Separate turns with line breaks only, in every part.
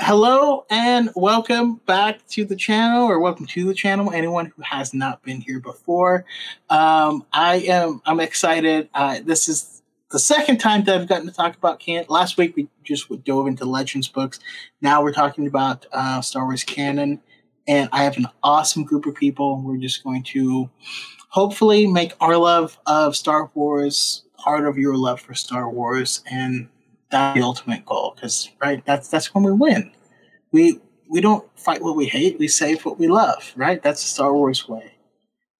Hello and welcome back to the channel, or welcome to the channel. Anyone who has not been here before, um, I am. I'm excited. Uh, this is the second time that I've gotten to talk about canon. Last week we just dove into Legends books. Now we're talking about uh, Star Wars canon, and I have an awesome group of people. We're just going to hopefully make our love of Star Wars part of your love for Star Wars, and that's the ultimate goal. Because right, that's that's when we win. We we don't fight what we hate. We save what we love. Right, that's the Star Wars way.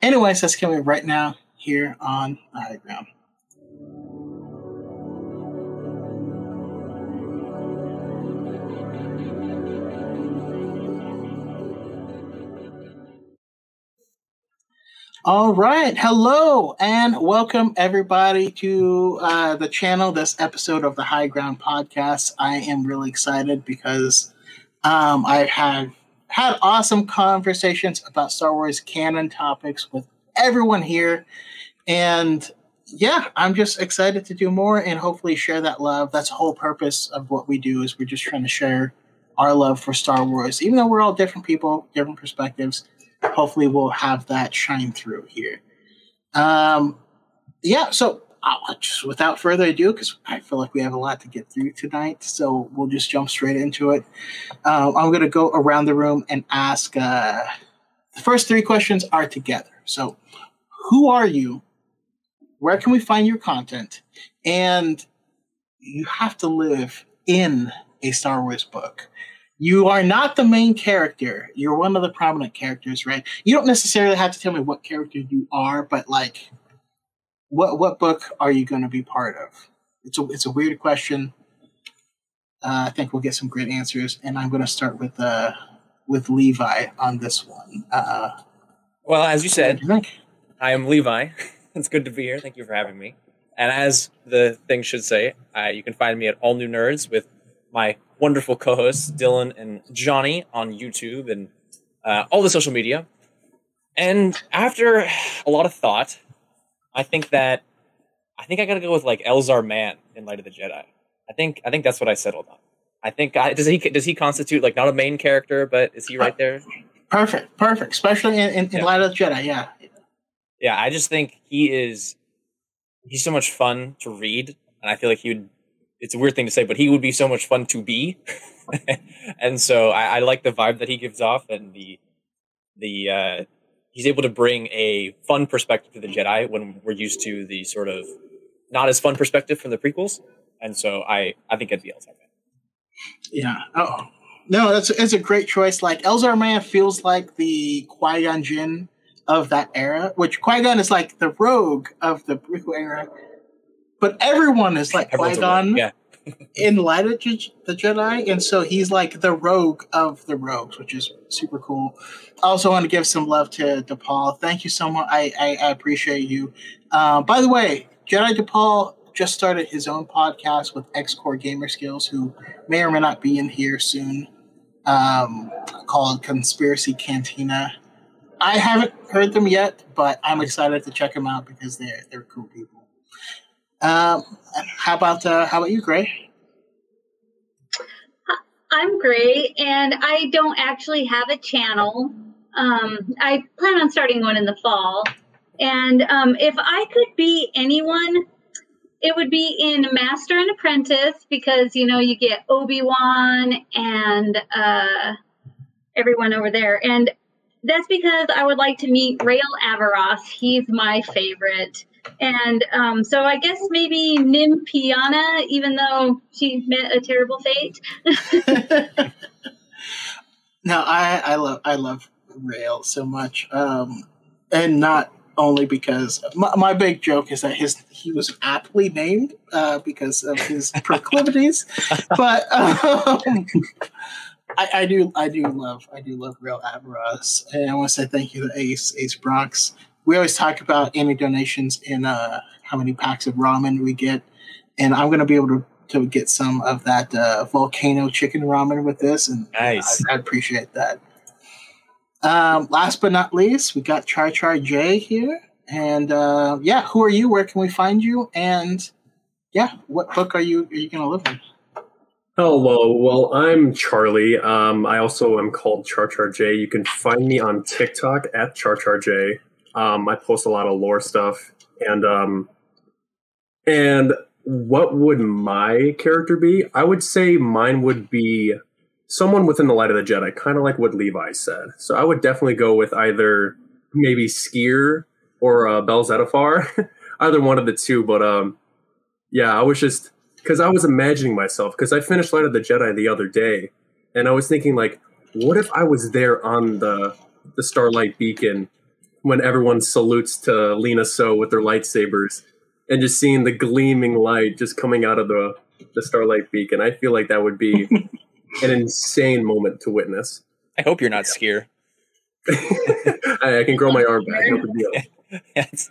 Anyways, that's coming right now here on the high ground. All right. Hello and welcome everybody to uh, the channel, this episode of the High Ground podcast. I am really excited because um, I've had had awesome conversations about Star Wars canon topics with everyone here. And yeah, I'm just excited to do more and hopefully share that love. That's the whole purpose of what we do is we're just trying to share our love for Star Wars. Even though we're all different people, different perspectives, hopefully we'll have that shine through here. Um, yeah, so uh, just without further ado, because I feel like we have a lot to get through tonight, so we'll just jump straight into it. Um, I'm going to go around the room and ask. Uh, the first three questions are together. So, who are you? Where can we find your content? And you have to live in a Star Wars book you are not the main character. You're one of the prominent characters, right? You don't necessarily have to tell me what character you are, but like, what what book are you going to be part of? It's a it's a weird question. Uh, I think we'll get some great answers, and I'm going to start with uh with Levi on this one. Uh,
well, as you said, you I am Levi. it's good to be here. Thank you for having me. And as the thing should say, uh, you can find me at All New Nerds with my wonderful co-hosts Dylan and Johnny on YouTube and uh, all the social media. And after a lot of thought, I think that I think I gotta go with like Elzar Mann in Light of the Jedi. I think I think that's what I settled on. I think I, does he does he constitute like not a main character, but is he right there?
Perfect, perfect. Especially in, in, in yeah. Light of the Jedi, yeah.
Yeah, I just think he is he's so much fun to read, and I feel like he would it's a weird thing to say, but he would be so much fun to be. and so I, I, like the vibe that he gives off and the the uh, he's able to bring a fun perspective to the Jedi when we're used to the sort of not as fun perspective from the prequels. And so I I think it'd be Elzar Mann.
Yeah. Oh no, that's it's a great choice. Like Elzar Mann feels like the Qui Gon Jinn of that era, which Qui Gon is like the rogue of the prequel era but everyone is like Qui Gon yeah. In Light of the Jedi, and so he's like the rogue of the rogues, which is super cool. I also want to give some love to DePaul. Thank you so much. I I, I appreciate you. Uh, by the way, Jedi DePaul just started his own podcast with X Core Gamer Skills, who may or may not be in here soon. Um, called Conspiracy Cantina. I haven't heard them yet, but I'm excited to check them out because they're they're cool people. Um, how about uh, how about you, Gray?
I'm Gray, and I don't actually have a channel. Um, I plan on starting one in the fall. And um, if I could be anyone, it would be in Master and Apprentice because you know you get Obi Wan and uh, everyone over there, and that's because I would like to meet Rael Averross. He's my favorite. And um, so I guess maybe Nim Piana, even though she met a terrible fate.
no, I, I love I love Rael so much, um, and not only because my, my, big joke is that his he was aptly named uh, because of his proclivities, but um, I, I, do I do love I do love Rael Averross, and I want to say thank you to Ace Ace Bronx we always talk about any donations in uh, how many packs of ramen we get, and I'm going to be able to to get some of that uh, volcano chicken ramen with this, and
nice.
I, I appreciate that. Um, last but not least, we got Char Char J here, and uh, yeah, who are you? Where can we find you? And yeah, what book are you are you going to live in?
Hello. Well, I'm Charlie. Um, I also am called Char Char J. You can find me on TikTok at Char Char J. Um, I post a lot of lore stuff, and um, and what would my character be? I would say mine would be someone within the light of the Jedi, kind of like what Levi said. So I would definitely go with either maybe Sskeer or uh, Bell Zettifar, either one of the two. But um, yeah, I was just because I was imagining myself because I finished Light of the Jedi the other day, and I was thinking like, what if I was there on the the Starlight Beacon when everyone salutes to Lina Soh with their lightsabers, and just seeing the gleaming light just coming out of the the Starlight Beacon. I feel like that would be an insane moment to witness.
I hope you're not Sskeer.
I, I can grow my arm back. No big deal.
Yes.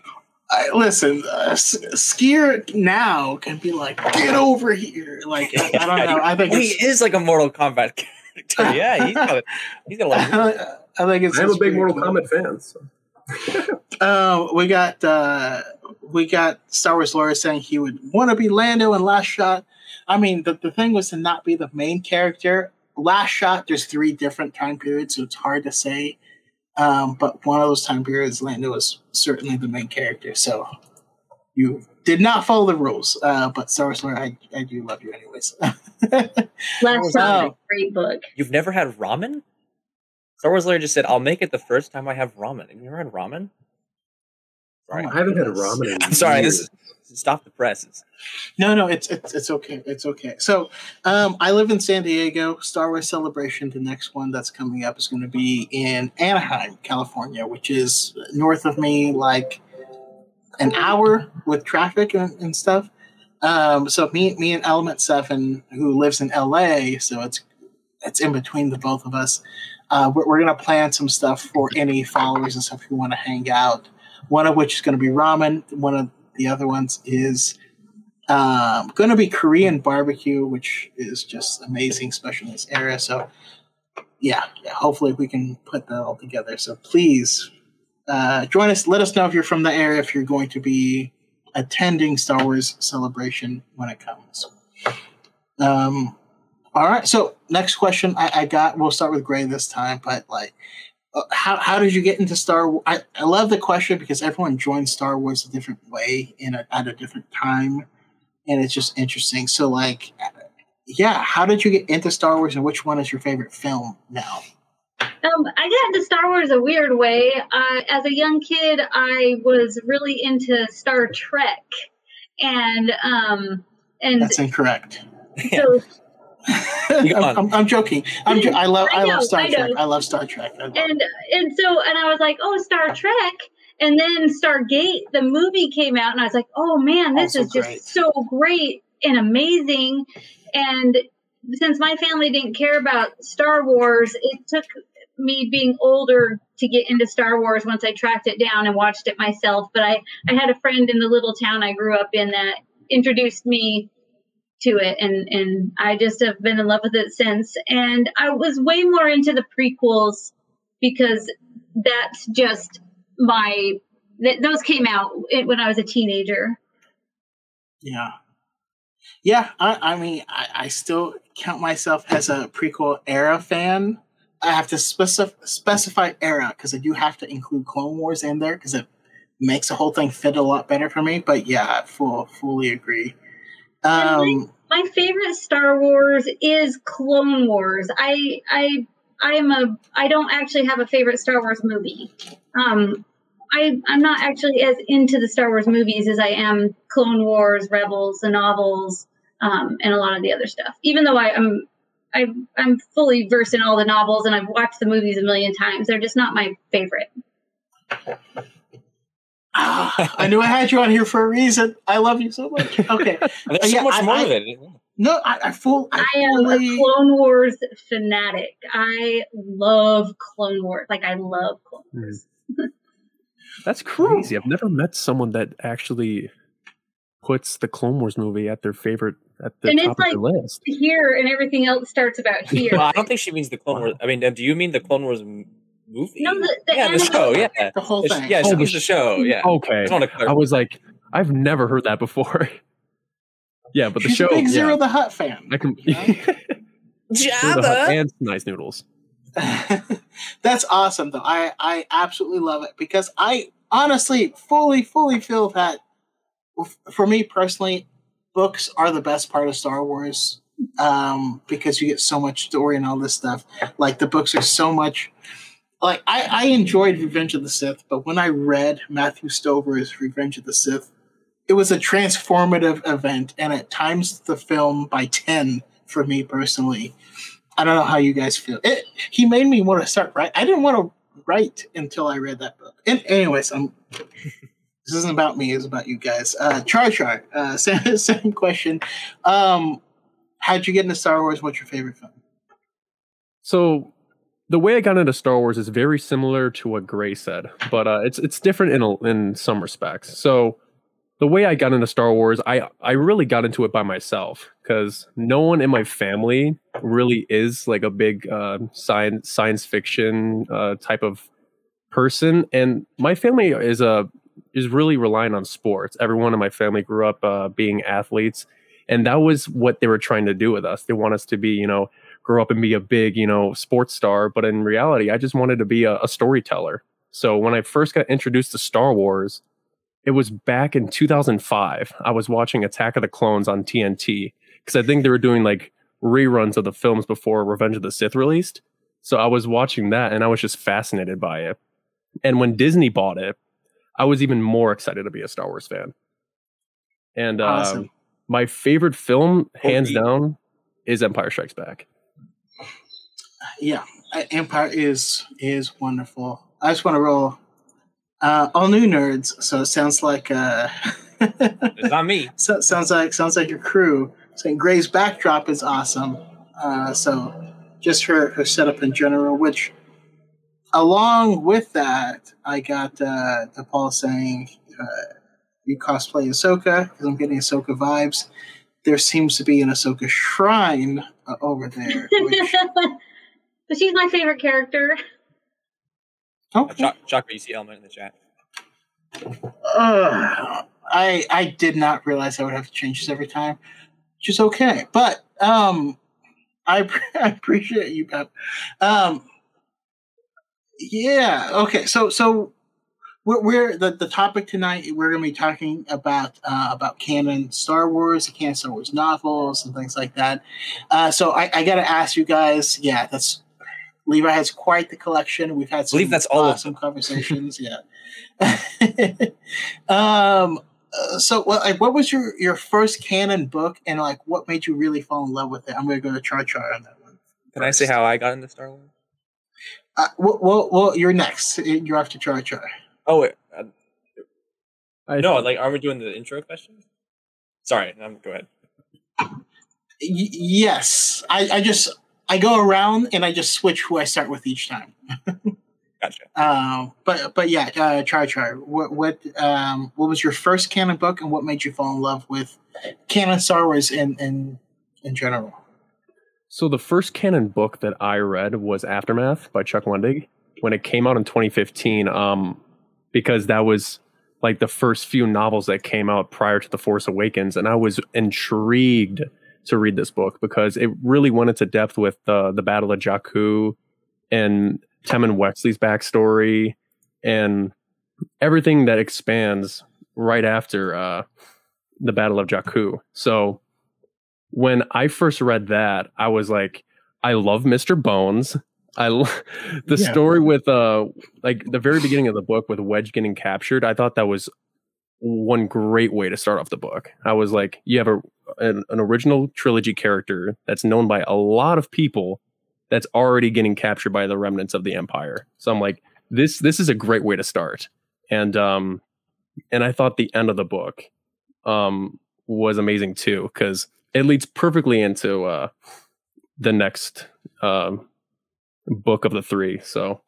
I, listen, uh, Sskeer now can be like, get over here. Like, I, I don't know. I think
he is like a Mortal Kombat character. Yeah, he's got, he's got a lot. Of,
I think it's.
I am a big Mortal
cool.
Kombat fan. So.
Uh, we got uh, we got Star Wars lore saying he would want to be Lando in Last Shot. I mean, the, the thing was to not be the main character. Last Shot, there's three different time periods, so it's hard to say. Um, but one of those time periods, Lando was certainly the main character. So you did not follow the rules. Uh, but Star Wars lore, I, I do love you anyways.
Last Shot,
Oh.
great book.
you've never had ramen? Star Wars Lawyer just said, "I'll make it the first time I have ramen." Have you ever had ramen? Sorry,
Oh
I haven't had
goodness.
ramen. In
I'm sorry. This is, stop the presses.
No, no, it's it's it's okay. It's okay. So, um, I live in San Diego. Star Wars Celebration, the next one that's coming up is going to be in Anaheim, California, which is north of me, like an hour with traffic and, and stuff. Um, so me, me and Element Seven, who lives in LA, so it's it's in between the both of us. Uh, we're, we're going to plan some stuff for any followers and stuff who want to hang out. One of which is going to be ramen. One of the other ones is um, going to be Korean barbecue, which is just amazing, especially in this area. So, yeah, yeah, hopefully we can put that all together. So please uh, join us. Let us know if you're from the area, if you're going to be attending Star Wars Celebration when it comes. Um, all right. So next question I, I got. We'll start with Gray this time, but like. uh, How, how did you get into Star Wars? I, I love the question because everyone joins Star Wars a different way in a, at a different time and it's just interesting. So, like, yeah, how did you get into Star Wars, and which one is your favorite film now?
Um, I got into Star Wars a weird way. Uh, as a young kid, I was really into Star Trek, and um, and
That's incorrect.
so
I'm. I'm, I'm joking. I'm jo- I love I,
I
love Star
I
Trek. I love Star Trek. Love
and and so and I was like, oh, Star Trek. And then Stargate, the movie came out, and I was like, oh man, this
Also
is just so great and amazing. And since my family didn't care about Star Wars, it took me being older to get into Star Wars once I tracked it down and watched it myself. But I, I had a friend in the little town I grew up in that introduced me to it and and I just have been in love with it since and I was way more into the prequels because that's just my th- those came out when I was a teenager.
Yeah. Yeah, I, I mean, I, I still count myself as a prequel era fan. I have to specif- specify era because I do have to include Clone Wars in there because it makes the whole thing fit a lot better for me. But yeah, I full, fully agree. Um,
My favorite Star Wars is Clone Wars. I I I'm a I don't actually have a favorite Star Wars movie. Um I I'm not actually as into the Star Wars movies as I am Clone Wars, Rebels, the novels, um, and a lot of the other stuff. Even though I, I'm I, I'm fully versed in all the novels and I've watched the movies a million times, they're just not my favorite.
Ah, I knew I had you on here for a reason. I love you so much. Okay.
There's so
Yeah,
much
I-
more
I-
of it.
No, I, I full. I,
I am a Clone Wars fanatic. I love Clone Wars. Like I love Clone Wars.
That's crazy. I've never met someone that actually puts the Clone Wars movie at their favorite at the
And it's
top of their list.
Here and everything else starts about here.
Well, I don't think she means the Clone Wars. I mean, do you mean the Clone Wars m- movie?
No, the- the
yeah, the show. Yeah,
the whole
The sh-
thing.
yeah,
Oh,
she
the
the show. Yeah.
Okay.
Just want to
I was like, I've never heard that before. Yeah, but the
She's
show.
a big
yeah,
Ziro the Hutt fan.
I can.
you know?
Ziro and nice noodles.
That's awesome, though. I I absolutely love it because I honestly fully fully feel that for me personally, books are the best part of Star Wars um, because you get so much story and all this stuff. Like the books are so much. Like I, I enjoyed Revenge of the Sith, but when I read Matthew Stover's Revenge of the Sith, it was a transformative event, and at times the film by ten for me personally. I don't know how you guys feel. It, he made me want to start write. I didn't want to write until I read that book. And anyways, I'm. this isn't about me. It's about you guys. Uh, Char Char. Uh, same, same question. Um, how'd you get into Star Wars? What's your favorite film?
So the way I got into Star Wars is very similar to what Gray said, but uh, it's it's different in a, in some respects. So the way I got into Star Wars, I I really got into it by myself because no one in my family really is like a big uh, science science fiction uh, type of person, and my family is a is really relying on sports. Everyone in my family grew up uh, being athletes, and that was what they were trying to do with us. They want us to be, you know, grow up and be a big, you know, sports star. But in reality, I just wanted to be a, a storyteller. So when I first got introduced to Star Wars, it was back in 2005. I was watching Attack of the Clones on TNT because I think they were doing like reruns of the films before Revenge of the Sith released. So I was watching that and I was just fascinated by it. And when Disney bought it, I was even more excited to be a Star Wars fan. And um,
Awesome.
my favorite film, hands down, is Empire Strikes Back.
Yeah, uh, Empire is is wonderful. I just want to roll uh, all new nerds. So it sounds like uh,
It's not me.
so, sounds like sounds like your crew. Saying Gray's backdrop is awesome. Uh, so just her her setup in general, which along with that, I got uh, the Paul saying uh, you cosplay Ahsoka because I'm getting Ahsoka vibes. There seems to be an Ahsoka shrine uh, over there. Which,
but she's my favorite character.
Oh,
Choc- Chakra, you see element in the chat.
Uh, I I did not realize I would have to change this every time, which is okay. But um, I, I appreciate you, Pep. Um, yeah. Okay. So so we're, we're the the topic tonight. We're going to be talking about uh, about canon Star Wars, the canon Star Wars novels, and things like that. Uh, so I, I got to ask you guys. Yeah, that's Levi has quite the collection. We've had some
believe that's all of
awesome conversations. yeah. um. uh, so, what, like, what was your your first canon book, and like, what made you really fall in love with it? I'm going to go to Char Char on that one.
Can I say how I got into Star Wars?
Uh, well, well, well, you're next. You're after Char Char.
Oh, wait. Uh,
I,
no, like, are we doing the intro questions? Sorry, um, go ahead.
Y- yes, I, I just I go around and I just switch who I start with each time.
Gotcha.
Um, but but yeah, uh, Char Char. What what um what was your first canon book, and what made you fall in love with canon Star Wars in in in general?
So the first canon book that I read was Aftermath by Chuck Wendig when it came out in 2015. Um, because that was like the first few novels that came out prior to The Force Awakens, and I was intrigued to read this book because it really went into depth with the the Battle of Jakku and Temmin Wexley's backstory and everything that expands right after uh, the Battle of Jakku. So when I first read that, I was like, I love Mr. Bones. I lo- the
Yeah.
story with uh like the very beginning of the book with Wedge getting captured. I thought that was one great way to start off the book. I was like, you have a an, an original trilogy character that's known by a lot of people that's already getting captured by the remnants of the empire. So I'm like, this this is a great way to start. And um and I thought the end of the book um was amazing too cuz it leads perfectly into uh the next um book of the 3. So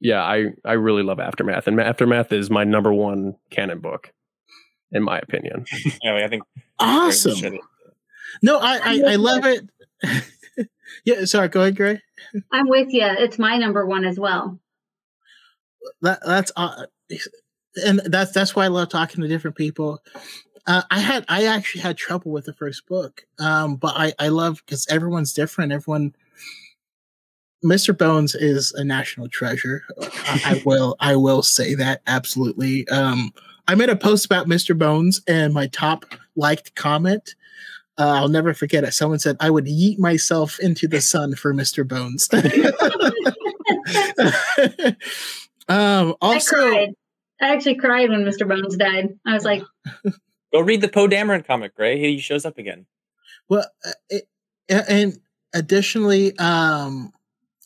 yeah, I I really love Aftermath and Aftermath is my number 1 canon book in my opinion.
Anyway, I think
Awesome. No, I I, I love it. yeah, sorry. Go ahead, Gray.
I'm with you. It's my number one as well.
That that's uh, and that's that's why I love talking to different people. Uh, I had I actually had trouble with the first book, um, but I I love because everyone's different. Everyone, Mr. Bones is a national treasure. I, I will I will say that absolutely. Um, I made a post about Mr. Bones, and my top liked comment. Uh, I'll never forget it. Someone said, "I would yeet myself into the sun for Mr. Bones." um, also,
I cried. I actually cried when Mr. Bones died. I was like,
Go read the Poe Dameron comic, Gray. He shows up again.
Well, uh, it, and additionally, um,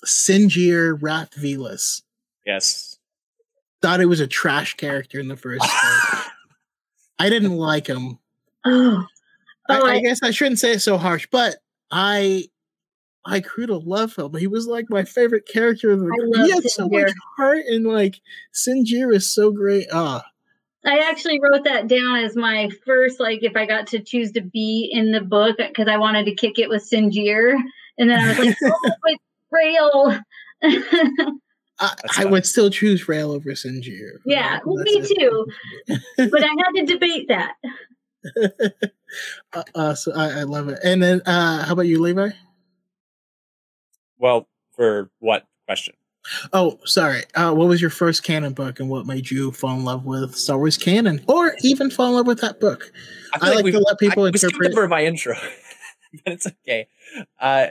Sinjir Rath Velas
Yes.
thought it was a trash character in the first book. I didn't like him.
oh,
I,
oh,
I
I,
guess I shouldn't say it so harsh, but I I grew to love him. He was like my favorite character. Of the,
I
he
love
had so much heart, and like Sinjir is so great. Ah,
I actually wrote that down as my first, like, if I got to choose to be in the book because I wanted to kick it with Sinjir. And then I was like, oh, but Rael.
I, I would still choose Rael over Sinjir.
Yeah, well, me
it.
too. but I had to debate that.
uh, uh, so I, I love it. And then, uh, how about you, Levi?
Well, for what question?
Oh, sorry. Uh, what was your first canon book, and what made you fall in love with Star Wars canon, or even fall in love with that book?
feel
I like
we've-
to let people
I, we skipped
interpret-
over my intro, but it's okay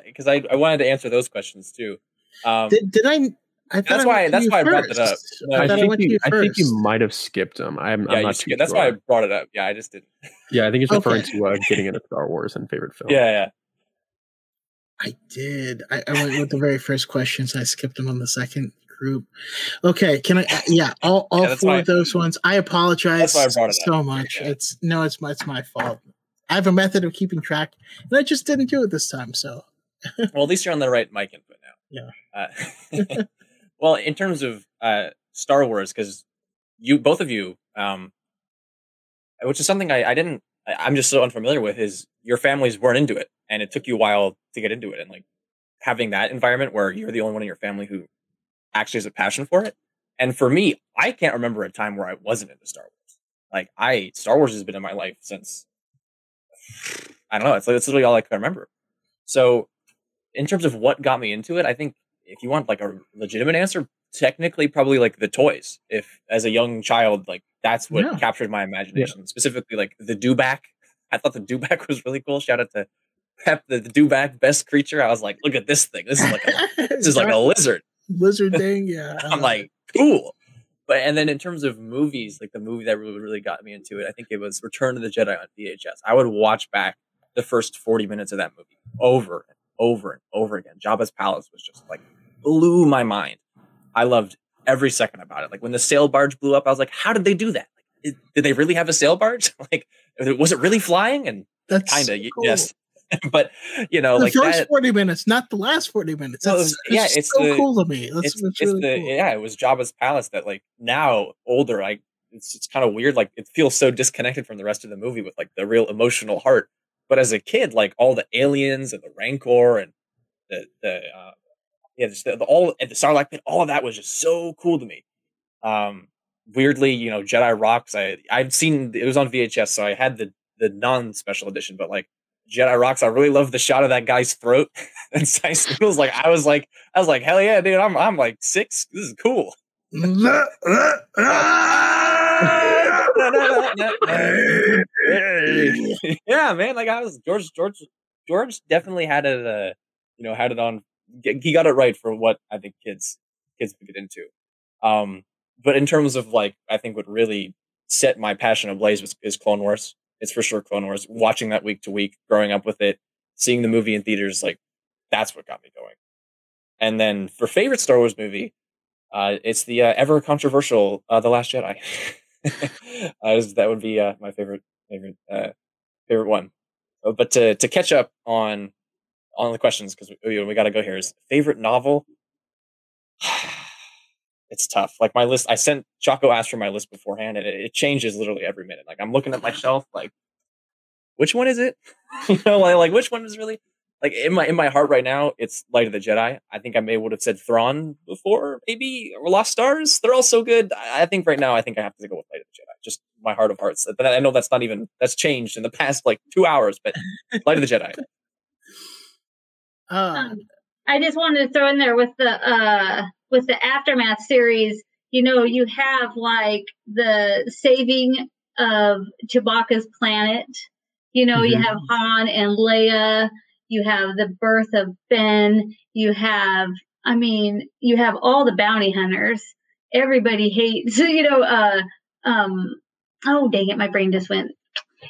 because I, I wanted to answer those questions too. Um,
Did, did I? I
That's
I why.
to that's you why I brought it up. No,
I,
I think you,
you
I think you might have skipped them. I'm,
yeah,
I'm not too
get- that's why I brought it up. Yeah, I just didn't.
Yeah, I think it's referring
Okay.
to uh, getting into Star Wars and favorite film.
Yeah, yeah.
I did. I, I went with the very first questions. I skipped them on the second group. Okay, can I? uh, Yeah, all, all
Yeah,
four of those ones. I apologize
That's why I brought it up.
so much.
Yeah.
It's no, it's my it's my fault. I have a method of keeping track, and I just didn't do it this time. So
Well, at least you're on the right mic input now. Yeah. Uh, well, in terms of uh, Star Wars, because you both of you, um, which is something I, I didn't. I- I'm just so unfamiliar with. Is your families weren't into it, and it took you a while to get into it, and like having that environment where you're the only one in your family who actually has a passion for it. And for me, I can't remember a time where I wasn't into Star Wars. Like I, Star Wars has been in my life since I don't know. It's, it's literally all I can remember. So, in terms of what got me into it, I think if you want like a legitimate answer, technically probably like the toys. If as a young child, like that's what
Yeah.
captured my imagination. Specifically, like the dewback. I thought the dewback was really cool. Shout out to Pep, the, the dewback, best creature. I was like, look at this thing. This is like a, this is like a lizard.
lizard thing. Yeah,
I'm uh, like, cool. But and then in terms of movies, like the movie that really really got me into it, I think it was Return of the Jedi on VHS. I would watch back the first 40 minutes of that movie over and over and over again. Jabba's palace was just like blew my mind. I loved every second about it. Like when the sail barge blew up, I was like, how did they do that? Like, did they really have a sail barge? like, was it really flying? And
that's
kind of,
cool.
yes. but you know,
the
like
first
that,
forty minutes, not the last forty minutes.
Well,
That's,
it was- yeah,
it's,
it's
so
the-
cool to me. That's,
it's, it's
really
the
cool.
yeah, it was Jabba's palace that like now older, like it's it's kind of weird. Like it feels so disconnected from the rest of the movie with like the real emotional heart. But as a kid, like all the aliens and the Rancor and the the uh, yeah, just the, the all and the Sarlacc pit, all of that was just so cool to me. Um, weirdly, you know, Jedi Rocks. I I've seen it was on VHS, so I had the the non special edition, but like. Jedi Rocks, I really love the shot of that guy's throat. and Sice was like, I was like, I was like, hell yeah, dude! I'm I'm like six. This is cool. yeah, man. Like I was George. George. George definitely had it. Uh, you know, had it on. He got it right for what I think kids kids would get into. Um, but in terms of like, I think what really set my passion ablaze was is Clone Wars. It's for sure Clone Wars. Watching that week to week, growing up with it, seeing the movie in theaters, like that's what got me going. And then for favorite Star Wars movie, uh, it's the uh, ever controversial uh, The Last Jedi. that would be uh, my favorite favorite uh, favorite one. Uh, But to to catch up on on the questions because we, we got to go here is favorite novel. it's tough. Like my list, I sent Choco asked for my list beforehand, and it, it changes literally every minute. Like I'm looking at my shelf, like which one is it? you know, like, like which one is really? like in my in my heart right now, it's Light of the Jedi. I think I may would have said Thrawn before, maybe or Lost Stars. They're all so good. I, I think right now, I think I have to go with Light of the Jedi. Just my heart of hearts. But I know that's not even that's changed in the past like two hours. But Light of the Jedi.
Um, I just wanted to throw in there with the uh with the aftermath series. You know, you have like the saving of Chewbacca's planet. You know, you
Mhm.
have Han and Leia. You have the birth of Ben. You have, I mean, you have all the bounty hunters. Everybody hates, you know, uh, um, oh dang it, my brain just went.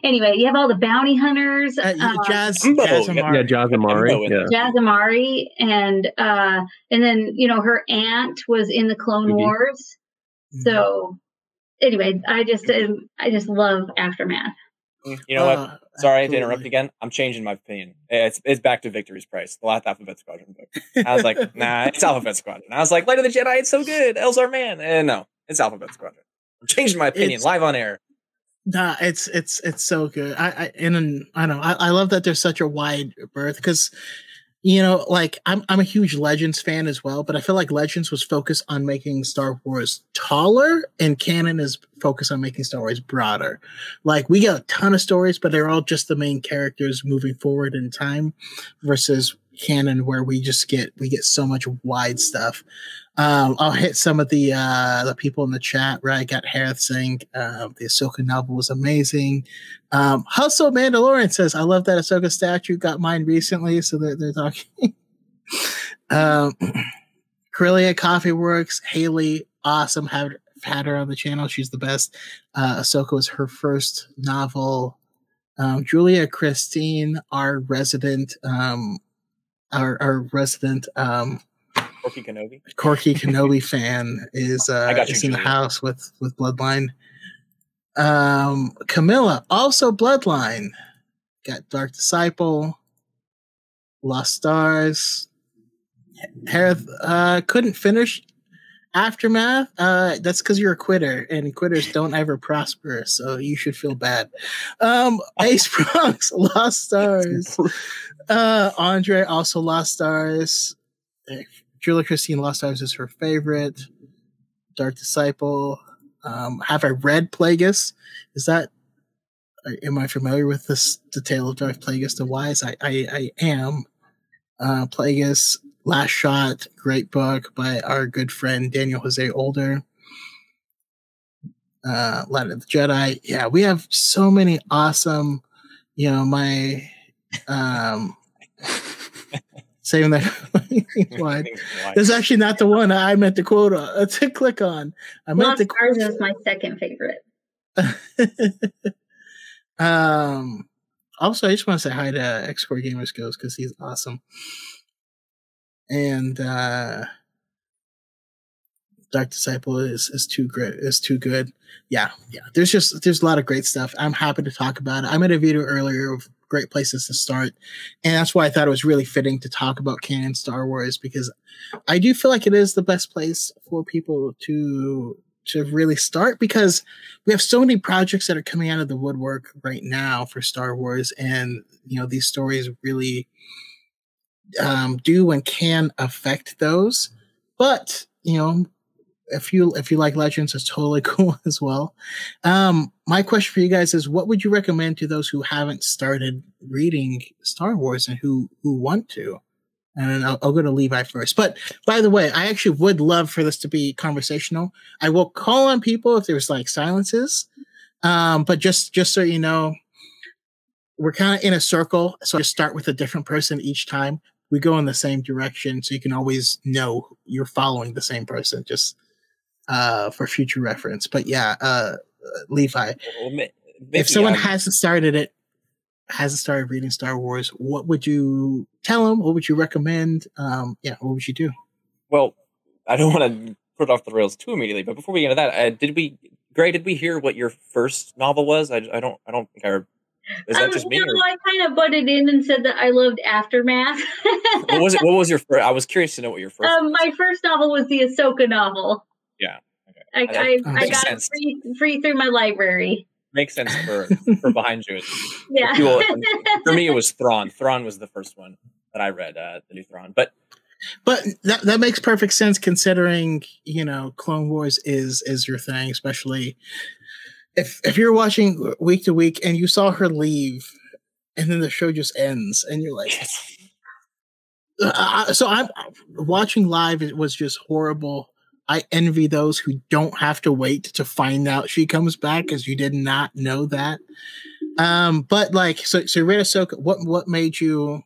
Anyway, you have all the bounty hunters.
uh,
um,
Jazz,
Jumbo,
Jazz
yeah,
Amari.
Yeah, Jas Emari.
Jimbo in
Yeah.
Jazamari and uh and then you know her aunt was in the Clone
Mhm.
Wars.
Mm-hmm.
So anyway, I just um, I just love Aftermath.
You know what?
Uh,
Sorry to interrupt again. I'm changing my opinion. It's it's back to Victory's Price, the last Alphabet Squadron book. I was like, nah, it's Alphabet Squadron. I was like, Light of the Jedi, it's so good. Elzar Mann. And no, it's Alphabet Squadron. I'm changing my opinion
It's-
live on air.
Nah, it's it's it's so good. I, I and then, I don't know. I, I love that there's such a wide berth because you know, like I'm I'm a huge Legends fan as well, but I feel like Legends was focused on making Star Wars taller, and canon is focused on making Star Wars broader. Like we got a ton of stories, but they're all just the main characters moving forward in time, versus canon where we just get we get so much wide stuff. Um, I'll hit some of the uh, the people in the chat. Right, got Harith saying uh, the Ahsoka novel was amazing. Um, Hustle Mandalorian says, "I love that Ahsoka statue. Got mine recently." So they're, they're talking. um, Coffee Works. Haley, awesome. Have had her on the channel. She's the best. Uh, Ahsoka was her first novel. Um, Julia Christine, our resident, um, our our resident. Um,
Corky Kenobi.
Corky Kenobi fan is uh
you,
is in the house with with Bloodline. Um Camilla, also Bloodline. Got Dark Disciple, Lost Stars. Harith uh couldn't finish Aftermath. Uh that's because you're a quitter and quitters don't ever prosper, so you should feel bad. Um Ace Bronx, Lost Stars. Uh Andre also Lost Stars. Julia Christine Lost Stars is her favorite. Dark Disciple. Um, have I read Plagueis? Is that? Am I familiar with this? The Tale of Darth Plagueis the Wise. I I, I am. Uh, Plagueis, Last Shot, great book by our good friend Daniel Jose Older. Uh, Light of the Jedi. Yeah, we have so many awesome. You know, my um, saving that. wide.
Why?
This actually not the one I meant to quote on, uh, to click on. I meant
Lost
to
Stars is my second favorite.
um also I just want to say hi to X Core Gamers Goes because he's awesome. And uh Dark Disciple is is too great is too good. Yeah, yeah. There's just there's a lot of great stuff. I'm happy to talk about it. I made a video earlier of great places to start. And that's why I thought it was really fitting to talk about canon Star Wars because I do feel like it is the best place for people to to really start because we have so many projects that are coming out of the woodwork right now for Star Wars, and you know these stories really um, do and can affect those. But you know, if you if you like Legends, it's totally cool as well. Um, my question for you guys is: What would you recommend to those who haven't started reading Star Wars and who who want to? And I'll, I'll go to Levi first. But by the way, I actually would love for this to be conversational. I will call on people if there's like silences. Um, but just just so you know, we're kind of in a circle. So I start with a different person each time. We go in the same direction, so you can always know you're following the same person, just uh, for future reference. But yeah, uh, Levi,
Well, ma-
if
maybe,
someone
um,
hasn't started it, hasn't started reading Star Wars, what would you tell them? What would you recommend? Um, yeah, what would you do?
well, I don't want to put off the rails too immediately, but before we get into that, uh, did we, Gray, did we hear what your first novel was? I, I don't, I don't think I heard. Is that
um,
just me?
no,
or-
I kind of butted in and said that I loved Aftermath.
what was it? What was your first? I was curious to know what your first.
Um, my first novel was the Ahsoka novel.
Yeah, okay.
I,
That
I, I got
sense.
it free, free through my library.
Makes sense for for behind you.
Yeah.
You for me, it was Thrawn. Thrawn was the first one. that I read uh, the new Thrawn. But
but that that makes perfect sense considering you know Clone Wars is is your thing, especially if if you're watching week to week and you saw her leave, and then the show just ends, and you're like. Uh, so I'm watching live. It was just horrible. I envy those who don't have to wait to find out she comes back because you did not know that. Um, but like, so so you read Ahsoka. What what made you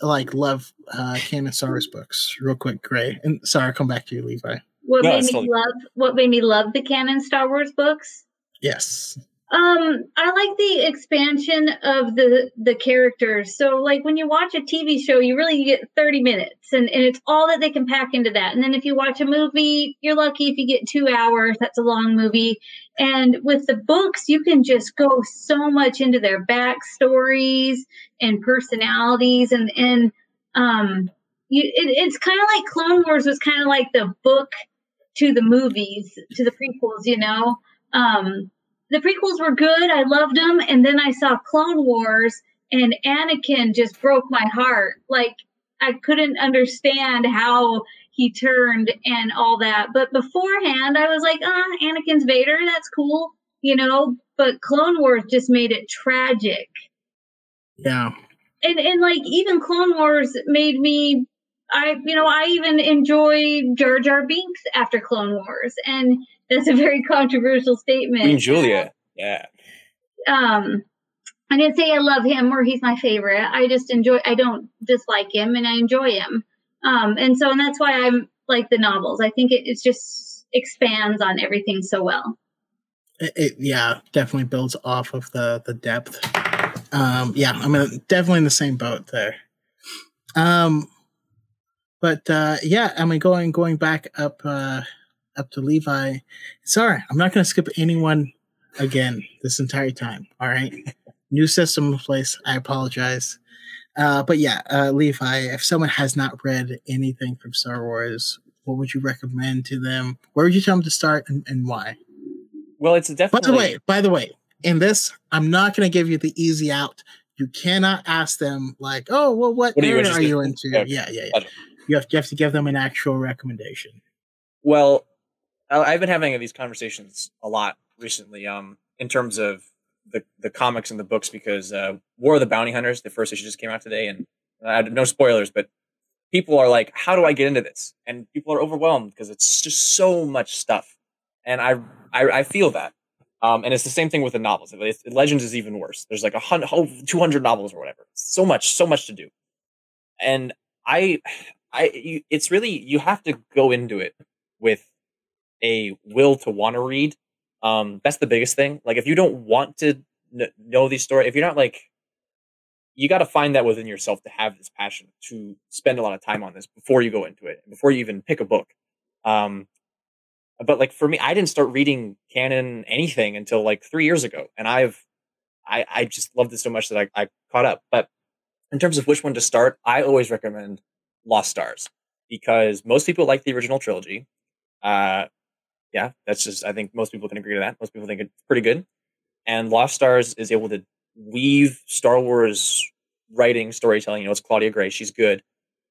like love uh canon Star Wars books? Real quick, Gray. And sorry, I'll come back to you, Levi.
What no, made me still... love what made me love the canon Star Wars books?
Yes.
Um, I like the expansion of the the characters. So like when you watch a TV show, you really get 30 minutes and, and it's all that they can pack into that. And then if you watch a movie, you're lucky if you get two hours. That's a long movie. And with the books, you can just go so much into their backstories and personalities and and um you it, it's kind of like Clone Wars was kind of like the book to the movies, to the prequels, you know. Um the prequels were good. I loved them. And then I saw Clone Wars and Anakin just broke my heart. Like I couldn't understand how he turned and all that. But beforehand, I was like, ah, Anakin's Vader. That's cool, you know. But Clone Wars just made it tragic.
Yeah.
And and like even Clone Wars made me I you know I even enjoy Jar Jar Binks after Clone Wars and that's a very controversial statement.
Queen Julia. Yeah.
Um, I didn't say I love him or he's my favorite. I just enjoy. I don't dislike him, and I enjoy him. Um, and so, and that's why I'm like the novels. I think it, it just expands on everything so well.
It, it, yeah, definitely builds off of the the depth. Um, yeah, I'm mean, definitely in the same boat there. Um, but uh, yeah, I mean, going going back up uh, up to Levi. Sorry, I'm not going to skip anyone again this entire time. All right. New system in place. I apologize. Uh, but yeah, uh, Levi, if someone has not read anything from Star Wars, what would you recommend to them? Where would you tell them to start and, and why?
Well, it's definitely.
By the way, by the way, in this, I'm not going to give you the easy out. You cannot ask them like, "Oh, well, what, what are, you, are you into?" Okay. Yeah, yeah, yeah. You have, you have to give them an actual recommendation.
Well, I've been having these conversations a lot recently, um, in terms of the the comics and the books because uh, War of the Bounty Hunters, the first issue just came out today, and uh, no spoilers, but people are like, "How do I get into this?" And people are overwhelmed because it's just so much stuff, and I I, I feel that. Um, and it's the same thing with the novels. Legends is even worse. There's like a hundred, 200 novels or whatever. So much, so much to do. And I, I, you, it's really, you have to go into it with a will to want to read. Um, that's the biggest thing. Like if you don't want to know these stories, if you're not like, you got to find that within yourself to have this passion to spend a lot of time on this before you go into it, before you even pick a book. Um, but like for me, I didn't start reading canon anything until like three years ago, and I've, I, I just loved it so much that I, I caught up. But in terms of which one to start, I always recommend Lost Stars because most people like the original trilogy. Uh, yeah, that's just I think most people can agree to that. Most people think it's pretty good. And Lost Stars is able to weave Star Wars writing, storytelling, you know, it's Claudia Gray, she's good,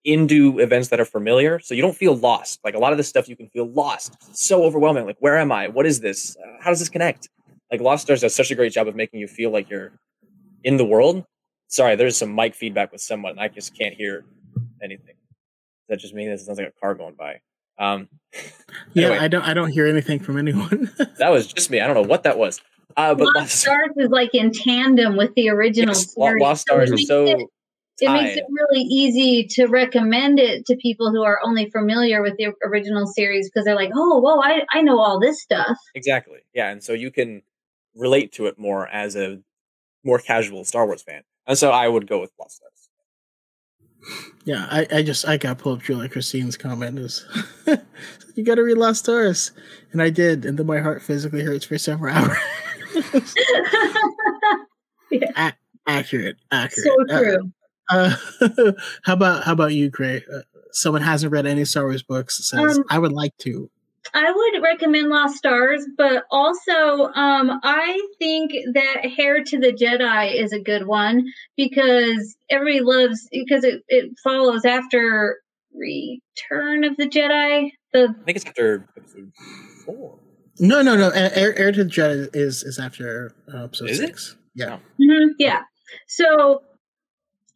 into events that are familiar. So you don't feel lost. Like a lot of this stuff you can feel lost. It's so overwhelming. Like, where am I? What is this? Uh, how does this connect? Like Lost Stars does such a great job of making you feel like you're in the world. Sorry, there's some mic feedback with someone and I just can't hear anything. Is that just me? That sounds like a car going by. Um,
yeah, anyway, I don't. I don't hear anything from anyone.
that was just me. I don't know what that was. Uh, but
Lost, Lost Stars is like in tandem with the original
yes, series. Lost Stars is so. It,
it makes it really easy to recommend it to people who are only familiar with the original series because they're like, oh, whoa, I, I know all this stuff.
Exactly. Yeah. And so you can relate to it more as a more casual Star Wars fan. And so I would go with Lost Stars.
Yeah, I, I just I got pulled up Julia Christine's comment is you gotta read Lost Stars. And I did, and then my heart physically hurts for several hours. yeah. A- accurate, accurate.
So uh, true.
Uh, uh, how about how about you, Gray? Uh, someone hasn't read any Star Wars books says um, I would like to.
I would recommend Lost Stars, but also um, I think that Heir to the Jedi is a good one because everybody loves because it, it follows after Return of the Jedi. The
I think it's after episode four.
No, no, no. Heir, Heir to the Jedi is is after uh, episode
Is it?
six. Yeah.
Mhm, yeah. So,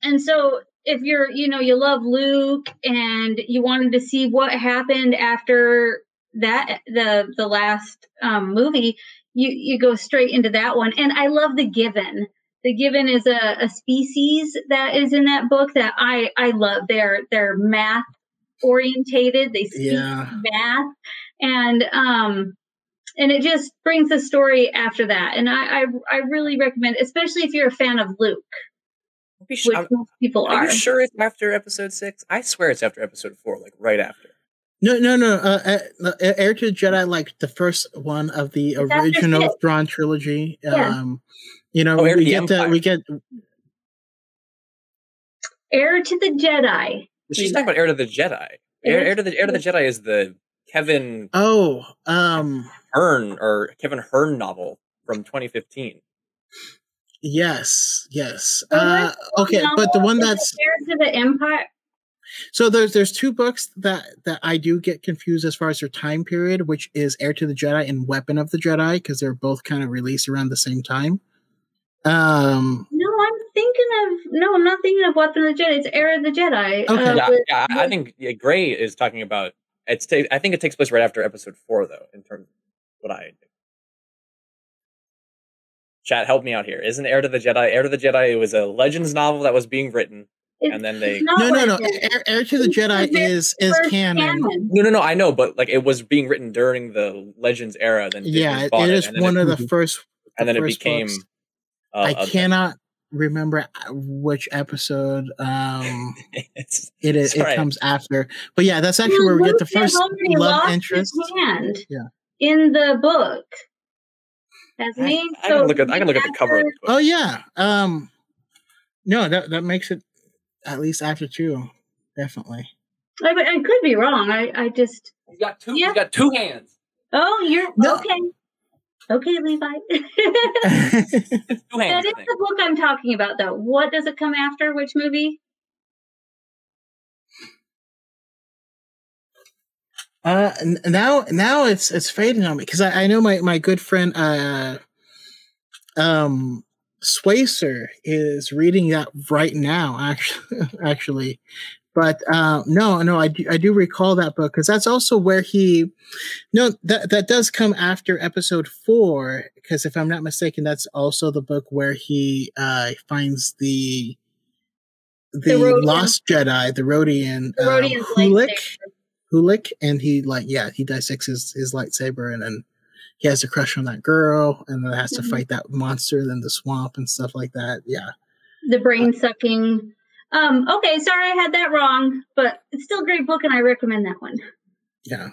and so if you're, you know, you love Luke and you wanted to see what happened after that, the the last um, movie, you you go straight into that one. And I love the Givin. The Givin is a, a species that is in that book that I I love. They're they're math orientated. They speak
Yeah.
math, and um, and it just brings the story after that. And I, I, I really recommend, especially if you're a fan of Luke,
Are you,
which most people
are
are.
you sure it's after episode six? I swear it's after episode four, like right after.
No, no, no. Uh, uh, Heir to the Jedi, like the first one of the
It's
original
six.
Thrawn trilogy.
Yeah.
Um, you know,
Oh, Heir
we get the,
Empire.
we get
Heir to the Jedi.
She's talking about Heir to the Jedi. Heir, Heir to the Heir to the Jedi is the Kevin
oh, um,
Hearne or Kevin Hearne novel from 2015.
yes, yes. Uh, okay, but the one that's
Heir to the Empire.
So there's there's two books that that I do get confused as far as their time period, which is Heir to the Jedi and Weapon of the Jedi, because they're both kind of released around the same time. Um,
No, I'm thinking of no, I'm not thinking of Weapon of the Jedi. It's Heir of the Jedi.
Okay.
uh,
yeah,
with-
yeah, I, I think yeah, Gray is talking about it's. Ta- I think it takes place right after episode four, though. In terms of what I. Do. Chat, help me out here. Isn't Heir to the Jedi? Heir to the Jedi. It was a Legends novel that was being written,
it's-
and then they.
no, no, no.
Legends.
Heir, Heir to the
It's
Jedi
the
is is
First
canon.
No, no, no. I know, but like it was being written during the Legends era. Then Disney
Yeah, it
bought
is one
it,
of the first.
and then it
first
became.
books.
Uh,
I
a-
cannot remember which episode um
it's,
it is. It comes after, but yeah, that's actually where we get the first love interest.
hand
Yeah.
in the book. That's
I,
me.
I can look at. I can look at the cover. Of
after-
the book.
Oh yeah. Um no, that that makes it at least after two. Definitely.
I, I could be wrong. I, I just.
He's got two.
Yeah.
He's got two hands.
Oh, you're
No.
okay. Okay, Levi.
Two
that
hands.
is the book I'm talking about, though. What does it come after? Which movie?
uh now now it's it's fading on me because I, I know my my good friend uh um Swacer is reading that right now actually actually but uh, no no I do, I do recall that book because that's also where he no that that does come after episode four because if I'm not mistaken that's also the book where he uh finds the the,
Rodian.
lost Jedi the Rodian
The
um, Hulik. Hulik, and he like yeah he dissects his, his lightsaber and then he has a crush on that girl and then has to
Mhm.
fight that monster then the swamp and stuff like that. Yeah,
The brain sucking. Um, okay, sorry I had that wrong, but it's still a great book and I recommend that one.
yeah,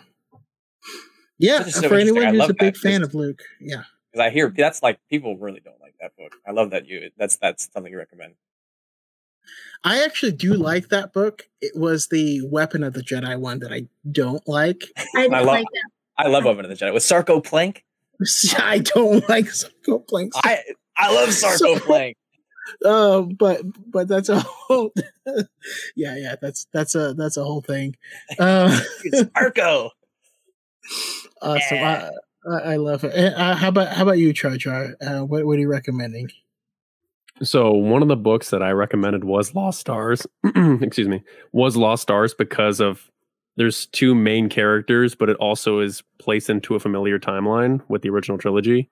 yeah.
So
for anyone who's a big
that.
fan of Luke, yeah.
Because I hear that's like people really don't like that book. I love that you. That's that's something you recommend.
I actually do like that book. It was the Weapon of the Jedi one that I don't like.
I didn't
I love-
like that.
I love Oven of the Jedi with Sarco Plank.
I don't like Psycho Plank.
I I love Sarco
So-
Plank.
uh, but but that's a whole yeah yeah that's that's a that's a whole thing. Uh,
It's Sarco.
awesome.
Yeah.
I, I, I love it. Uh, Uh, how about how about you, Char Char? Uh, what what are you recommending?
So one of the books that I recommended was Lost Stars. excuse me, was Lost Stars because of there's two main characters, but it also is placed into a familiar timeline with the original trilogy.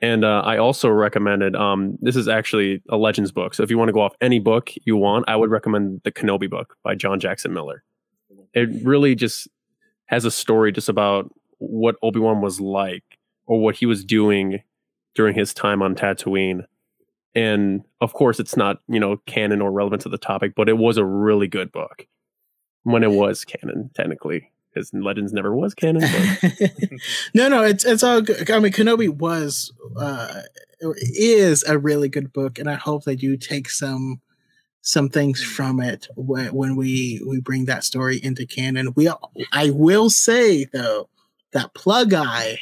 And uh, I also recommended um, this is actually a Legends book. So if you want to go off any book you want, I would recommend the Kenobi book by John Jackson Miller. It really just has a story just about what Obi Wan was like or what he was doing during his time on Tatooine and of course it's not you know canon or relevant to the topic but it was a really good book when it was canon technically because legends never was canon
no, no, it's it's all good. I mean, Kenobi was uh, is a really good book, and I hope they do take some some things from it when, we we bring that story into canon. We I will say though that plug eye.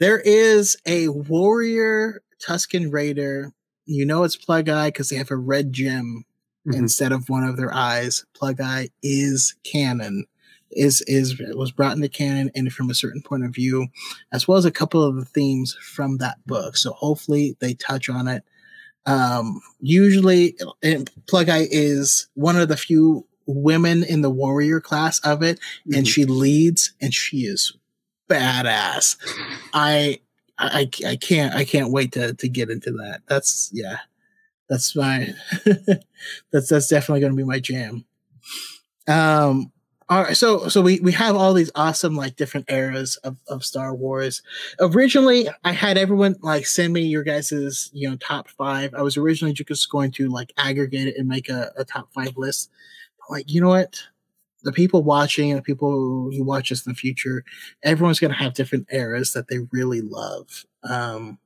There is a warrior Tusken Raider. You know it's plug eye because they have a red gem
Mhm.
instead of one of their eyes. Plug eye is canon. Is is was brought into canon and from a certain point of view, as well as a couple of the themes from that book. So hopefully they touch on it. Um, usually, and Plug Eye is one of the few women in the warrior class of it, and
Mhm.
she leads, and she is badass. I, I, I can't, I can't wait to to get into that. That's yeah, that's my, that's that's definitely going to be my jam. Um, all right, so so we we have all these awesome like different eras of of Star Wars. Originally, I had everyone like send me your guys's you know top five. I was originally just going to like aggregate it and make a, a top five list. But, like you know what, the people watching and the people who watch us in the future, everyone's gonna have different eras that they really love um,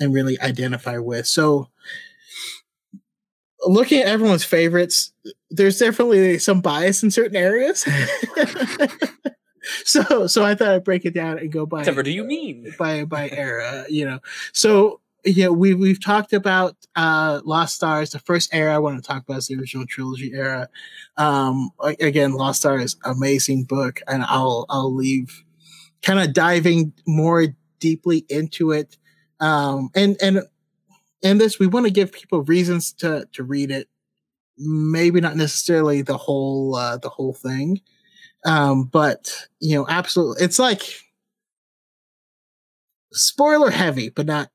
and really identify with. So looking at everyone's favorites, there's definitely some bias in certain areas. so so I thought I'd break it down and go by
Whatever do you mean?
by by era, you know. So yeah, we we've talked about uh Lost Stars. The first era I want to talk about is the original trilogy era. Um again, Lost Stars amazing book, and I'll I'll leave kind of diving more deeply into it. Um and and in this we want to give people reasons to to read it. Maybe not necessarily the whole uh the whole thing. Um, but you know, absolutely it's like spoiler heavy, but not.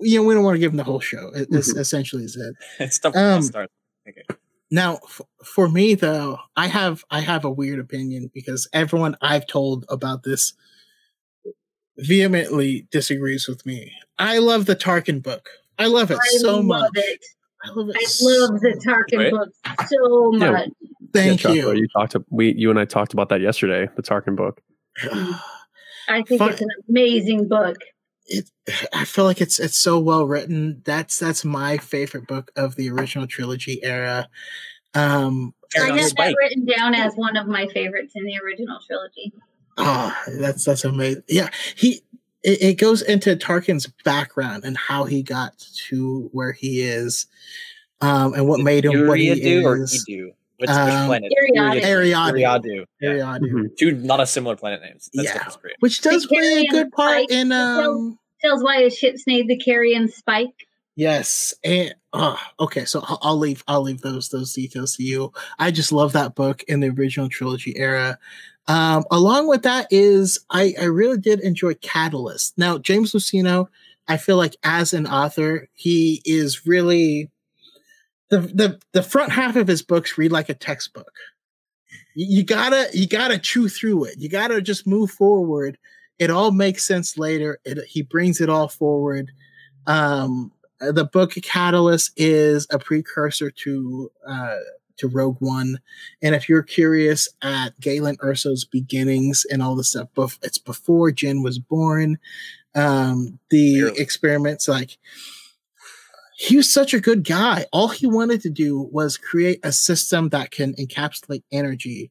You know, we don't want to give them the whole show. It, This essentially is it.
It's tough
Um,
start. Okay.
Now, f- for me though, I have I have a weird opinion because everyone I've told about this vehemently disagrees with me. I love the Tarkin book. I love it
I
so
love
much.
it.
I love it.
I
so
love the Tarkin
Right?
books so
Yeah.
much.
Thank
Yeah, Joshua,
you.
You talked. To, we, you and I talked about that yesterday. The Tarkin book.
I think
Fun-
it's an amazing book.
it I feel like it's it's so well written. That's that's my favorite book of the original trilogy era. Um
I
Carry on,
have that written down as one of my favorites in the original trilogy.
Oh, that's that's amazing. Yeah, he it, it goes into Tarkin's background and how he got to where he is, um, and what made him what he
or
is.
Edu? Which, which
Um,
planet?
Eriadu.
Eriadu.
Eriadu. Yeah.
Eriadu,
Mhm.
Two not a similar planet names. That's
Yeah.
great.
which does play a good part in
episode.
um.
Tells why his ship's named the Carrion Spike.
Yes, and uh, okay, so I'll, I'll leave I'll leave those those details to you. I just love that book in the original trilogy era. Um, along with that is I I really did enjoy Catalyst. Now James Luceno, I feel like as an author, he is really the the the front half of his books read like a textbook. You, gotta you gotta chew through it. You gotta just move forward. It all makes sense later. It, he brings it all forward. Um, the book Catalyst is a precursor to uh, to Rogue One, and if you're curious at Galen Erso's beginnings and all the stuff, bef- it's before Jyn was born. Um, the experiments, like he was such a good guy. All he wanted to do was create a system that can encapsulate energy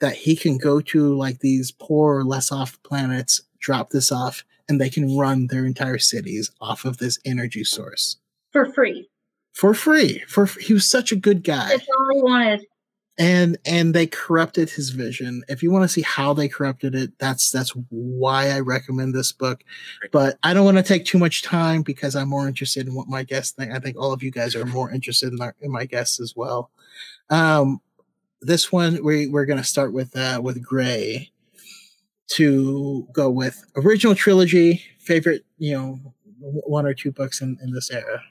that he can go to like these poor or less off planets, drop this off, and they can run their entire cities off of this energy source
For free.
for free. For he was such a good guy,
That's all he wanted.
and and they corrupted his vision. If you want to see how they corrupted it, that's that's why I recommend this book. But I don't want to take too much time because I'm more interested in what my guests think. I think all of you guys are more interested in, our, in my guests as well. Um, this one we we're gonna start with uh, with Gray to go with original trilogy favorite. You know, one or two books in, in this era.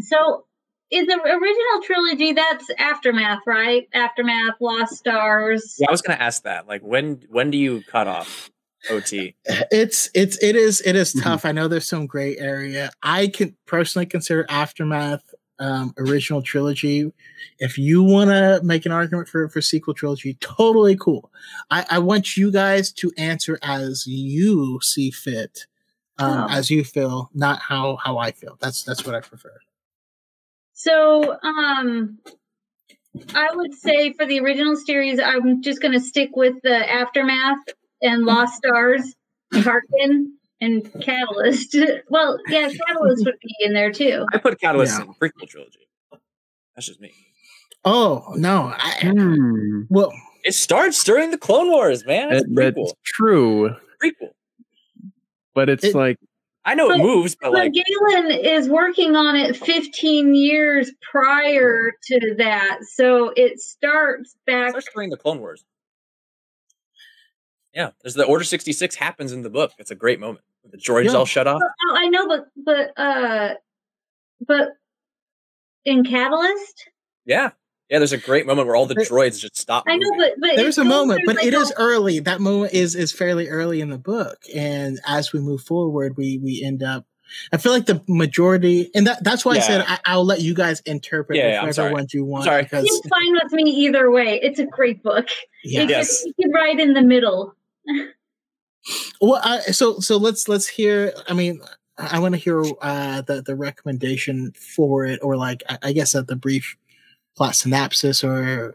So, in the original trilogy, that's Aftermath, right? Aftermath, Lost Stars.
Yeah, I was gonna ask that. Like, when when do you cut off OT?
it's it's it is it is tough. I know there's some gray area. I can personally consider Aftermath um, original trilogy. If you want to make an argument for for sequel trilogy, totally cool. I, I want you guys to answer as you see fit, um,
Oh.
as you feel, not how how I feel. That's that's what I prefer.
So, um, I would say for the original series, I'm just going to stick with the aftermath and Lost Stars, Tarkin, and Catalyst. Well, yeah, Catalyst would be in there too.
I put Catalyst
Yeah.
in the prequel trilogy. That's just me.
Oh no! I,
Hmm.
well,
It starts during the Clone Wars, man. It's
That-
prequel.
that's true,
prequel.
but it's
It-
like
I know it moves, but
But
like
Galen is working on it 15 years prior to that, so it starts
it
back.
starts during the Clone Wars. Yeah, there's the Order 66 happens in the book. It's a great moment. The droids
Yeah.
all shut off.
Oh, I know, but but uh, but in Catalyst,
Yeah. Yeah, there's a great moment where all the
There-
droids just stop.
I know,
moving.
but but
there's a moment, but
like,
it is
a-
early. That moment is is fairly early in the book, and as we move forward, we we end up. I feel like the majority, and that that's why I said I, I'll let you guys interpret
Yeah, yeah,
whichever
sorry.
ones you want.
sorry.
because
It's fine with me either way. It's a great book.
yeah.
It
Yes.
can, it can ride in the middle.
Well, I, so so let's let's hear. I mean, I want to hear uh, the the recommendation for it, or like I, I guess uh, the brief plot synopsis, or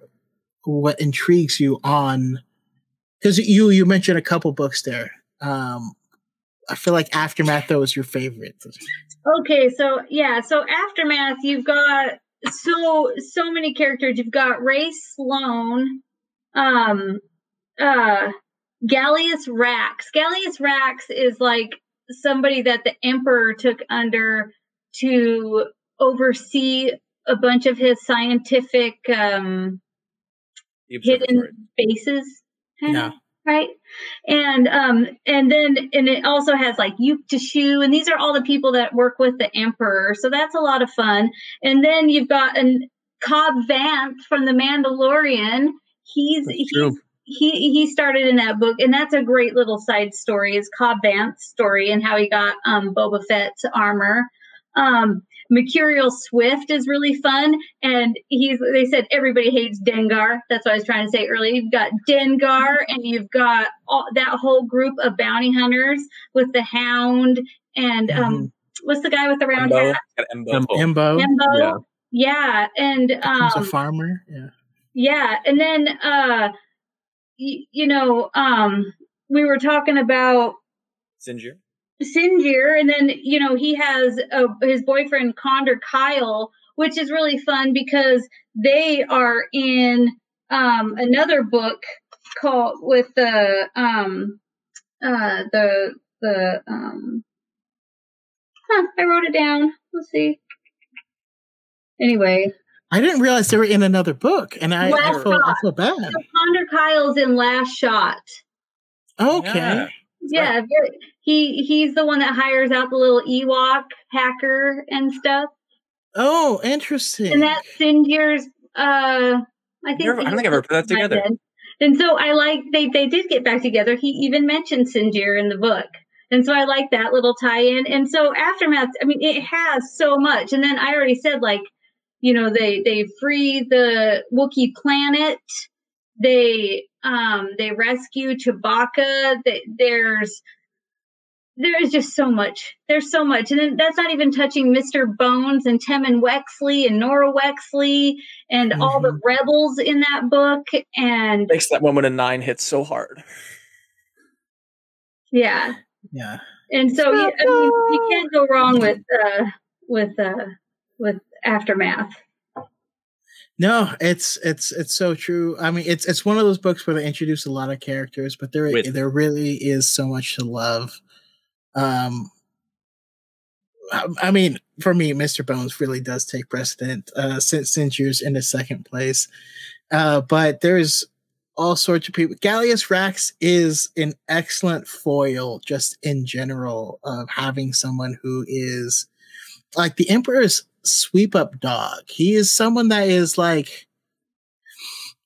what intrigues you on. Because you you mentioned a couple books there. Um, I feel like Aftermath though is your favorite.
Okay, so yeah, so aftermath, you've got so so many characters. You've got Rae Sloane, um, uh, Gallius Rax. Gallius Rax is like somebody that the Emperor took under to oversee a bunch of his scientific um, hidden bases.
Yeah.
Right. And um and then and it also has like Yuk Tashu, and these are all the people that work with the Emperor. So that's a lot of fun. And then you've got an Cobb Vanth from the Mandalorian. He's he's
true.
He he started in that book, and that's a great little side story. Is Cobb Vanth's story and how he got um Boba Fett's armor. Um, Mercurial Swift is really fun, and he's. They said everybody hates Dengar. That's what I was trying to say earlier. You've got Dengar, and you've got all, that whole group of bounty hunters with the Hound, and um, what's the guy with the round
Embo.
hat?
Got Embo.
Embo.
Embo,
Embo. Yeah, and
he's a
um,
farmer. Yeah.
yeah, and then uh, y- you know, um, we were talking about
Sinjir.
Sinjir, and then you know he has a, his boyfriend Conder Kyl, which is really fun because they are in um, another book called with the um, uh, the the um, huh, I wrote it down. Let's see. Anyway,
I didn't realize they were in another book, and I, I
Last
feel I feel bad.
so Conder Kyl's in Last Shot.
Okay.
Yeah.
Yeah, he he's the one that hires out the little Ewok hacker and stuff.
Oh, interesting.
and that's Sinjir's. Uh, I think
Never- I don't think I've ever put that together.
And so I like they they did get back together. He even mentioned Sinjir in the book, and so I like that little tie-in. And so aftermath, I mean, it has so much. And then I already said like, you know, they they free the Wookiee planet. They um they rescue Chewbacca. They, there's there's just so much. There's so much, and then that's not even touching Mr. Bones and Tim and Wexley and Norra Wexley and all the rebels in that book. And
Makes that moment in nine hit so hard.
yeah,
yeah.
and so you, I mean, you can't go wrong with uh, with uh, with aftermath.
No, it's it's it's so true. I mean, it's it's one of those books where they introduce a lot of characters, but there
With-
there really is so much to love. Um, I, I mean, for me, Mr. Bones really does take precedent uh, since since years in the second place. Uh, but there's all sorts of people. Gallius Rax is an excellent foil, just in general, of having someone who is like the Emperor's sweep up dog. He is someone that is like,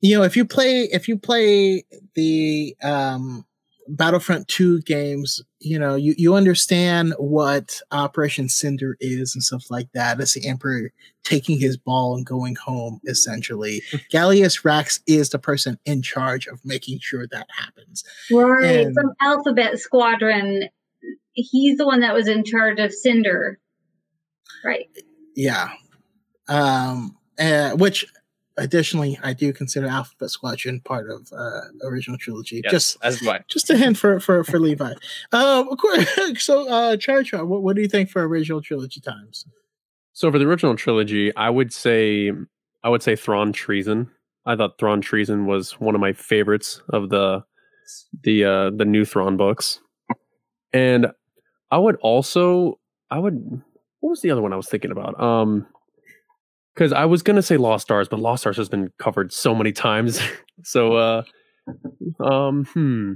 you know, if you play if you play the um, Battlefront Two games, you know, you you understand what Operation Cinder is and stuff like that. It's the Emperor taking his ball and going home, essentially. Gallius Rax is the person in charge of making sure that happens.
Right
And-
from Alphabet Squadron, he's the one that was in charge of Cinder. Right.
Yeah. Um, uh, which additionally, I do consider Alphabet Squadron part of uh, original trilogy.
Yes,
just
as do
just a hint for for for Levi. Um, of course, so uh, Char Char, what, what do you think for original trilogy times?
So for the original trilogy, I would say I would say Thrawn Treason. I thought Thrawn Treason was one of my favorites of the the uh the new Thrawn books. And I would also I would what was the other one I was thinking about? Um because I was gonna say Lost Stars, but Lost Stars has been covered so many times. so uh um hmm.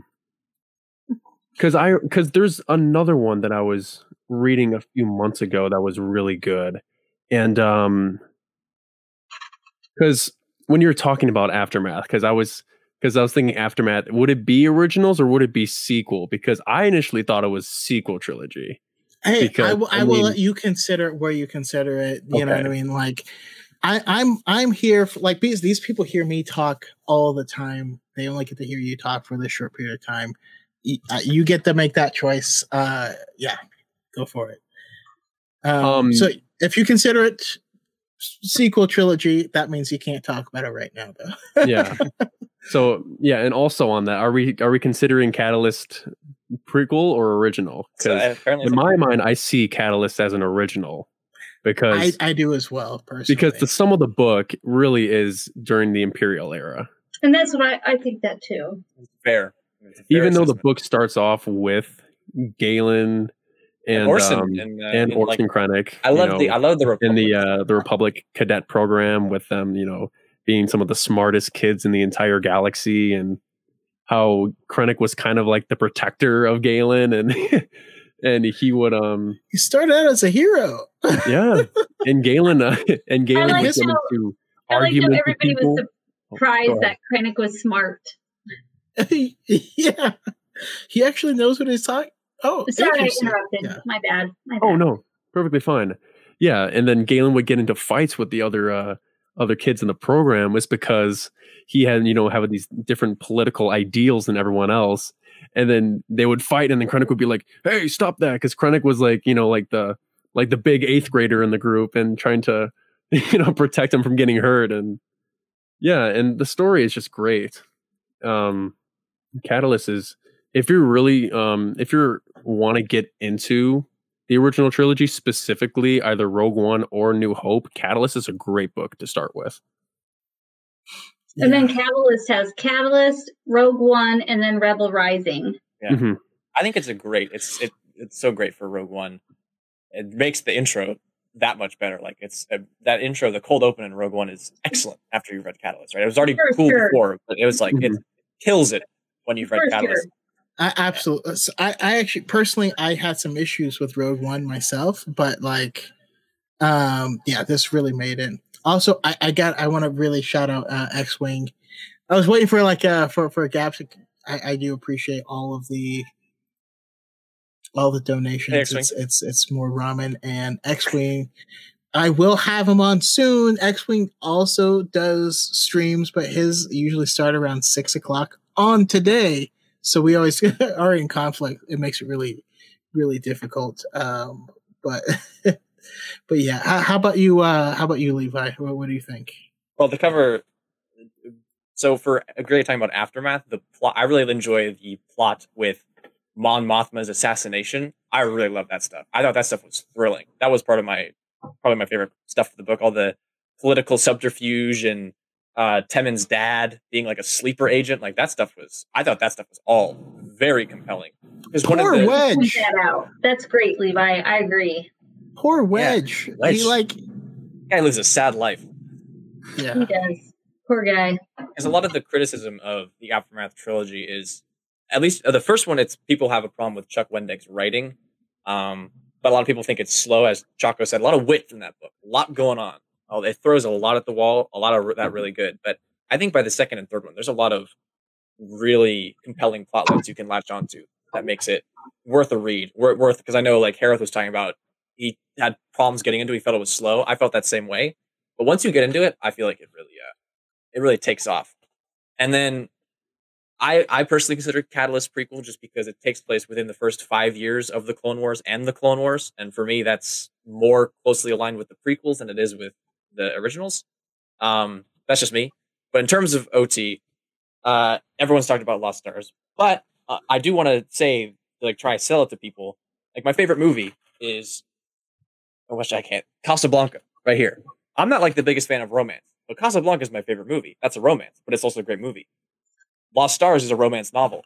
Cause I cause there's another one that I was reading a few months ago that was really good. And um because when you're talking about aftermath, because I was because I was thinking aftermath, would it be originals or would it be sequel? Because I initially thought it was sequel trilogy.
Hey,
Because,
I will. I,
I
will let you consider it where you consider it. You know what I mean? Like, I, I'm I'm here for like these these people hear me talk all the time. They only get to hear you talk for this short period of time. You, uh, you get to make that choice. Uh, yeah, go for it. Um,
Um,
so if you consider it sequel trilogy, that means you can't talk about it right now, though.
Yeah. so yeah, and also on that, are we are we considering Catalyst prequel or original? Because
apparently,
in my mind, I see Catalyst as an original because
I do as well, personally.
because the sum of the book really is during the Imperial era.
And that's what I, I think that too.
it's fair. It's fair
Even though the book starts off with Galen and
Orson
um,
and, uh,
and
in, like,
Orson Krennic.
I love
know,
the I love the
in the uh, the Republic cadet program with them, you know, being some of the smartest kids in the entire galaxy, and how Krennic was kind of like the protector of Galen, and and he would um
he started out as a hero.
yeah, and Galen uh, and Galen
like
would get
how-
into
I like how
arguments with
everybody
people.
was
Oh,
surprised
go ahead.
that Krennic was smart.
yeah, he actually knows what he's talking. Oh,
Sorry, I interrupted.
Yeah.
My bad. My bad.
Oh no, perfectly fine. Yeah, and then Galen would get into fights with the other uh, other kids in the program was because he had you know having these different political ideals than everyone else, and then they would fight, and then Krennic would be like, "Hey, stop that!" Because Krennic was like you know like the like the big eighth grader in the group and trying to you know protect him from getting hurt, and yeah, and the story is just great. Um, Catalyst is if you're really um if you're want to get into the original trilogy specifically either rogue one or new hope catalyst is a great book to start with
And then Catalyst has Catalyst, Rogue One, and then Rebel Rising.
Yeah.
Mhm.
I think it's a great. It's it, it's so great for Rogue One. It makes the intro that much better. Like it's uh, that intro, the cold open in Rogue One is excellent after you've read Catalyst. Right? It was already
For
cool
sure.
before, but it was like it kills it when you've read
For
Catalyst.
sure.
I absolutely. I, I actually personally, I had some issues with Rogue One myself, but like, um, yeah, this really made it. Also, I, I got. I want to really shout out uh, X Wing. I was waiting for like uh for for gaps. I, I do appreciate all of the all the donations.
Hey,
it's it's it's more ramen and X Wing. I will have him on soon. X Wing also does streams, but his usually start around six o'clock on today. So we always are in conflict. It makes it really, really difficult. Um, but but yeah, how, how about you? Uh, how about you, Levi? What, what do you think?
Well, the cover. So for a great time about aftermath, the plot. I really enjoy the plot with Mon Mothma's assassination. I really love that stuff. I thought that stuff was thrilling. That was part of my probably my favorite stuff of the book. All the political subterfuge and uh, Temmin's dad being like a sleeper agent, like that stuff was. I thought that stuff was all very compelling. Because one of
Poor
the
Wedge.
that out. That's great, Levi. I agree.
Poor Wedge.
Wedge.
He like
guy lives a sad life.
yeah.
He does. Poor guy.
because a lot of the criticism of the aftermath trilogy is at least uh, the first one it's people have a problem with chuck wendig's writing um, but a lot of people think it's slow as chaco said a lot of wit in that book a lot going on it throws a lot at the wall a lot of that really good but i think by the second and third one there's a lot of really compelling plot lines you can latch onto that makes it worth a read Wor- worth because i know like harith was talking about he had problems getting into it, he felt it was slow i felt that same way but once you get into it i feel like it really uh, it really takes off. And then I I personally consider Catalyst prequel just because it takes place within the first five years of the Clone Wars and the Clone Wars, and for me that's more closely aligned with the prequels than it is with the originals. Um, that's just me. But in terms of OT, uh, everyone's talked about Lost Stars, but uh, I do want to say, like, try sell it to people. Like, my favorite movie is, I wish I can't, Casablanca, right here. I'm not like the biggest fan of romance, but Casablanca is my favorite movie. That's a romance, but it's also a great movie. Lost Stars is a romance novel,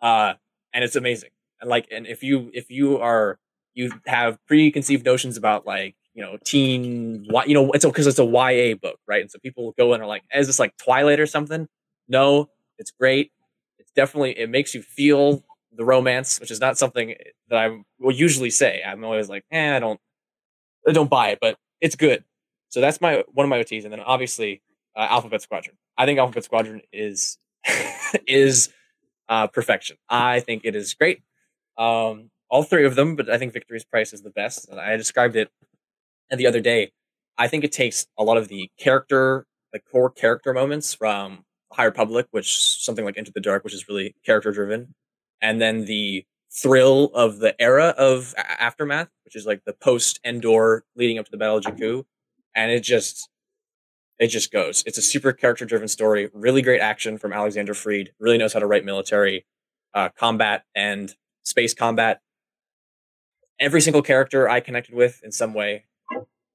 uh, and it's amazing. And like, and if you if you are you have preconceived notions about like you know teen, you know, it's because it's a YA book, right? And so people go in and are like, is this like Twilight or something? No, it's great. It's definitely it makes you feel the romance, which is not something that I will usually say. I'm always like, eh, I don't, I don't buy it, but it's good. So that's my one of my OTs, and then obviously uh, Alphabet Squadron. I think Alphabet Squadron is is uh, perfection. I think it is great. Um, all three of them, but I think Victory's Price is the best. And I described it the other day. I think it takes a lot of the character, the core character moments from High Republic, which something like Into the Dark, which is really character driven, and then the thrill of the era of Aftermath, which is like the post Endor leading up to the Battle of Jakku, and it just it just goes. It's a super character driven story. Really great action from Alexander Freed. Really knows how to write military uh, combat and space combat. Every single character I connected with in some way.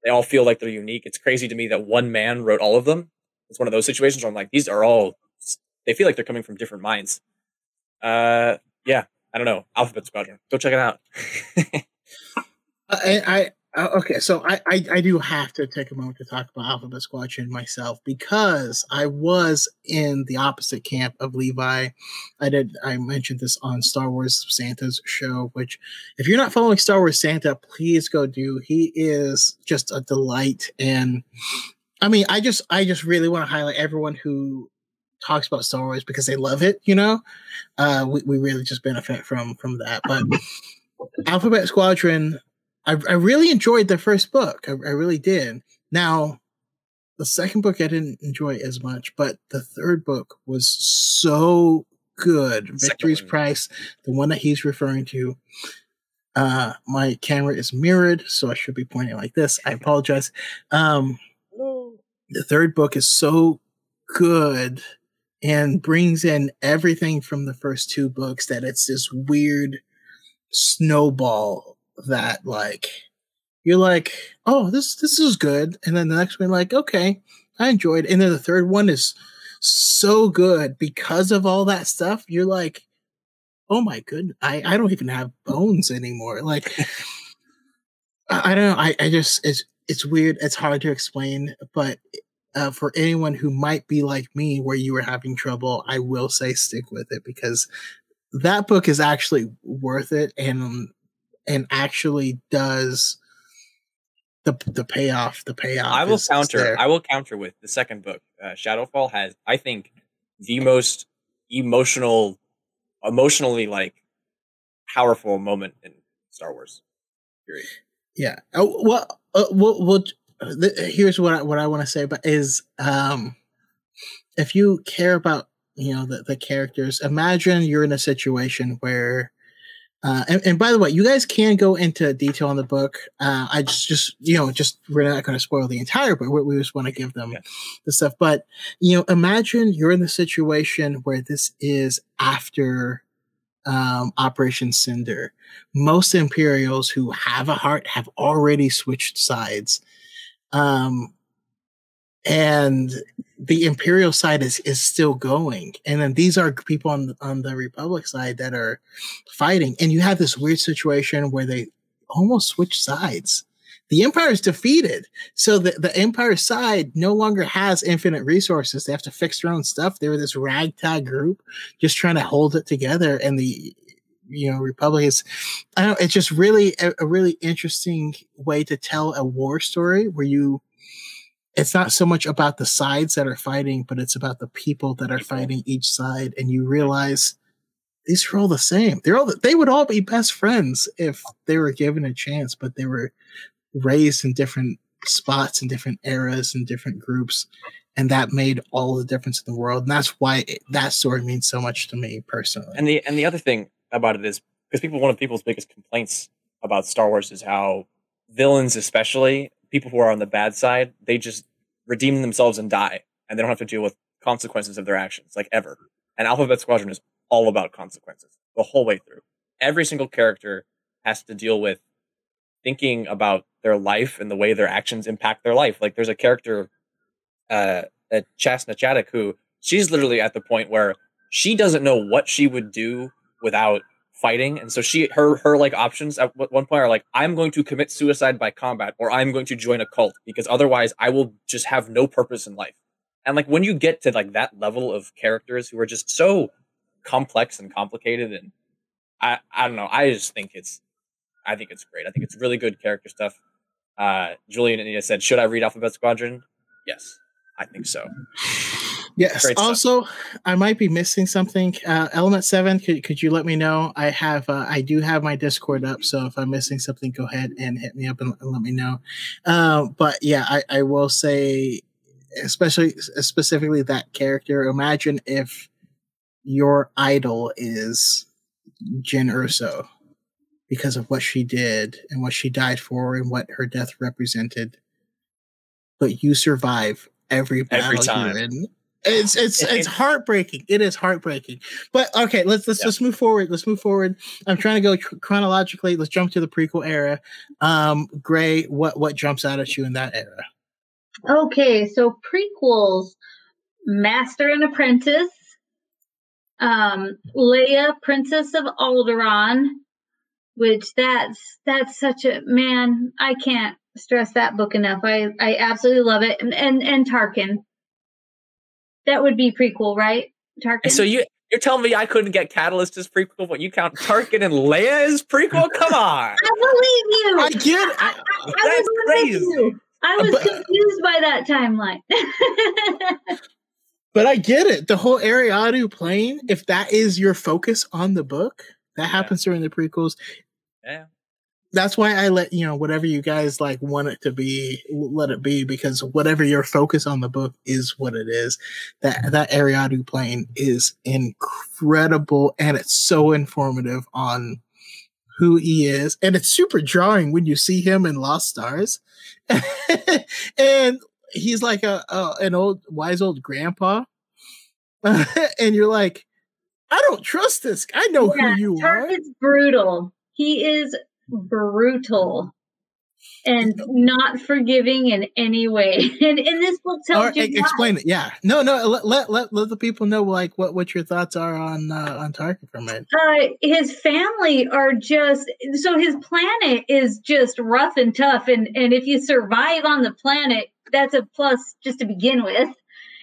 They all feel like they're unique. It's crazy to me that one man wrote all of them. It's one of those situations where I'm like, these are all. They feel like they're coming from different minds. Uh, yeah, I don't know. Alphabet Squadron. Go check it out.
I, I uh, okay, so I, I, I do have to take a moment to talk about Alphabet Squadron myself because I was in the opposite camp of Levi. I did I mentioned this on Star Wars Santa's show, which if you're not following Star Wars Santa, please go do. He is just a delight, and I mean, I just I just really want to highlight everyone who talks about Star Wars because they love it. You know, uh, we we really just benefit from from that, but. Alphabet Squadron I, I really enjoyed the first book. I, I really did. Now, the second book I didn't enjoy as much, but the third book was so good. Second Victory's one. Price, the one that he's referring to. Uh, my camera is mirrored, so I should be pointing like this. I apologize. Um, the third book is so good and brings in everything from the first two books that it's this weird snowball that like you're like, oh, this this is good, and then the next one, like, okay, I enjoyed, and then the third one is so good because of all that stuff. You're like, oh my goodness, I I don't even have bones anymore. Like, I, I don't know. I I just it's it's weird. It's hard to explain, but uh, for anyone who might be like me, where you were having trouble, I will say stick with it because that book is actually worth it, and um, and actually does the the payoff. The payoff.
I will is, counter. Is I will counter with the second book. Uh, Shadowfall has, I think, the most emotional, emotionally like powerful moment in Star Wars.
Period. Yeah. Oh, well, uh, well, well here's what I, what I want to say, but is um, if you care about you know the, the characters, imagine you're in a situation where uh, and, and, by the way, you guys can go into detail on the book. Uh, I just, just, you know, just we're not going to spoil the entire book. We, we just want to give them yeah. the stuff. But you know, imagine you're in the situation where this is after um, Operation Cinder. Most Imperials who have a heart have already switched sides. Um, and the imperial side is is still going. And then these are people on on the republic side that are fighting. And you have this weird situation where they almost switch sides. The empire is defeated. So the, the empire side no longer has infinite resources. They have to fix their own stuff. They were this ragtag group just trying to hold it together. And the you know republic is i don't it's just really a, a really interesting way to tell a war story where you it's not so much about the sides that are fighting, but it's about the people that are fighting each side. And you realize these are all the same. They're all, they would all be best friends if they were given a chance, but they were raised in different spots and different eras and different groups. And that made all the difference in the world. And that's why it, that story means so much to me personally.
And the, and the other thing about it is because people, one of people's biggest complaints about Star Wars is how villains, especially people who are on the bad side, they just redeem themselves and die. and they don't have to deal with consequences of their actions, like ever. And Alphabet Squadron is all about consequences the whole way through. Every single character has to deal with thinking about their life and the way their actions impact their life. Like there's a character, uh, Chass na Chadic, who she's literally at the point where she doesn't know what she would do without fighting. And so she her her like options at one point are like i'm going to commit suicide by combat or i'm going to join a cult because otherwise i will just have no purpose in life. And like when you get to like that level of characters who are just so complex and complicated and i i don't know i just think it's i think it's great. I think it's really good character stuff. Uh julian and Anita said should i read alphabet squadron? Yes i think so
Yes. Also, I might be missing something. Uh, Element Seven, could, could you let me know? I have uh, I do have my Discord up, so if I'm missing something, go ahead and hit me up and, and let me know. Um, but yeah, I, I will say, especially specifically that character. Imagine if your idol is Jyn Erso because of what she did and what she died for and what her death represented. But you survive every battle every time. you're in it's it's it's heartbreaking. It is heartbreaking. But okay, let's let's yeah. let's move forward. Let's move forward. I'm trying to go chronologically. Let's jump to the prequel era. Um, Gray, what what jumps out at you in that era?
Okay, so prequels: Master and Apprentice, um, Leia, Princess of Alderaan, which that's that's such a man. I can't stress that book enough. I I absolutely love it, and and and Tarkin that would be prequel, right?
Tarkin. So you you're telling me I couldn't get Catalyst as prequel, but you count Tarkin and Leia as prequel? Come on.
I believe you.
I get it. I,
I, I That's crazy. I was but, confused by that timeline.
but I get it. The whole Eriadu plane, if that is your focus on the book, that happens yeah. during the prequels.
Yeah
that's why I let you know whatever you guys like want it to be, let it be because whatever your focus on the book is what it is. That that Eriadu plane is incredible and it's so informative on who he is, and it's super jarring when you see him in Lost Stars, and he's like a, a an old wise old grandpa, and you're like, I don't trust this. I know yeah, who you are.
It's brutal. He is brutal and not forgiving in any way. And in this book tells or, you
explain it. Yeah, no, no. Let, let let let the people know like what what your thoughts are on uh, on Tarkin from it.
Uh, his family are just so his planet is just rough and tough, and and if you survive on the planet, that's a plus just to begin with.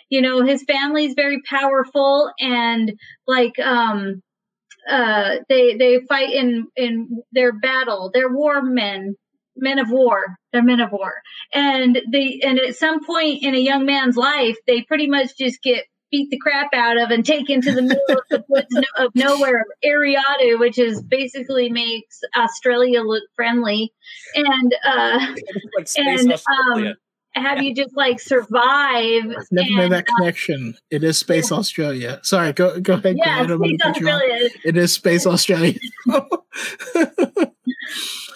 You know, his family is very powerful and like um uh, they they fight in in their battle. They're war men, men of war. They're men of war, and they and at some point in a young man's life, they pretty much just get beat the crap out of and taken to the middle of the woods of nowhere of Eriadu, which is basically makes Australia look friendly, and uh, like and um, have you just like survive?
I've never and, made that uh, connection. it is Space yeah. Australia. Sorry, go go ahead.
Yeah, go ahead. Space Australia.
It is Space Australia.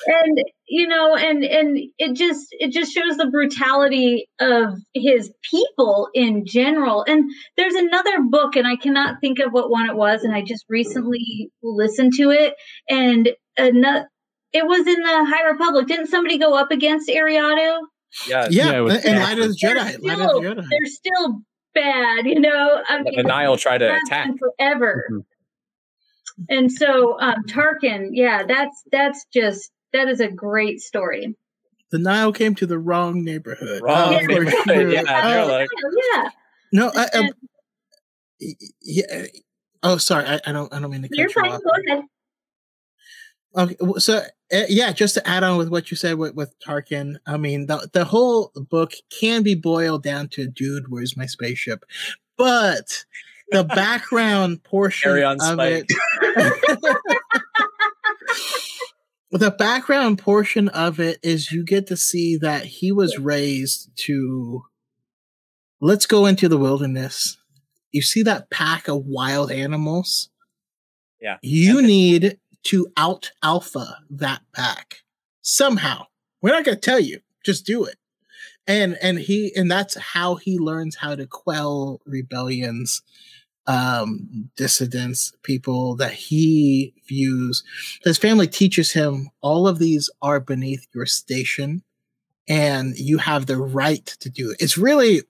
and you know, and and it just it just shows the brutality of his people in general. And there's another book, and I cannot think of what one it was, and I just recently listened to it, and another. It was in the High Republic. Didn't somebody go up against Eriadu?
Yeah,
yeah, yeah and Light of the Jedi.
Still, Light of the Jedi. They're still bad, you know. I
mean, the Nihil try to attack
forever. Mm-hmm. And so um, Tarkin, yeah, that's that's just that is a great story.
The Nihil came to the wrong neighborhood.
Wrong uh, neighborhood. Sure. Yeah, uh, like,
yeah.
No, I, I, yeah. Oh, sorry. I, I, don't. I don't mean to. You're fine. Go ahead. Okay, so uh, yeah, just to add on with what you said with, with Tarkin, I mean the the whole book can be boiled down to "Dude, where's my spaceship?" But the background portion of Spike. it, the background portion of it is you get to see that he was raised to. Let's go into the wilderness. You see that pack of wild animals.
Yeah.
You need to out alpha that pack somehow. We're not going to tell you, just do it. and and he and that's how he learns how to quell rebellions um dissidents people that he views his family teaches him all of these are beneath your station and you have the right to do it it's really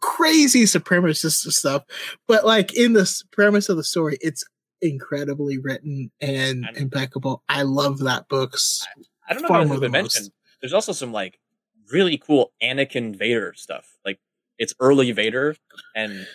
crazy supremacist stuff but like in the premise of the story it's incredibly written and impeccable i love that book's
I don't know if it's mentioned. There's also some like really cool Anakin Vader stuff. Like it's early Vader, and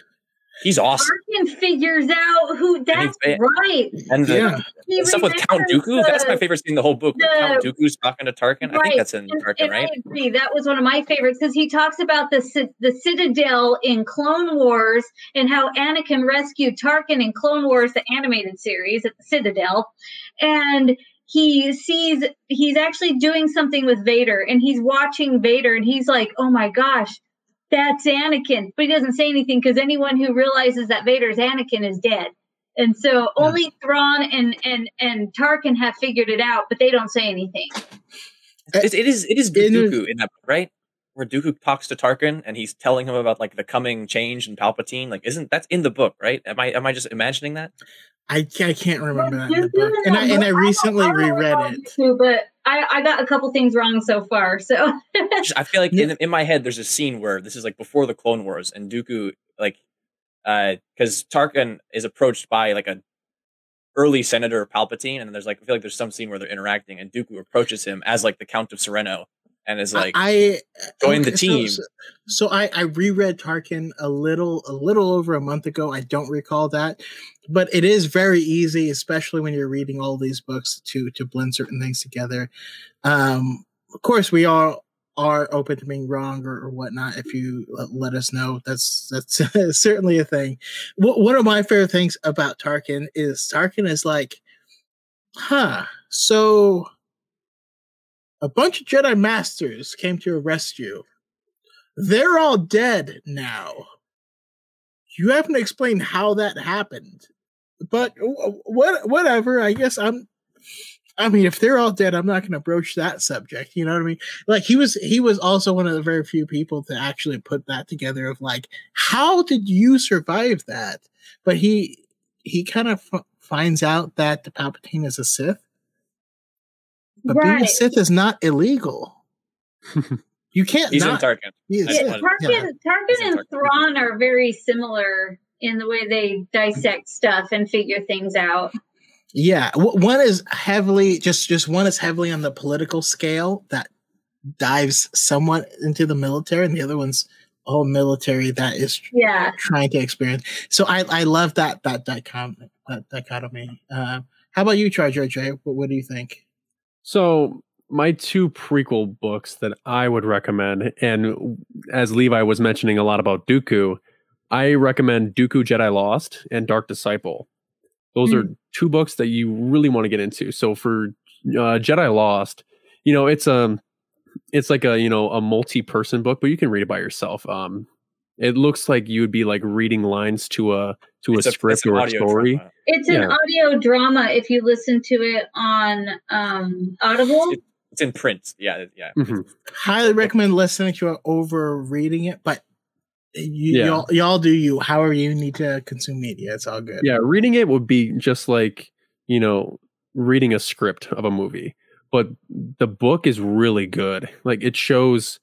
he's awesome.
Tarkin figures out who. That's and right.
And the, yeah. the stuff with Count Dooku. The, that's my favorite scene in the whole book. The, Count Dooku's talking to Tarkin. Right. I think that's in and, Tarkin, and right? I
agree. That was one of my favorites because he talks about the the Citadel in Clone Wars and how Anakin rescued Tarkin in Clone Wars, the animated series at the Citadel, and he sees he's actually doing something with Vader and he's watching Vader and he's like, "Oh my gosh, that's Anakin." But he doesn't say anything because anyone who realizes that Vader's Anakin is dead. And so only Thrawn and and and Tarkin have figured it out, but they don't say anything.
It, it is it is Dooku in that right where Dooku talks to Tarkin and he's telling him about like the coming change in Palpatine. Like, isn't that's in the book, right? Am I am I just imagining that?
I, I can't remember that in the book, and I and I recently I reread it
too. But I, I got a couple things wrong so far. So
I feel like in in my head there's a scene where this is like before the Clone Wars, and Dooku like uh because Tarkin is approached by like a early Senator Palpatine, and there's like I feel like there's some scene where they're interacting, and Dooku approaches him as like the Count of Serenno, and is like
I
join okay, the team.
So, so, I I reread Tarkin a little a little over a month ago. I don't recall that, but it is very easy, especially when you're reading all these books, to to blend certain things together. Um, of course, we all are open to being wrong or, or whatnot. If you let us know, that's that's certainly a thing. W- one of my favorite things about Tarkin is Tarkin is like, huh, so a bunch of Jedi Masters came to arrest you. They're all dead now. You haven't explained how that happened, but what? Whatever. I guess I'm. I mean, if they're all dead, I'm not going to broach that subject. You know what I mean? Like he was, he was also one of the very few people to actually put that together. Of like, how did you survive that? But he, he kind of finds out that the Palpatine is a Sith, but right. being a Sith is not illegal. you can't.
He's
not,
in Tarkin.
Yeah, Tarkin, yeah. Tarkin and Thrawn are very similar in the way they dissect stuff and figure things out.
Yeah, one is heavily just just one is heavily on the political scale that dives somewhat into the military, and the other one's all military that is
yeah
trying to experience. So I I love that that dichotomy. That dichotomy. Uh, how about you, Charger J? What, what do you think?
So my two prequel books that I would recommend, and as Levi was mentioning a lot about Dooku, I recommend Dooku Jedi Lost and Dark Disciple. Those mm. are hmm. two books that you really want to get into. So for uh, Jedi Lost, you know, it's a um, it's like a you know a multi-person book, but you can read it by yourself. Um, it looks like you would be like reading lines to a to it's a, script or a story.
Drama. It's an audio drama if you listen to it on um, Audible.
It, it's in print. Yeah, yeah.
Mm-hmm. Highly recommend listening to it over reading it, but you, yeah. y'all, y'all do you. However, you need to consume media. It's all good.
Yeah, reading it would be just like you know reading a script of a movie, but the book is really good. Like it shows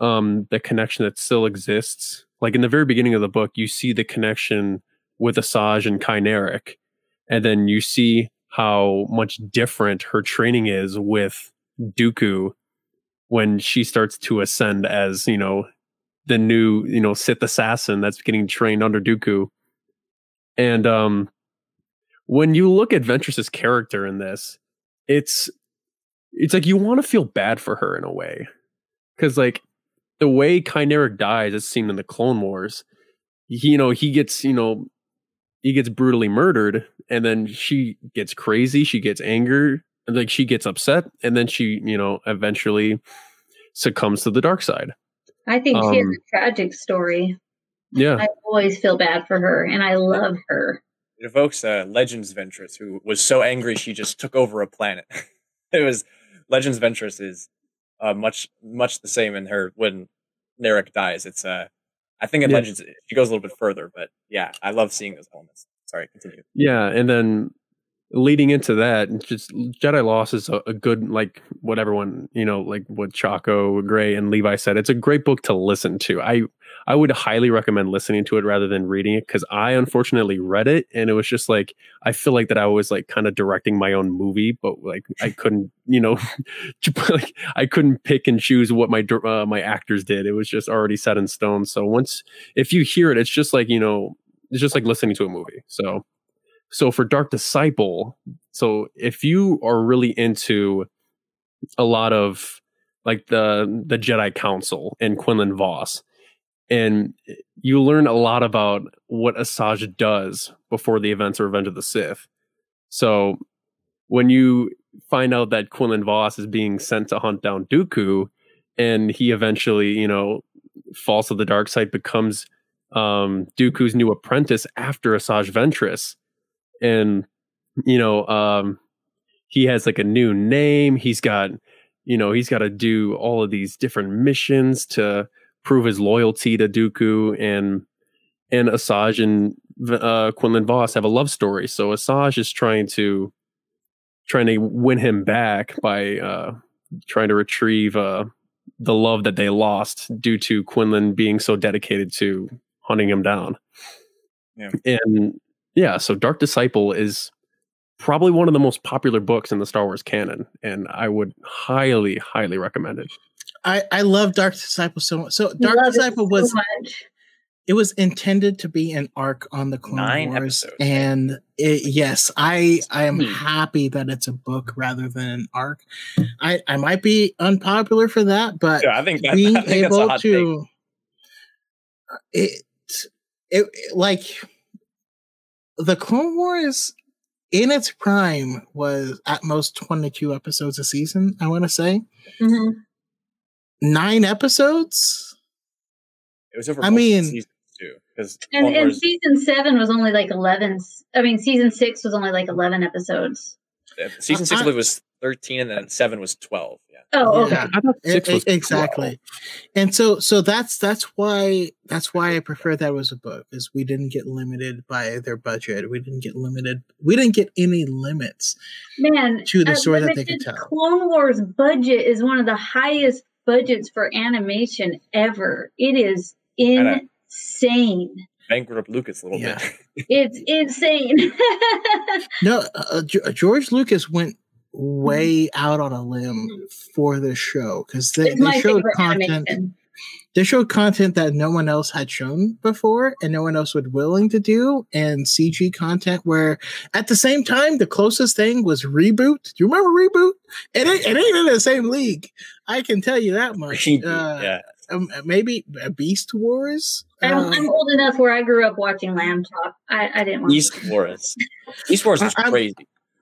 um the connection that still exists. Like in the very beginning of the book, you see the connection with Asajj and Ky Narec, and then you see how much different her training is with Dooku when she starts to ascend as you know the new you know Sith assassin that's getting trained under Dooku, and um, when you look at Ventress's character in this, it's it's like you want to feel bad for her in a way. Because like the way Ky Narec dies, as seen in the Clone Wars, he, you know he gets you know he gets brutally murdered and then she gets crazy she gets anger like she gets upset and then she you know eventually succumbs to the dark side.
I think um, she has um, a tragic story.
yeah.
I always feel bad for her and i love her.
It evokes uh, legends ventress who was so angry she just took over a planet. It was legends ventress is uh, much much the same in her when Narec dies. It's uh, I think in
Yeah.
Legends she goes a little bit further, but yeah, I love seeing those elements. Sorry, continue.
Yeah, and then leading into that, just Jedi Lost is a, a good like what everyone you know, like what Chaco, Gray, and Levi said. It's a great book to listen to. I I would highly recommend listening to it rather than reading it because I unfortunately read it and it was just like I feel like that I was like kind of directing my own movie, but like I couldn't, you know, like I couldn't pick and choose what my uh, my actors did. It was just already set in stone. So once if you hear it, it's just like you know, it's just like listening to a movie. So so for Dark Disciple, so if you are really into a lot of like the the Jedi Council and Quinlan Vos, and you learn a lot about what Asajj does before the events of Revenge of the Sith. So when you find out that Quinlan Vos is being sent to hunt down Dooku, and he eventually, you know, falls to the dark side, becomes um, Dooku's new apprentice after Asajj Ventress, and you know, um, he has like a new name. He's got, you know, he's got to do all of these different missions to prove his loyalty to Dooku, and and Asajj and uh, Quinlan Vos have a love story. So Asajj is trying to trying to win him back by uh, trying to retrieve uh, the love that they lost due to Quinlan being so dedicated to hunting him down.
Yeah.
And yeah, so Dark Disciple is probably one of the most popular books in the Star Wars canon, and I would highly, highly recommend it.
I, I love Dark Disciple so much. So Dark
Love it
Disciple
so
was
much.
it was intended to be an arc on the Clone
Nine
Wars,
episodes.
and it, yes, I I am
Hmm.
happy that it's a book rather than an arc. I I might be unpopular for that, but
Yeah, I think that,
being
I think
able to it, it it like the Clone Wars in its prime was at most 22 episodes a season, I want to say.
Mhm.
Nine episodes?
It was over.
I mean-
seasons too, because
And, and season seven was only like 11. I mean, season six was only like 11 episodes.
season six
I-
I was thirteen, and then seven was twelve. Yeah.
Oh, okay.
Yeah.
I thought six was
exactly. And so so that's that's why that's why I prefer that was a book is we didn't get limited by their budget. We didn't get limited. We didn't get any limits.
Man,
To the
uh,
story that they could tell.
Clone Wars budget is one of the highest budgets for animation ever. It is insane.
Bankrupt Lucas a little
Yeah.
bit.
It's insane.
No, uh, uh, uh, George Lucas went mm-hmm. way out on a limb mm-hmm. for this show because they, they showed content.
animation.
They showed content that no one else had shown before, and no one else was willing to do, and CG content where at the same time the closest thing was reboot. Do you remember reboot? It ain't, it ain't in the same league. I can tell you that much. Uh,
yeah.
um, maybe Beast Wars.
I'm,
Uh,
I'm old enough where I grew up watching Lamb Chop. I, I didn't want
East Wars. East Wars was
I- I'm-
crazy.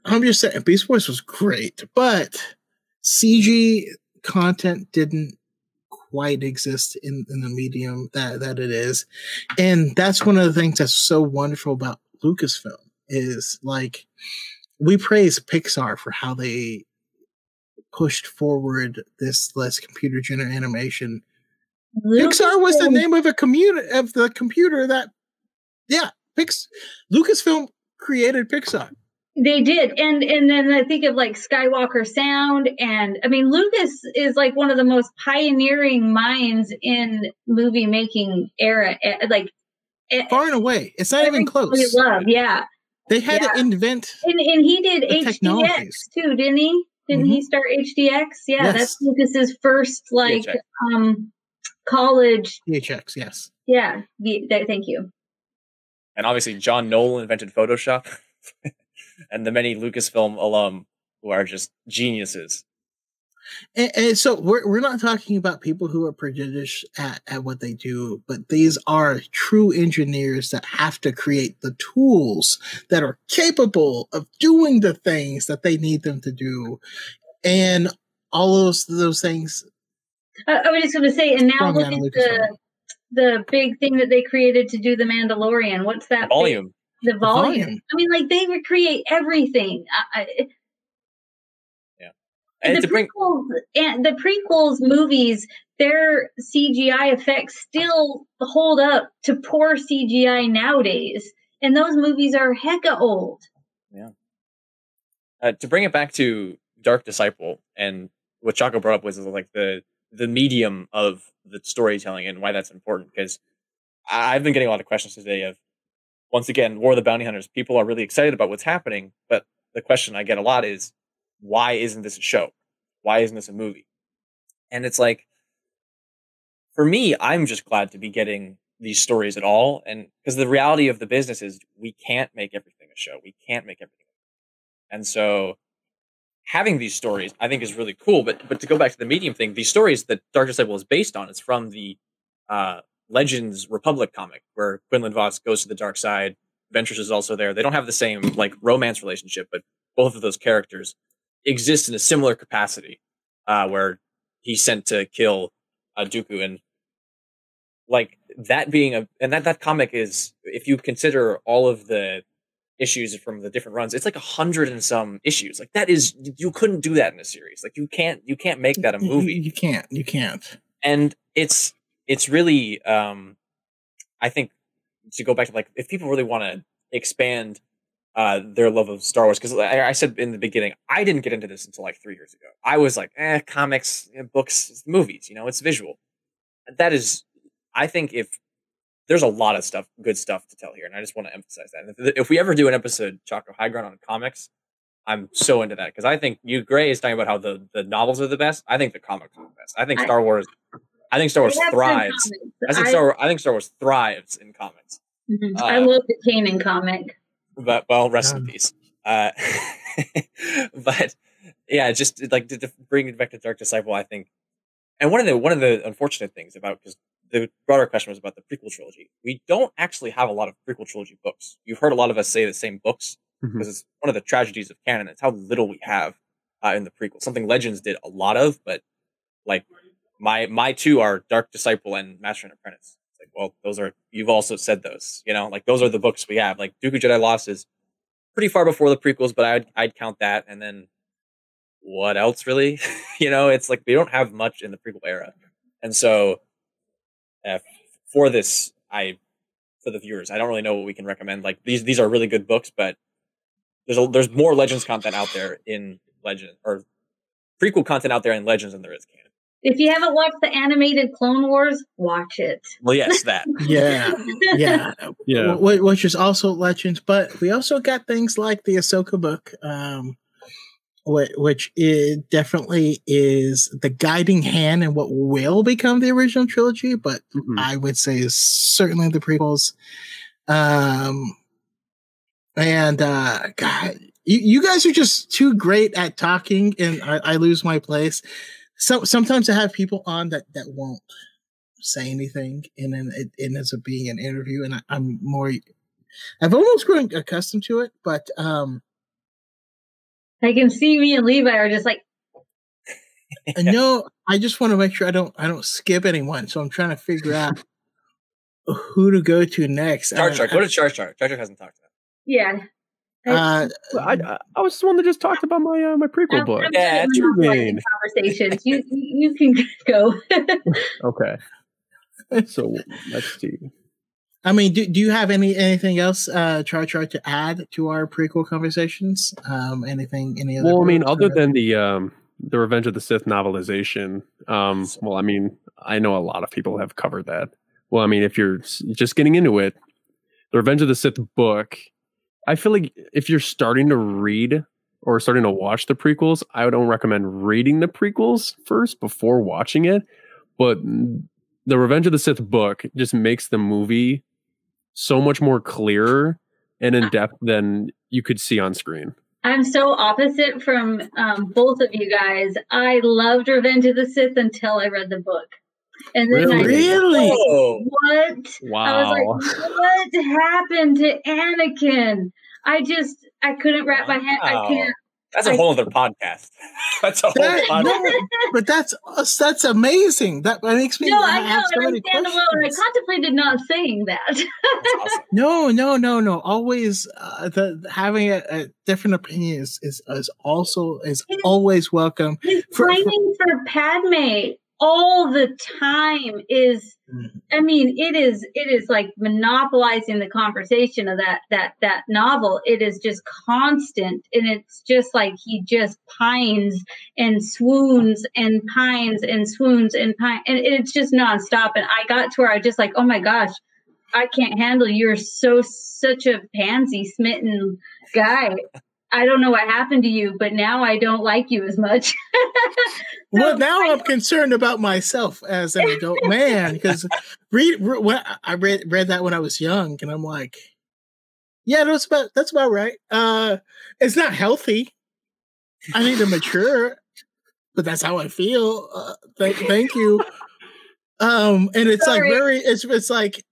I'm just saying, Beast Wars was great, but CG content didn't quite exist in, in the medium that, that it is. And that's one of the things that's so wonderful about Lucasfilm is like we praise Pixar for how they pushed forward this less computer generated animation. Pixar was the name of a community of the computer that yeah, Pix Lucasfilm created Pixar.
They did, and and then I think of like Skywalker Sound, and I mean Lucas is like one of the most pioneering minds in movie making era. eh, Like eh,
Far and away. It's not even close.
Love, yeah,
They had
Yeah.
to invent
and and he did
THX
too, didn't he? Didn't he start THX? Yeah,
Yes.
that's Lucas's first like
THX.
um college.
THX, yes.
Yeah, the, that, thank you.
And obviously, John Nolan invented Photoshop, and the many Lucasfilm alum who are just geniuses.
And, and so we're we're not talking about people who are prejudiced at, at what they do, but these are true engineers that have to create the tools that are capable of doing the things that they need them to do. And all those those things
I, I was just going to say, and now look
Anna
at
Lucasfilm.
the the big thing that they created to do the Mandalorian. What's that? big-
Volume.
the volume.
volume.
I mean, like they recreate everything. I, I,
And
the prequels and the prequels movies their CGI effects still hold up to poor CGI nowadays. And those movies are hecka old.
Yeah. Uh, to bring it back to Dark Disciple and what Chaco brought up was like the the medium of the storytelling and why that's important because I've been getting a lot of questions today of once again War of the Bounty Hunters. People are really excited about what's happening, but the question I get a lot is why isn't this a show? Why isn't this a movie? And it's like for me, I'm just glad to be getting these stories at all. And because the reality of the business is we can't make everything a show. We can't make everything. And so having these stories, I think is really cool. But, but to go back to the medium thing, these stories that Dark Disciple is based on is from the, uh, Legends Republic comic where Quinlan Vos goes to the dark side. Ventress is also there. They don't have the same like romance relationship, but both of those characters exist in a similar capacity, uh, where he's sent to kill uh, Dooku and like that being a and that that comic is if you consider all of the issues from the different runs it's like a hundred and some issues like that is you couldn't do that in a series like you can't you can't make that a movie
you can't. You can't.
and it's it's really um i think to go back to like if people really want to expand uh their love of star wars because I, I said in the beginning i didn't get into this until like three years ago i was like eh comics eh, books movies you know it's visual that is i think if there's a lot of stuff good stuff to tell here and i just want to emphasize that and if, if we ever do an episode choco high ground on comics i'm so into that because i think you gray is talking about how the the novels are the best i think the comics are the best i think
I-
star wars i think star wars
They have good
thrives. I think
I-
Star. I think Star Wars thrives in comics.
Mhm. I
uh,
love the Kanan comic.
But well, rest in peace. Uh, but yeah, just like to, to bring it back to Dark Disciple, I think. And one of the one of the unfortunate things about because the broader question was about the prequel trilogy. We don't actually have a lot of prequel trilogy books. You've heard a lot of us say the same books because it's one of the tragedies of canon. It's how little we have uh, in the prequel. Something Legends did a lot of, but like my my two are Dark Disciple and Master and Apprentice. Like, well, those are you've also said those, you know, like those are the books we have. Like Dooku Jedi Lost is pretty far before the prequels, but I'd I'd count that. And then what else really? you know, it's like we don't have much in the prequel era, and so uh, for this, I for the viewers, I don't really know what we can recommend. Like these these are really good books, but there's a, there's more Legends content out there in Legend or prequel content out there in Legends than there is canon.
If you haven't watched the animated Clone Wars, watch it.
Well, yes, that.
Yeah. Yeah.
Yeah.
Wh- Which is also legends, but we also got things like the Ahsoka book, um, which is definitely is the guiding hand in what will become the original trilogy, but
Mhm.
I would say is certainly the prequels. Um, and uh, God, you, you guys are just too great at talking, and I, I lose my place. So sometimes I have people on that that won't say anything, and then it, it ends up being an interview, and I, I'm more. I've almost grown accustomed to it, but um,
I can see me and Levi are just like,
I know I just want to make sure I don't I don't skip anyone, so I'm trying to figure out who to go to next.
Char Char. Go to Char Char. Char Char hasn't talked to
yeah.
Uh,
I, I, I was the one that just talked about my uh, my prequel
I'm,
book.
I'm
Yeah,
good at
true.
conversations. You you you can go.
Okay. So let's see.
I mean, do, do you have any anything else, uh, try Char, to add to our prequel conversations? Um, anything? Any other?
Well, I mean, other than the um, the Revenge of the Sith novelization, um, well, I mean, I know a lot of people have covered that. Well, I mean, if you're just getting into it, the Revenge of the Sith book, I feel like if you're starting to read or starting to watch the prequels, I don't recommend reading the prequels first before watching it. But the Revenge of the Sith book just makes the movie so much more clearer and in depth than you could see on screen.
I'm so opposite from um, both of you guys. I loved Revenge of the Sith until I read the book, and then I
Really?
Oh,
what?
Wow.
I was like, what happened to Anakin? I just I couldn't wrap my head. I can't.
that's a
I-
whole other podcast. That's a whole
That-
podcast.
no, but that's that's amazing. That makes me
No, I know,
have so
and I
many
stand alone. I contemplated not saying that.
Awesome.
No, no, no, no. Always uh, the having a, a different opinion is, is is also is always welcome.
He's
For- for-
for Padme all the time is
Mhm.
I mean, it is it is like monopolizing the conversation of that that that novel. It is just constant and it's just like he just pines and swoons and pines and swoons and pine and it's just nonstop. And I got to where I just like, oh my gosh, I can't handle you're so such a pansy smitten guy. I don't know what happened to you, but now I don't like you as much.
Well, now I'm concerned about myself as an adult man because read, re- when I read read that when I was young, and I'm like, yeah, that's about that's about right. Uh, it's not healthy. I need to mature, but that's how I feel. Uh, thank, thank you. Um, and it's
Sorry.
like very, it's it's like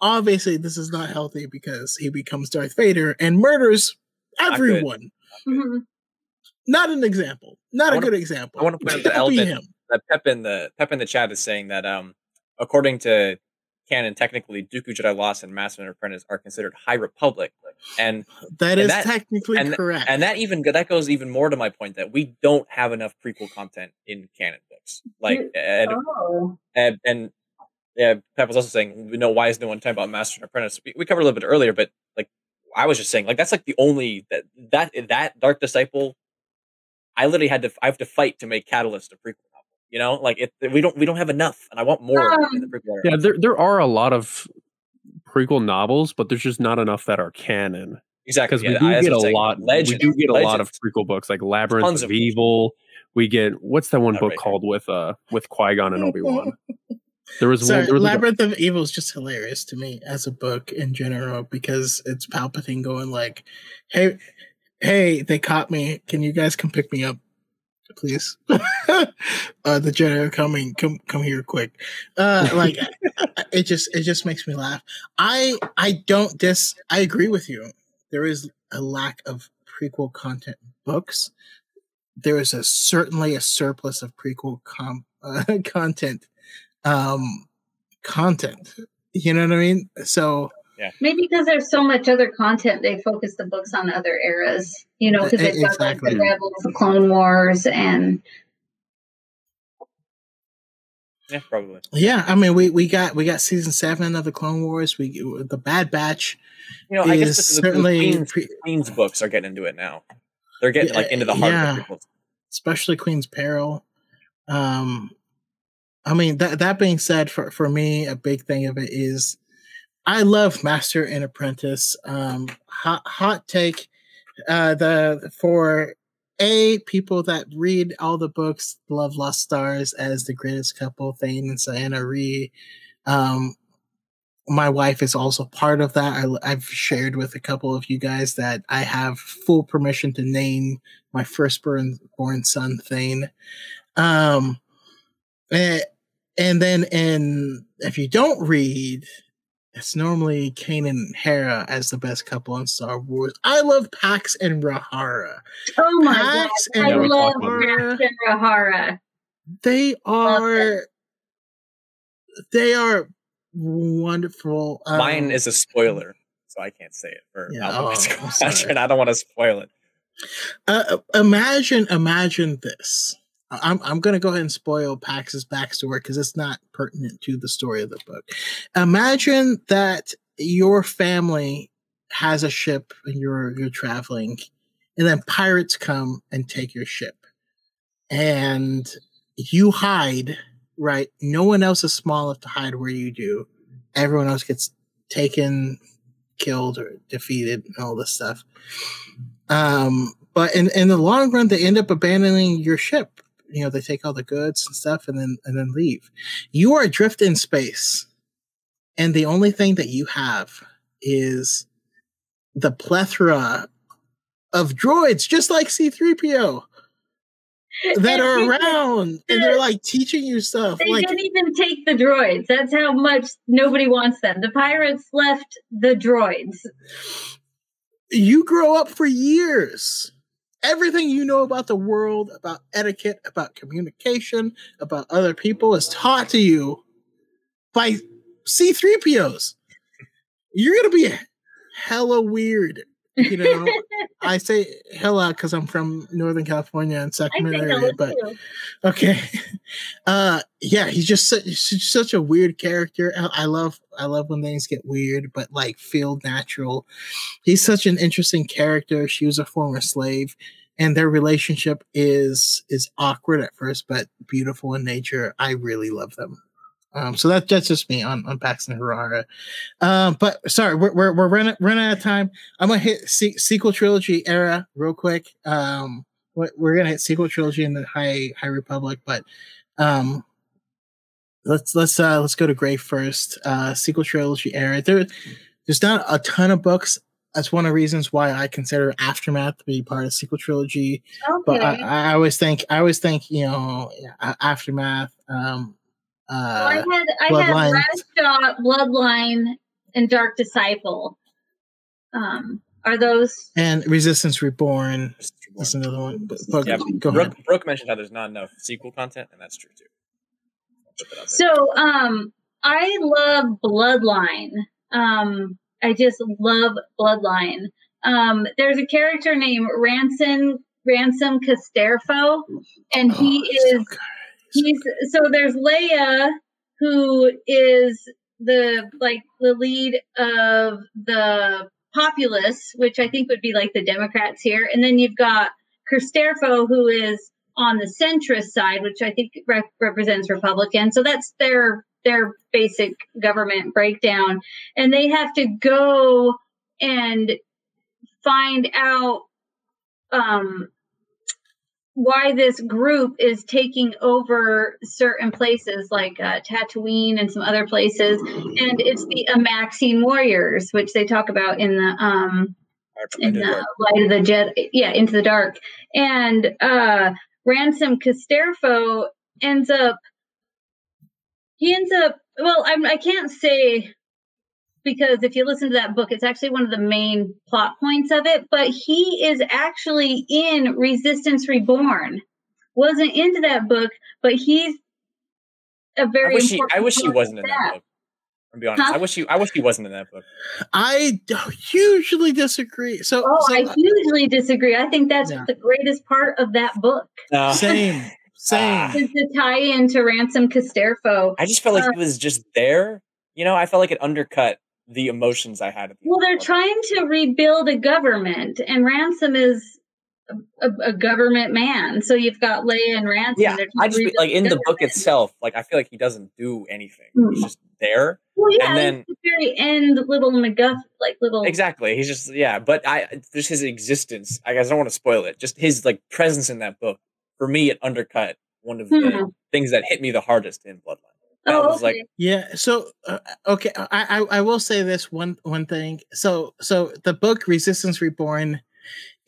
obviously this is not healthy because he becomes Darth Vader and murders
good.
everyone.
Mhm.
Not an example. Not
I
a
wanna-
good example.
I wanna point out the element-
him.
that Pep in the Pep in the chat is saying that um according to canon, technically Dooku Jedi Lost and Master and Apprentice are considered High Republic, and
That
And
is
that-
technically correct.
and that even that goes even more to my point that we don't have enough prequel content in canon books. Like and
Oh.
and, and yeah, Pep was also saying, you know, why is no one talking about Master and Apprentice? We, we covered a little bit earlier, but like I was just saying, like that's like the only that that that Dark Disciple. I literally had to I have to fight to make Catalyst a prequel novel. You know, like it we don't we don't have enough, and I want more in the
Um,
prequel. era.
Yeah, there there are a lot of prequel novels, but there's just not enough that are canon.
exactly.
Because
yeah,
we do get a
saying.
lot.
Legends,
we do get a lot of prequel books, like Labyrinth
Tons
of
of
Evil. We get what's that one
Not
book
right
called with uh with Qui Gon and Obi Wan? There was
Sorry,
one. There was
Labyrinth of Evil is just hilarious to me as a book in general because it's Palpatine going like, "Hey, hey, they caught me. Can you guys come pick me up, please? uh, the Jedi are coming. Come, come here quick." Uh, like, it just it just makes me laugh. I I don't dis. I agree with you. There is a lack of prequel content books. There is a certainly a surplus of prequel com- uh, content um content you know what i mean so yeah.
Maybe because there's so much other content, they focus the books on other eras. You know, because
E-
they've got like
exactly.
the Rebels, the Clone Wars, and
Yeah, probably.
yeah i mean we we got we got season seven of the clone wars we the bad batch
You know, I guess
is
this is the
certainly
Queen's,
pre-
Queen's books are getting into it now. They're getting like into the heart
Yeah.
of the prequels.
especially queen's peril um i mean that that being said for for me a big thing of it is i love master and apprentice. Um hot hot take uh the for a people that read all the books love lost stars as the greatest couple thane and Ciena Ree. um my wife is also part of that. I, i've shared with a couple of you guys that i have full permission to name my firstborn born born son thane. Um and, and then in if you don't read it's normally Kanan and Hera as the best couple in Star Wars. I love Pax and Rahara.
oh my
Pax
god,
and
I
we
love
talked
Rahara.
Pax and Rahara.
They are they are wonderful. Um,
Mine is a spoiler, so I can't say it for
Yeah,
Alphabet
oh, I'm
Squadron.
sorry.
I don't want to spoil it.
uh, imagine imagine this. I'm I'm gonna go ahead and spoil Pax's backstory because it's not pertinent to the story of the book. Imagine that your family has a ship and you're you're traveling, and then pirates come and take your ship, and you hide. Right, no one else is small enough to hide where you do. Everyone else gets taken, killed, or defeated, and all this stuff. Um, but in in the long run, they end up abandoning your ship. You know, they take all the goods and stuff, and then and then leave. You are adrift in space, and the only thing that you have is the plethora of droids, just like C three PO, that are around, and they're like teaching you stuff.
They
Like
didn't even take the droids. That's how much nobody wants them. The pirates left the droids.
you grow up for years. Everything you know about the world, about etiquette, about communication, about other people is taught to you by C3POs. You're going to be hella weird you know, I say hella because I'm from Northern California and Sacramento area, but too. okay, uh, yeah, he's just such, such a weird character. I love I love when things get weird, but like feel natural. He's such an interesting character. She was a former slave, and their relationship is is awkward at first, but beautiful in nature. I really love them. Um, so that, that's just me on, on Pax and Rahara. Um, but sorry, we're, we're, we're running, running out of time. I'm going to hit se- sequel trilogy era real quick. Um, we're going to hit sequel trilogy in the High, High Republic, but, um, let's, let's, uh, let's go to Gray first. Uh, sequel trilogy era. There, there's not a ton of books. That's one of the reasons why I consider Aftermath to be part of sequel trilogy. Okay. But I, I always think, I always think, you know, Aftermath, um,
uh, well, I had I had Red Bloodline, and Dark Disciple. Um, are those
and Resistance Reborn? That's another one. But, but
yeah, go Brooke, ahead. Brooke mentioned how there's not enough sequel content, and that's true too.
So, um, I love Bloodline. Um, I just love Bloodline. Um, there's a character named Ransom Ransom Casterfo, and oh, he is so he's so there's Leia who is the like the lead of the populace, which I think would be like the Democrats here, and then you've got Casterfo who is on the centrist side, which I think rep- represents Republicans. So that's their their basic government breakdown, and they have to go and find out um, why this group is taking over certain places like uh, Tatooine and some other places, and it's the Amaxine warriors, which they talk about in the um in the light of the jet, yeah, into the dark, and uh, Ransom Casterfo ends up he ends up well, I'm, I can't say because if you listen to that book, it's actually one of the main plot points of it. But he is actually in Resistance Reborn. Wasn't into that book, but he's a very.
I wish he, I wish he wasn't in that book. i be honest. Huh? I wish he. I wish he wasn't in that book.
I hugely disagree. So,
oh,
so,
I hugely disagree. I think that's yeah. the greatest part of that book.
Uh, Same. Same.
Is the tie into Ransom Casterfo.
I just felt like uh, he was just there. You know, I felt like it undercut the emotions I had.
well, they're trying to rebuild a government, and Ransom is a, a, government man. So you've got Leia and Ransom.
Yeah, I just like in the book itself. Like I feel like he doesn't do anything. Mm-hmm. He's just there.
Well, yeah, and then the very end, little McGuff, like little.
Exactly. He's just yeah, but I just his existence. I guess I don't want to spoil it. Just his like presence in that book for me, it undercut one of mm-hmm. the things that hit me the hardest in Bloodline.
Oh, okay. like
yeah. So uh, okay, I, I I will say this one one thing. So so the book Resistance Reborn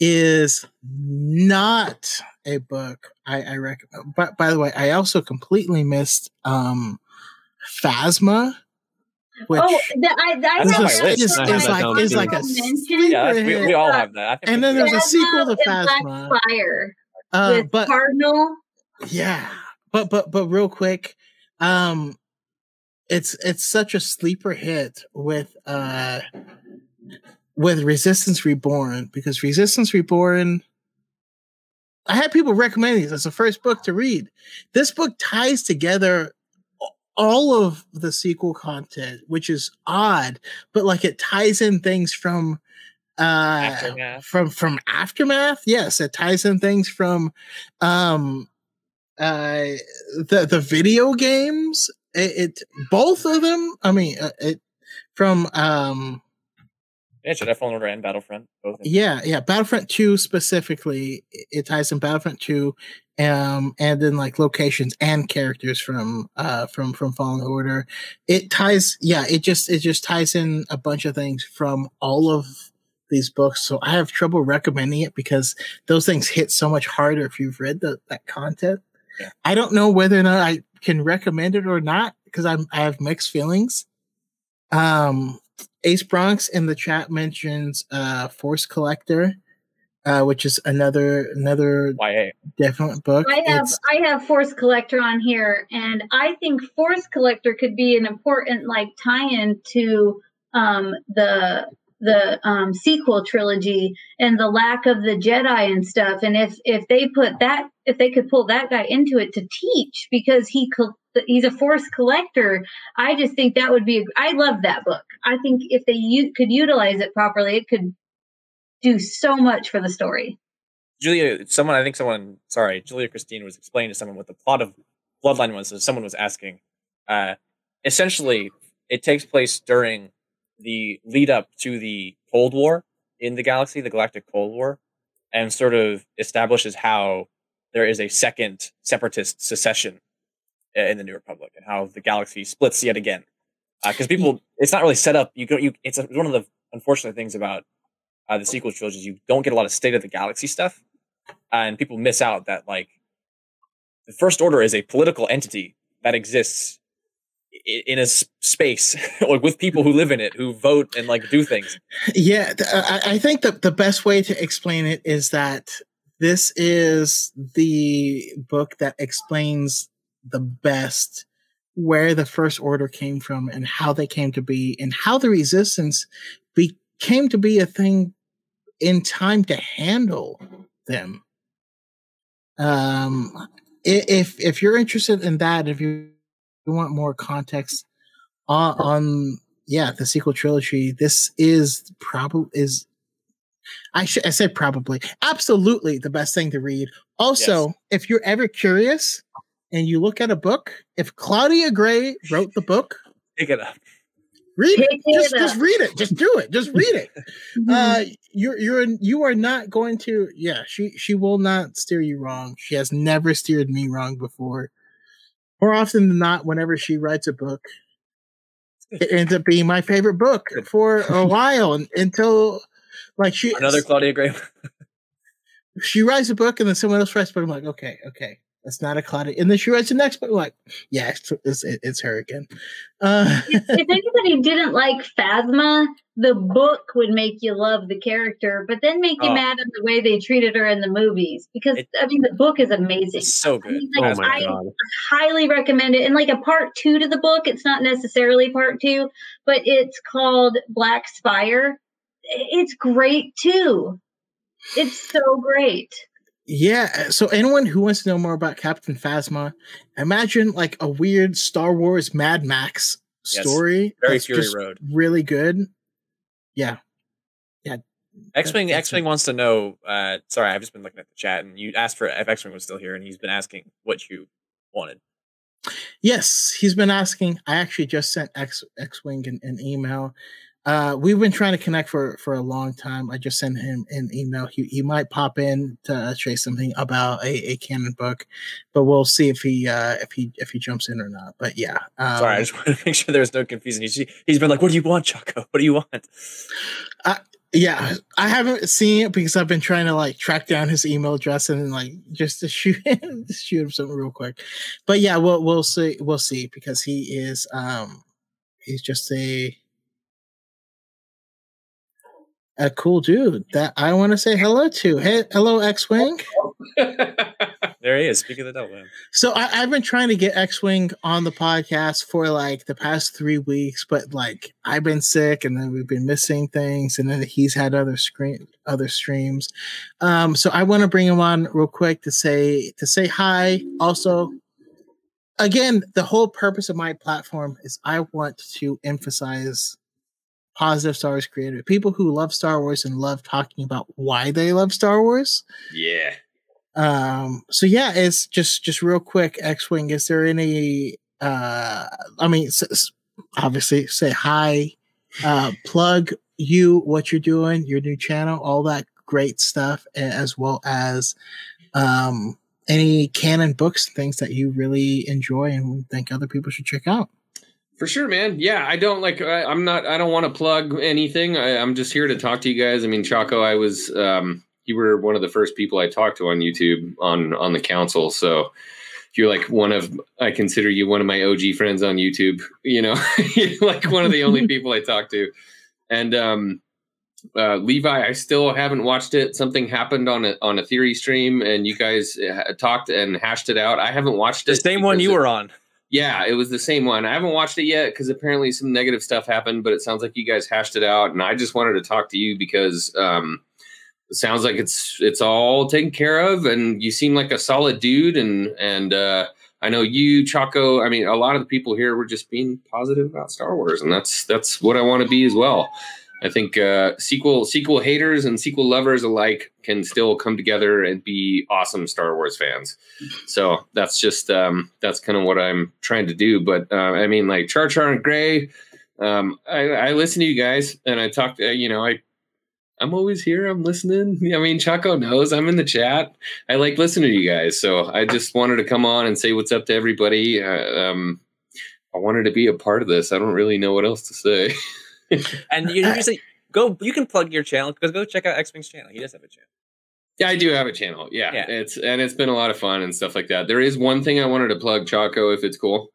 is not a book I, I recommend. But by the way, I also completely missed um Phasma.
Which oh, the, I, I
that's on my list. Is,
is like is like a
yeah, we, we, all have that.
and then there's a sequel to Phasma.
Fire uh, with but, Cardinal.
Yeah, but but but real quick, um, it's it's such a sleeper hit with uh with Resistance Reborn because Resistance Reborn. I had people recommend these as the first book to read. This book ties together all of the sequel content, which is odd, but like it ties in things from uh aftermath. from from aftermath. Yes, it ties in things from um uh, the the video games. It, it both of them. I mean, uh, it from um.
Yeah, Jedi Fallen Order and Battlefront. Both.
Yeah, yeah, Battlefront Two specifically. It ties in Battlefront Two, um, and then like locations and characters from uh from from Fallen Order. It ties. Yeah, it just it just ties in a bunch of things from all of these books. So I have trouble recommending it because those things hit so much harder if you've read the, that content. I don't know whether or not I can recommend it or not because I'm I have mixed feelings. Um, Ace Bronx in the chat mentions uh, Force Collector, uh, which is another another
YA.
definite book.
I have it's, I have Force Collector on here, and I think Force Collector could be an important like tie-in to um, the the um, sequel trilogy and the lack of the Jedi and stuff. And if if they put that, if they could pull that guy into it to teach because he he's a force collector, I just think that would be. A, I love that book. I think if they u- could utilize it properly, it could do so much for the story.
Julia, someone I think someone sorry, Julia Christine was explaining to someone what the plot of Bloodline was. So someone was asking. Uh, essentially, it takes place during the lead up to the Cold War in the galaxy, the Galactic Cold War, and sort of establishes how there is a second separatist secession in the New Republic and how the galaxy splits yet again. Because uh, people, it's not really set up. You go, you. It's one of the unfortunate things about uh, the sequel trilogies. You don't get a lot of state of the galaxy stuff, and people miss out that like the First Order is a political entity that exists in a space or with people who live in it who vote and like do things.
Yeah i think that the best way to explain it is that this is the book that explains the best where the first order came from and how they came to be and how the resistance became to be a thing in time to handle them. Um if if you're interested in that if you you want more context on, on yeah the sequel trilogy, this is probably is I should I said probably absolutely the best thing to read. Also, yes. if you're ever curious and you look at a book, if Claudia Gray wrote the book,
pick it up.
Read it. Just, just read it. Just do it. Just read it. Uh, you're you're you are not going to. Yeah, she she will not steer you wrong. She has never steered me wrong before more often than not, whenever she writes a book, it ends up being my favorite book for a while and, until like she
another Claudia Gray.
she writes a book and then someone else writes a book. I'm like, okay, okay, that's not a Claudia. And then she writes the next book. Like, yeah, it's, it's, it's her again.
Uh, if, if anybody didn't like Phasma, the book would make you love the character, but then make you oh. mad at the way they treated her in the movies. Because it, I mean, the book is amazing.
so good. I mean,
like,
oh my
I God. highly recommend it. And like a part two to the book, it's not necessarily part two, but it's called Black Spire. It's great too. It's so great.
Yeah. So anyone who wants to know more about Captain Phasma, imagine like a weird Star Wars Mad Max story. Yes,
very Fury Road.
Really good yeah, yeah.
X Wing X Wing wants to know. Uh, sorry, I've just been looking at the chat, and you asked for if X Wing was still here, and he's been asking what you wanted.
Yes, he's been asking. I actually just sent X X Wing an, an email uh, we've been trying to connect for for a long time. I just sent him an email. He he might pop in to say something about a, a canon book, but we'll see if he uh, if he if he jumps in or not. But yeah,
um, sorry, I just want to make sure there's no confusion. He's he's been like, "What do you want, Chaco? What do you want?"
Uh, yeah, I haven't seen it because I've been trying to like track down his email address and like just to shoot him, shoot him something real quick. But yeah, we'll we'll see we'll see because he is um he's just a a cool dude that I want to say hello to. Hey, hello, X Wing.
there he is. Speaking of the devil.
So I, have been trying to get X Wing on the podcast for like the past three weeks, but like I've been sick, and then we've been missing things, and then he's had other screen other streams. Um, so I want to bring him on real quick to say to say hi. Also, again, the whole purpose of my platform is I want to emphasize positive Star Wars creator, people who love Star Wars and love talking about why they love Star Wars.
Yeah.
Um. So yeah, it's just just real quick. X Wing. Is there any? Uh. I mean, obviously, say hi. Uh. Plug you what you're doing, your new channel, all that great stuff, as well as um any canon books, things that you really enjoy and think other people should check out.
For sure, man. Yeah, I don't like. I, am not. I don't want to plug anything. I, am just here to talk to you guys. I mean, Chaco, I was. Um, you were one of the first people I talked to on YouTube on on the council. So you're like one of. I consider you one of my OG friends on YouTube. You know, you're like one of the only people I talk to. And um, uh, Levi, I still haven't watched it. Something happened on a on a theory stream, and you guys uh, talked and hashed it out. I haven't watched it.
The same one you were on.
Yeah, it was the same one. I haven't watched it yet because apparently some negative stuff happened, but it sounds like you guys hashed it out, and I just wanted to talk to you because um, it sounds like it's it's all taken care of, and you seem like a solid dude, and and uh, I know you, Chaco. I mean, a lot of the people here were just being positive about Star Wars, and that's that's what I want to be as well. I think uh, sequel sequel haters and sequel lovers alike can still come together and be awesome Star Wars fans. So that's just um, that's kind of what I'm trying to do. But uh, I mean, like Char Char and Gray, um, I, I listen to you guys and I talk. To, you know, I I'm always here. I'm listening. I mean, Chaco knows I'm in the chat. I like listening to you guys. So I just wanted to come on and say what's up to everybody. Uh, um, I wanted to be a part of this. I don't really know what else to say.
and you usually go. You can plug your channel because go check out X Wing's channel. He does have a channel.
Yeah, I do have a channel. Yeah,
Yeah.
it's and it's been a lot of fun and stuff like that. There is one thing I wanted to plug, Chaco, if it's cool.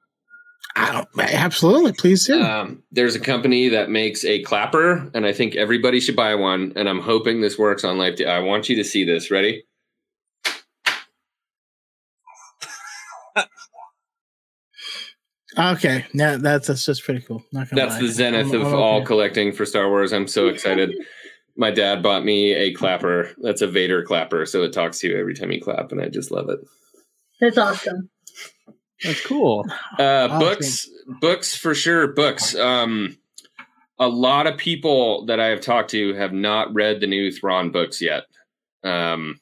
I don't, absolutely, please do.
Um, there's a company that makes a clapper, and I think everybody should buy one. And I'm hoping this works on Live. T- I want you to see this. Ready?
okay, yeah, that's that's just pretty cool. Not gonna
That's
lie.
the zenith
I'm-
of
I'm
all
okay.
collecting for Star Wars. I'm so excited. My dad bought me a clapper. That's a Vader clapper, so it talks to you every time you clap, and I just love it.
That's awesome.
That's cool.
Uh,
Awesome.
books, books for sure. Books. Um, a lot of people that I have talked to have not read the new Thrawn books yet. Um,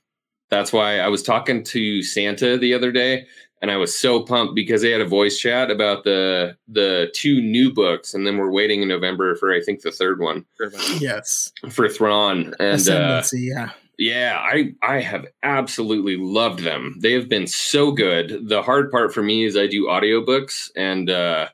that's why I was talking to Santa the other day, and I was so pumped because they had a voice chat about the the two new books, and then we're waiting in November for I think the third one
Yes,
for Thrawn, and uh,
yeah,
yeah, I I have absolutely loved them. They have been so good. The hard part for me is I do audiobooks and uh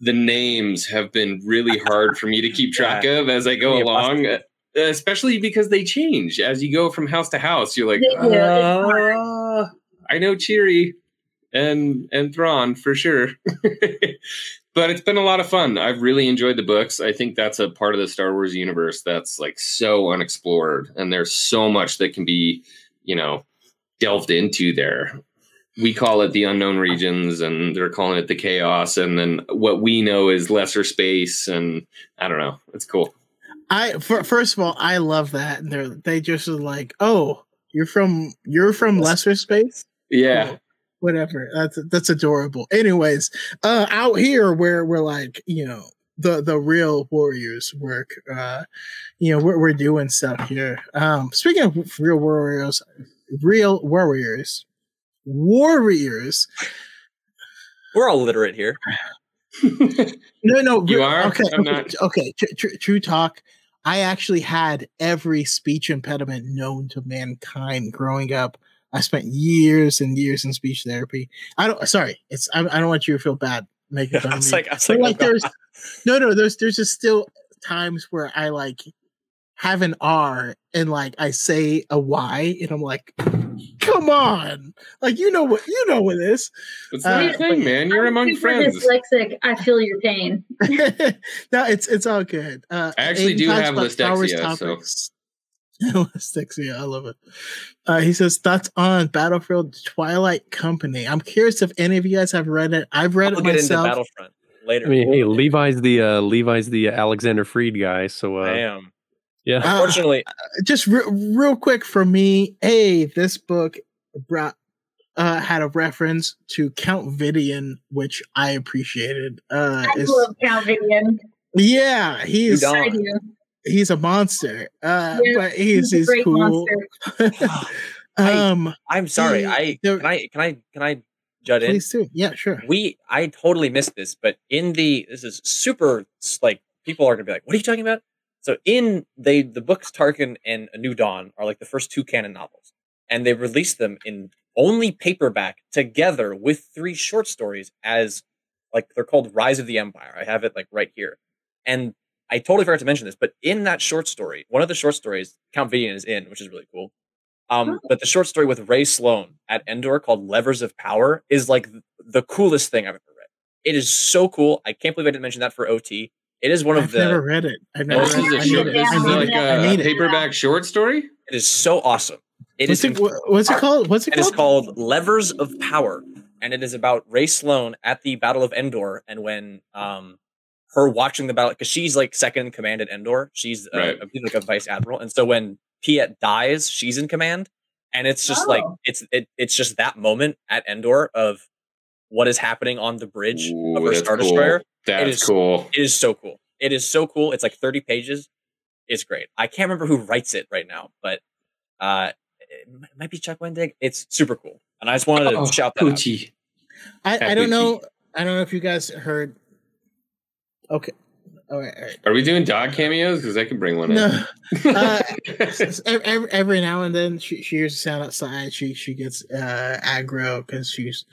the names have been really hard for me to keep track of as I go along,
possibly.
especially because they change as you go from house to house. You're like,
They do. It's hard.
"Ah, I know Che'ri and and Thrawn for sure. but it's been a lot of fun. I've really enjoyed the books. I think that's a part of the Star Wars universe that's like so unexplored and there's so much that can be, you know, delved into there. We call it the unknown regions and they're calling it the chaos and then what we know is lesser space and I don't know. It's cool.
I for, first of all, I love that. And They're they just are like, oh, you're from you're from lesser space.
Yeah.
Cool. Whatever. That's that's adorable. Anyways, uh, out here where we're like, you know, the the real warriors work. Uh, you know, we're we're doing stuff here. Um, speaking of real warriors, real warriors, warriors.
We're all literate here.
No, no,
You are?
okay.
I'm
okay,
not.
okay. Tr- tr- true talk. I actually had every speech impediment known to mankind growing up. I spent years and years in speech therapy. I don't. Sorry, it's. I, I don't want you to feel bad making fun
I
of
was
me.
like, I was like,
like,
oh,
there's no, no. There's there's just still times where I like have an R and like I say a Y and I'm like, come on, like you know what you know what it is.
It's not
Uh,
a thing, man. You're
I'm
among
super
friends.
Dyslexic. I feel your pain.
no, it's it's all good. Uh,
I actually do have
about Star Wars
dyslexia, so-
topics. Dyslexia, I love it. Uh, he says thoughts on Battlefield Twilight Company. I'm curious if any of you guys have read it. I've read
We'll
it
get into
myself.
Battlefront later.
I mean, hey, Levi's the uh, Levi's the Alexander Freed guy. So
I
uh,
am.
yeah,
Uh,
Unfortunately,
just re- real quick for me, hey, this book brought uh, had a reference to Count Vidian, which I appreciated. Uh,
I
it's-
love Count Vidian.
yeah, he's
don't.
I do.
He's a monster, uh,
Yeah,
but he's
He's a
he's cool. um,
I'm sorry.
the-
I
the-
can I can I can I jut in?
please do, yeah, sure.
We I totally missed this, but in the this is super like people are gonna be like, what are you talking about? So in they the books Tarkin and A New Dawn are like the first two canon novels, and they released them in only paperback together with three short stories as like they're called Rise of the Empire. I have it like right here, and I totally forgot to mention this, but in that short story, one of the short stories Count Vidian is in, which is really cool. Um, but the short story with Rae Sloane at Endor called Levers of Power is like the coolest thing I've ever read. It is so cool. I can't believe I didn't mention that for OT. It is one of
I've
the.
never read it. I've never
This
read
is
it.
a
I need
short, this is like
it.
a
I need it.
paperback short story.
It is so awesome. It
What's
is.
it, wha- what's it called? What's it
It is
called?
called Levers of Power, and it is about Rae Sloane at the Battle of Endor, and when um her watching the battle because she's like second in command at Endor. She's uh,
Right.
I believe, like a vice admiral, and so when Piett dies, she's in command, and it's just like
Oh.
it's it, it's just that moment at Endor of what is happening on the bridge
Ooh,
of her
that's
Star
cool.
Destroyer.
That's
is-
cool.
It is so cool. It is so cool. It's like 30 pages. It's great. I can't remember who writes it right now, but uh, it might be Chuck Wendig. It's super cool, and I just wanted to
Oh,
shout that out.
Poochie.
I, I don't know. I don't know if you guys heard. Okay. All right. All right.
Are we doing dog cameos? Because I can bring one
No.
in.
Uh, every, every now and then she, she hears a sound outside. She she gets uh, aggro because she's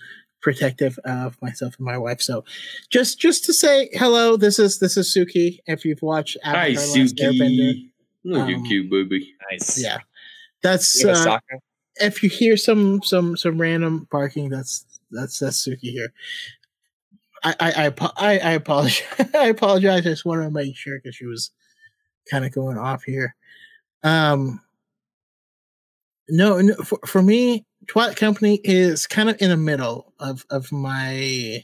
protective of myself and my wife. So just just to say hello, this is this is Suki. If you've watched
Hi,
Avatar: The Last Airbender,
Suki. Look you
Um,
cute baby.
Nice.
yeah, that's
You
uh, if you hear some some some random barking, that's that's that's Suki here. I I I I, apologize. I apologize. I just wanted to make sure because she was kind of going off here. Um, no, no for, for me, Twilight Company is kind of in the middle of of my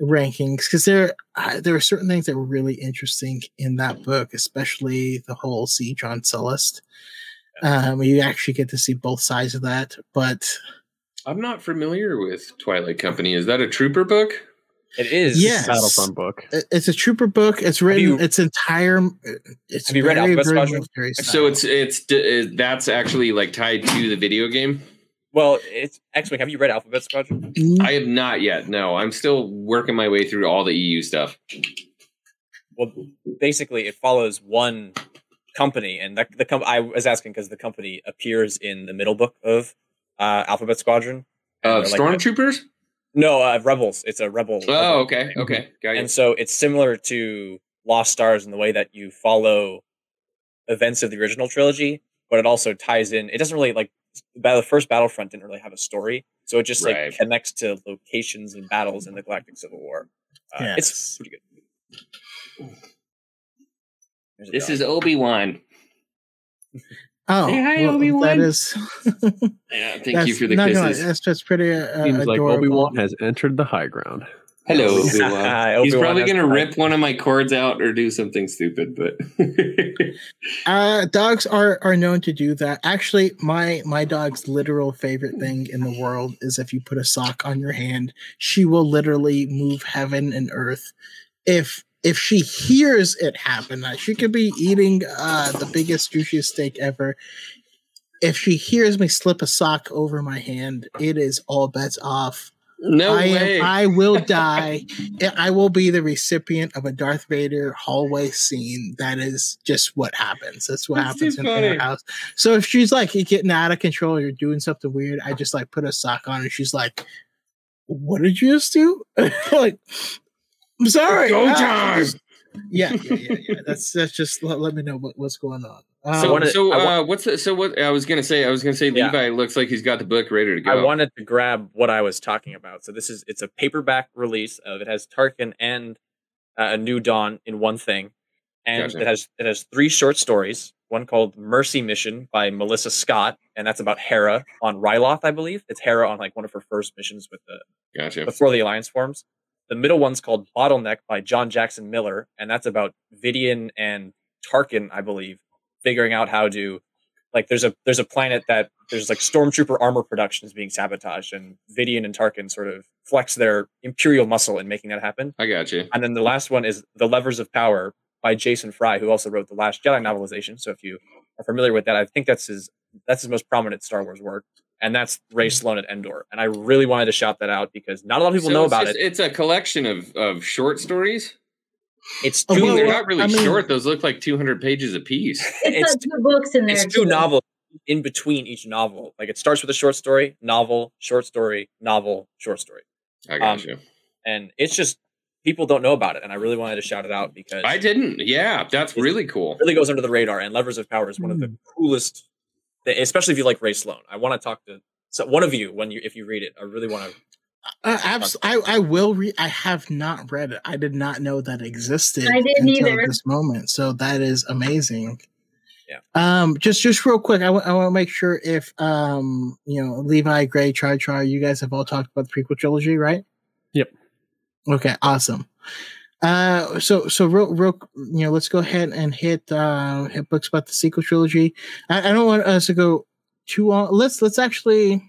rankings because there uh, there are certain things that were really interesting in that book, especially the whole siege on Celeste. Um, you actually get to see both sides of that, but
I'm not familiar with Twilight Company. Is that a trooper book?
It is.
Yes.
Battlefront book.
it's a trooper book. It's written.
you-
its entire. It's
Have you read
very,
Alphabet
very
Squadron?
So it's it's d- uh, that's actually like tied to the video game.
Well, it's X-wing. Have you read Alphabet Squadron?
Mm,
I have not yet. No, I'm still working my way through all the EU stuff.
Well, basically, it follows one company, and the, the com- I was asking because the company appears in the middle book of uh, Alphabet Squadron.
Uh,
they're like-
stormtroopers.
No, uh, rebels. It's a rebel.
Oh, okay, okay, got you.
And so it's similar to Lost Stars in the way that you follow events of the original trilogy, but it also ties in. It doesn't really like the first Battlefront didn't really have a story, so it just like
Right.
connects to locations and battles in the Galactic Civil War. Uh, It's pretty good.
This
dog.
is Obi Wan.
oh,
Say hi,
well,
Obi-Wan.
that is.
Yeah, thank you for the
not gonna
kisses.
that's just pretty uh,
Seems like
adorable.
Obi Wan has entered the high ground.
Hello,
Obi-Wan.
Obi Wan. He's probably gonna rip one of my cords out or do something stupid, but
Uh, dogs are are known to do that. Actually, my my dog's literal favorite thing in the world is if you put a sock on your hand, she will literally move heaven and earth. If if she hears it happen, she could be eating uh, the biggest juiciest steak ever. If she hears me slip a sock over my hand, it is all bets off.
no
I
way.
am, I will die. I will be the recipient of a Darth Vader hallway scene. That is just what happens. That's what
That's
happens in,
funny.
our house. So if she's like getting out of control or you're doing something weird, I just like put a sock on and she's like, "What did you just do?" like, I'm sorry.
Go
Ah,
time.
just- Yeah, yeah, yeah, yeah. That's that's just let, let me know what, what's going on. Um,
so,
wanna-
so
I wa-
uh, what's the, so what I was gonna say? I was gonna say
Yeah.
Levi looks like he's got the book ready to go.
I wanted to grab what I was talking about. So this is it's a paperback release of it has Tarkin and uh, a New Dawn in one thing, and
Gotcha.
it has it has three short stories. One called Mercy Mission by Melissa Scott, and that's about Hera on Ryloth, I believe. It's Hera on like one of her first missions with the
Gotcha.
before the Alliance forms. The middle one's called Bottleneck by John Jackson Miller, and that's about Vidian and Tarkin, I believe, figuring out how to like there's a there's a planet that there's like stormtrooper armor production is being sabotaged, and Vidian and Tarkin sort of flex their imperial muscle in making that happen.
I got you.
And then the last one is The Levers of Power by Jason Fry, who also wrote the Last Jedi novelization. So if you are familiar with that, I think that's his that's his most prominent Star Wars work. And that's Rae Sloane at Endor. And I really wanted to shout that out because not a lot of people
So
know about
just-
it.
It's a collection of of short stories.
It's
Oh,
two,
I mean,
well,
they're not really
I mean-
short. Those look like 200 pages a piece.
It's,
It's-
two books in there.
it's two
too.
novels in between each novel. Like it starts with a short story, novel, short story, novel, short story.
I got
Um,
you.
And it's just people don't know about it. And I really wanted to shout it out because
I didn't. Yeah, that's really cool.
really goes under the radar. And Levers of Power is one of the coolest, thi- especially if you like Rae Sloane. I want to talk to so one of you when you if you read it. I really want to.
Uh, abs- I, I will read. I have not read it. I did not know that existed.
I didn't
until
either.
This moment, so that is amazing.
Yeah.
Um, just just real quick, I want to make sure if um you know Levi, Gray, Char Char, you guys have all talked about the prequel trilogy, right?
Yep.
Okay, awesome. Uh, so so real real you know let's go ahead and hit uh hit books about the sequel trilogy. I, I don't want us to go too long. Let's let's actually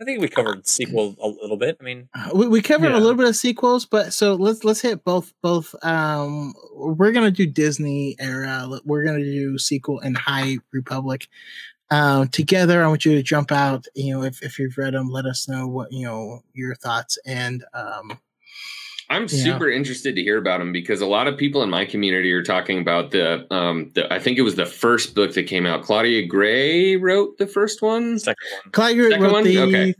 I think we covered sequel a little bit. I mean,
we, we covered
Yeah.
a little bit of sequels, but so let's let's hit both both. Um, we're gonna do Disney era. We're gonna do sequel and High Republic. Um, together, I want you to jump out. You know, if if you've read them, let us know what you know your thoughts and um.
I'm
Yeah.
super interested to hear about them because a lot of people in my community are talking about the um the I think it was the first book that came out. Claudia Gray wrote the first one.
second one.
Claudia
Second
wrote
one?
the
Okay.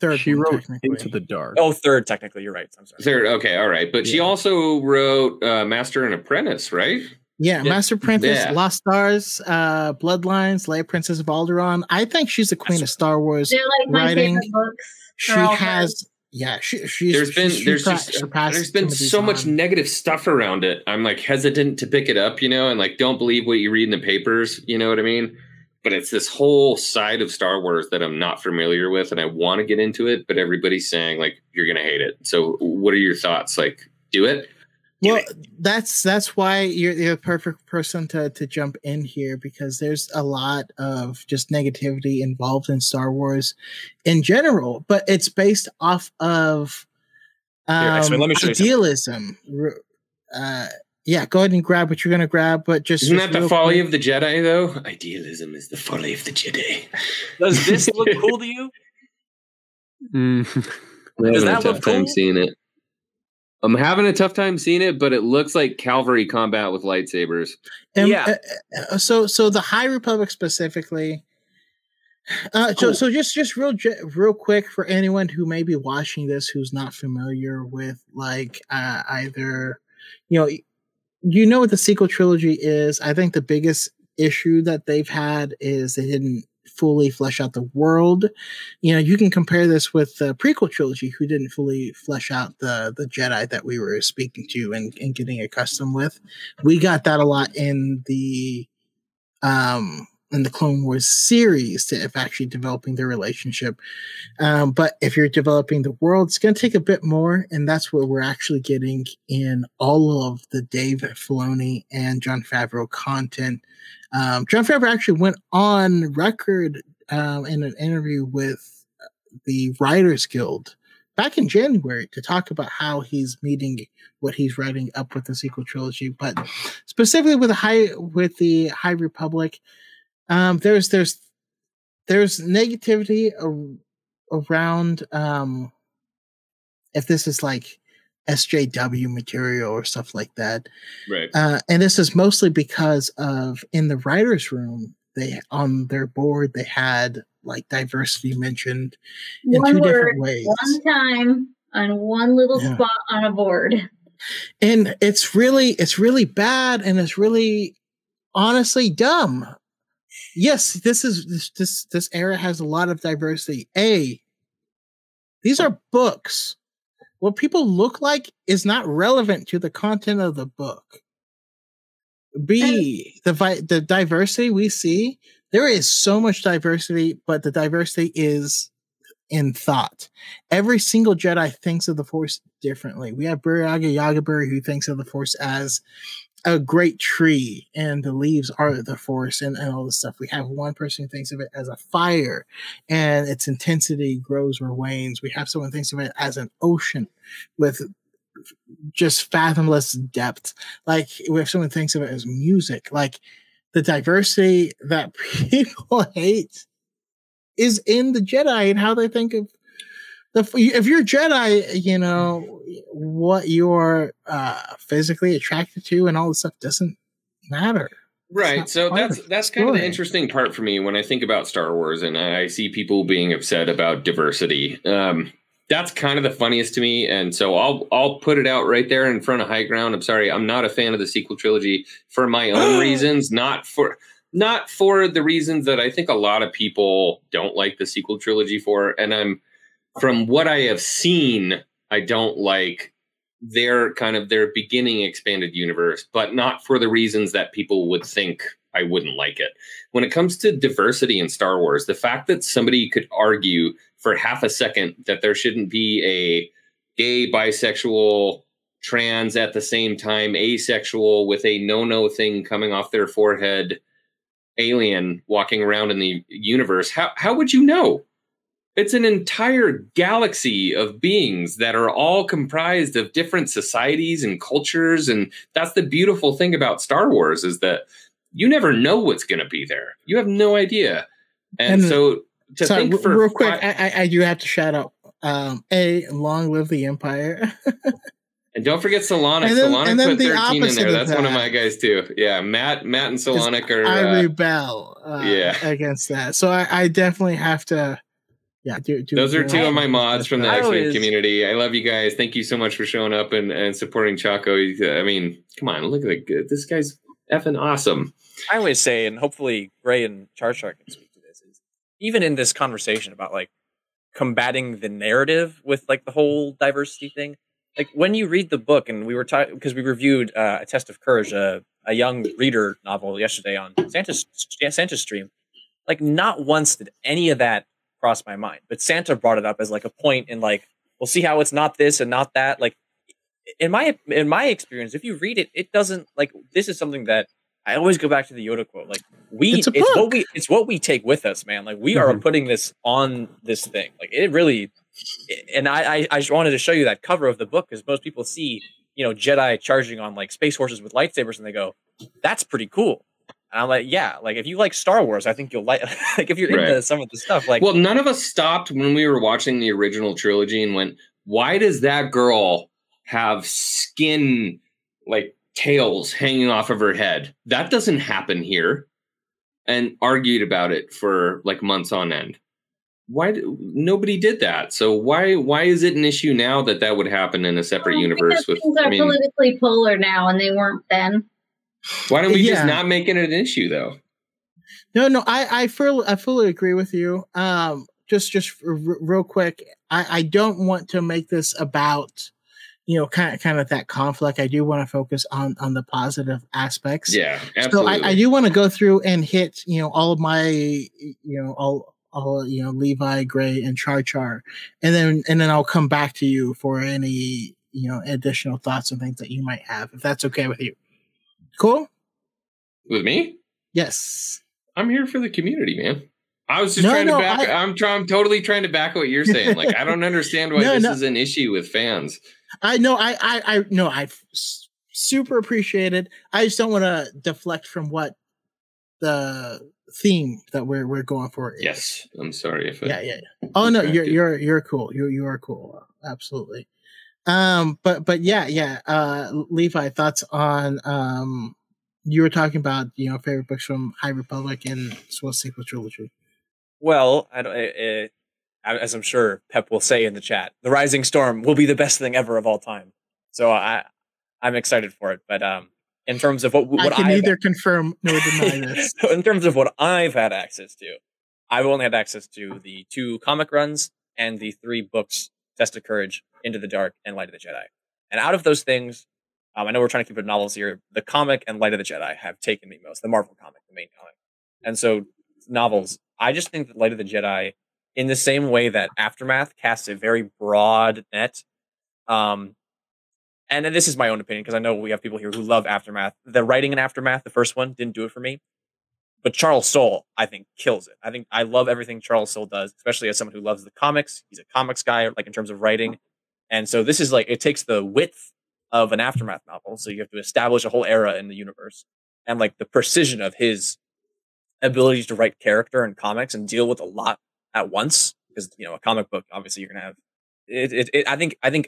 third.
She
one,
wrote. Into the Dark.
Oh, third, technically. You're right. I'm sorry.
Third, okay, all right. But she also wrote uh, Master and Apprentice, right?
Yeah,
Yeah.
Master Princess,
Yeah.
Lost Stars, uh, Bloodlines, Leia Princess of Alderaan. I think she's the queen of Star Wars.
They're like my
Writing,
favorite books.
She
They're all
has, yeah, she, she's.
There's been
she's
there's just there's been so much negative stuff around it. I'm like hesitant to pick it up, you know, and like don't believe what you read in the papers, you know what I mean? But it's this whole side of Star Wars that I'm not familiar with and I want to get into it, but everybody's saying like you're going to hate it. So what are your thoughts? Like do it?
Well, that's that's why you're, you're the perfect person to to jump in here because there's a lot of just negativity involved in Star Wars in general, but it's based off of um,
actually, let me show
idealism. R- Uh, yeah, go ahead and grab what you're gonna grab, but just
Isn't
just
that the folly
quick-
of the Jedi though? Idealism is the folly of the Jedi.
Does this look cool to you?
Mm.
I'm
Does
having a
that
tough
look
time
cool?
seeing it. I'm having a tough time seeing it, but it looks like cavalry combat with lightsabers.
And,
Yeah.
uh, uh, so so the High Republic specifically. Uh, so
Cool.
so just just real real quick for anyone who may be watching this who's not familiar with like uh, either, you know, you know what the sequel trilogy is. I think the biggest issue that they've had is they didn't fully flesh out the world. You know, you can compare this with the prequel trilogy, who didn't fully flesh out the the Jedi that we were speaking to and, and getting accustomed with. We got that a lot in the um in the Clone Wars series to actually developing their relationship. Um, but if you're developing the world, it's going to take a bit more, and that's what we're actually getting in all of the Dave Filoni and Jon Favreau content. Um, Jon Favreau actually went on record um, in an interview with the Writers Guild back in January to talk about how he's meeting what he's writing up with the sequel trilogy, but specifically with the high with the High Republic, um, there's there's there's negativity ar- around um, if this is like SJW material or stuff like that.
Right.
Uh, and this is mostly because of in the writers' room, they on their board they had like diversity mentioned in
One
two
word,
different ways.
one time on one little
Yeah.
spot on a board.
and it's really it's really bad and it's really honestly dumb yes this is this this, this era has a lot of diversity a these are books what people look like is not relevant to the content of the book b the the diversity we see there is so much diversity but the diversity is in thought. Every single Jedi thinks of the Force differently. We have Burryaga Agaburry who thinks of the Force as a great tree and the leaves are the forest and, and all this stuff. We have one person who thinks of it as a fire and its intensity grows or wanes. We have someone thinks of it as an ocean with just fathomless depth. Like we have someone thinks of it as music. Like the diversity that people hate is in the Jedi and how they think of the. If you're Jedi, you know what you're uh, physically attracted to and all this stuff doesn't matter.
Right. So that's that's kind of the interesting part for me when I think about Star Wars and I see people being upset about diversity. Um, that's kind of the funniest to me, and so I'll I'll put it out right there in front of High Ground. I'm sorry, I'm not a fan of the sequel trilogy for my own reasons, not for not for the reasons that I think a lot of people don't like the sequel trilogy for. And I'm from what I have seen, I don't like their kind of their beginning expanded universe, but not for the reasons that people would think I wouldn't like it. When it comes to diversity in Star Wars, the fact that somebody could argue for half a second that there shouldn't be a gay, bisexual, trans at the same time, asexual with a no no thing coming off their forehead, alien walking around in the universe, how, how would you know? It's an entire galaxy of beings that are all comprised of different societies and cultures. And that's the beautiful thing about Star Wars is that you never know what's going to be there. You have no idea. And, and so to sorry, think for
real quick, I, I, do have to shout out um, a long live the empire.
and don't forget Solonic. And then, Solonic and then put the thirteen in there. That's that. one of my guys too. Yeah, Matt, Matt, and Solonic are.
I uh, rebel. Uh, yeah, against that. So I, I definitely have to yeah, do,
do, those are two of my mods from the X Men community. I love you guys. Thank you so much for showing up and, and supporting Chaco. I mean, come on, look at the, this guy's effing awesome.
I always say, and hopefully Gray and Char Char can speak to this, is even in this conversation about like combating the narrative with like the whole diversity thing. Like when you read the book, and we were talking because we reviewed uh, a Test of Courage, a, a young reader novel yesterday on Santa's Santa's stream. Like not once did any of that crossed my mind. But Santa brought it up as like a point in like, we'll see how it's not this and not that. Like in my in my experience, if you read it, it doesn't like this is something that I always go back to the Yoda quote. Like we it's, it's what we it's what we take with us, man. Like we mm-hmm. are putting this on this thing. Like it really and I, I, I just wanted to show you that cover of the book because most people see, you know, Jedi charging on like space horses with lightsabers and they go, That's pretty cool. And I'm like, yeah, like if you like Star Wars, I think you'll like like if you're right. into some of the stuff. Like,
well, none of us stopped when we were watching the original trilogy and went, why does that girl have skin like tails hanging off of her head? That doesn't happen here. And argued about it for like months on end. Why nobody did that? So why why is it an issue now that that would happen in a separate universe?
With things are I mean, politically polar now, and they weren't then.
Why don't we yeah. just not make it an issue though?
No, no, I I fully I fully agree with you. Um, just just r- real quick, I I don't want to make this about you know kind of kind of that conflict. I do want to focus on on the positive aspects.
Yeah, absolutely.
So I, I do want to go through and hit you know all of my you know all all you know Levi, Gray, and Char Char, and then and then I'll come back to you for any you know additional thoughts and things that you might have, if that's okay with you. Cool.
With me?
Yes.
I'm here for the community, man. I was just no, trying no, to back. I, am trying. I'm totally trying to back what you're saying. Like I don't understand why no, this is an issue with fans.
I know. I I I no. I super appreciate it. I just don't want to deflect from what the theme that we're we're going for.
Is. Yes, I'm sorry if
yeah yeah. yeah. Oh no, you're you're you're cool. You you are cool. Absolutely. Um, but but yeah, yeah. Uh, Levi, thoughts on um, you were talking about you know favorite books from High Republic and Swill sequel trilogy.
Well, I don't. It, as I'm sure Pep will say in the chat, the Rising Storm will be the best thing ever of all time. So I, I'm excited for it. But um, in terms of what, what
I can I've, neither confirm nor deny this.
in terms of what I've had access to, I've only had access to the two comic runs and the three books Test of Courage, Into the Dark, and Light of the Jedi. And out of those things, um, I know we're trying to keep it novels here. The comic and Light of the Jedi have taken me most. The Marvel comic, the main comic, and so novels. I just think that Light of the Jedi, in the same way that Aftermath casts a very broad net, um, and this is my own opinion because I know we have people here who love Aftermath. The writing in Aftermath, the first one, didn't do it for me. But Charles Soule, I think, kills it. I think I love everything Charles Soule does, especially as someone who loves the comics. He's a comics guy, like in terms of writing. And so this is like it takes the width of an aftermath novel. So you have to establish a whole era in the universe and like the precision of his ability to write character and comics and deal with a lot at once. Because you know, a comic book, obviously, you're gonna have it. it, it I think I think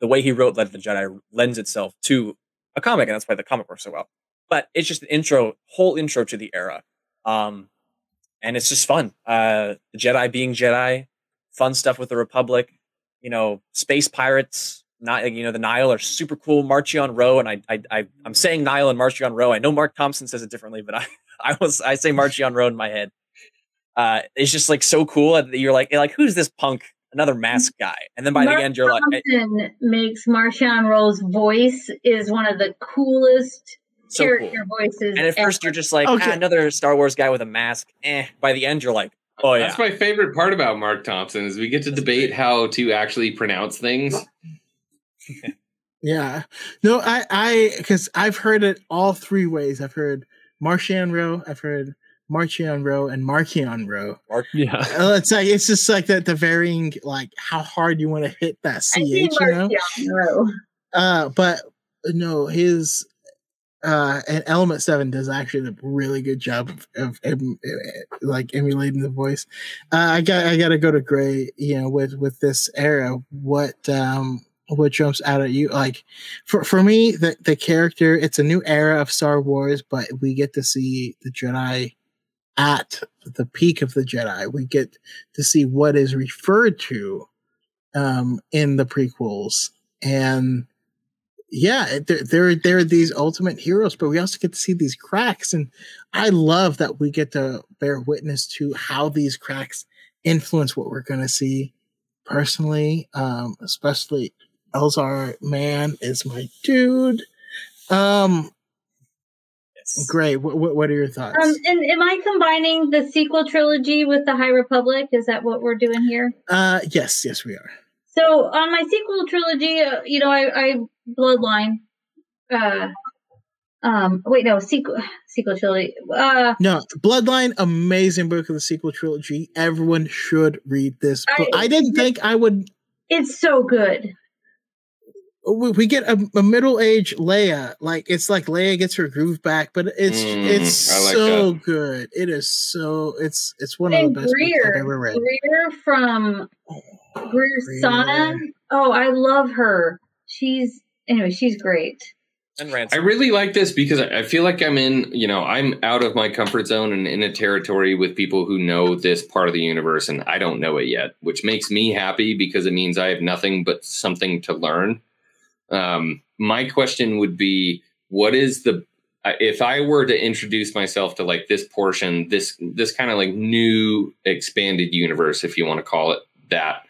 the way he wrote of the Jedi lends itself to a comic, and that's why the comic works so well but it's just an intro, whole intro to the era. Um, and it's just fun. Uh, the Jedi being Jedi, fun stuff with the Republic, you know, space pirates. Not you know the Nihil are super cool. Marchion Ro, and I, I, I I'm saying Nihil and Marchion Ro. I know Marc Thompson says it differently, but I, I was I say Marchion Ro in my head. Uh, it's just like so cool. You're like, like who's this punk another mask guy, and then by
Mark
the end you're like, eh,
Thompson makes Marchion Ro's voice is one of the coolest
so
character
cool.
voices.
And at first you're just like,
Okay.
ah, another Star Wars guy with a mask. Eh. By the end you're like, oh yeah,
That's my favorite part about Mark Thompson is we get to
That's
debate
great.
how to actually pronounce things.
Yeah. No, I, I, because I've heard it all three ways. I've heard Marchion Row, I've heard Marchion Row, and Marchion Row.
Yeah.
Uh, It's like it's just like that the varying like how hard you want to hit that
I see
ch, you know.
Marcion
Uh, but no, his uh, and Element Seven does actually a really good job of, of em- eh, like emulating the voice. Uh, I got I got to go to Gray, you know, with with this era. What um what jumps out at you? Like for for me, the the character. It's a new era of Star Wars, but we get to see the Jedi at the peak of the Jedi. We get to see what is referred to um in the prequels and yeah, there, there, there are these ultimate heroes, but we also get to see these cracks. And I love that we get to bear witness to how these cracks influence what we're going to see personally. Um, especially Elzar Mann, is my dude. Um, great. What, what, what are your thoughts?
Um, and am I combining the sequel trilogy with the High Republic? Is that what we're doing here?
uh, yes, yes, we are.
So on my sequel trilogy, uh, you know, I, I Bloodline. Uh, um, wait, no, sequel sequel trilogy. Uh,
No, Bloodline, amazing book of the sequel trilogy. Everyone should read this book.
I-
I didn't think I would
it's so good.
we, we get a, a middle-aged Leia. Like it's like Leia gets her groove back, but it's
Mm,
it's
like
so
that.
good. It is so it's it's one of the best books I've
Greer,
ever read.
Greer from Greer
Greer.
Oh, I love her. She's anyway. She's great.
And
I really like this because I I feel like I'm in, you know, I'm out of my comfort zone and in a territory with people who know this part of the universe and I don't know it yet, which makes me happy because it means I have nothing but something to learn. Um, my question would be what is the if I were to introduce myself to like this portion, this this kind of like new expanded universe, if you want to call it that,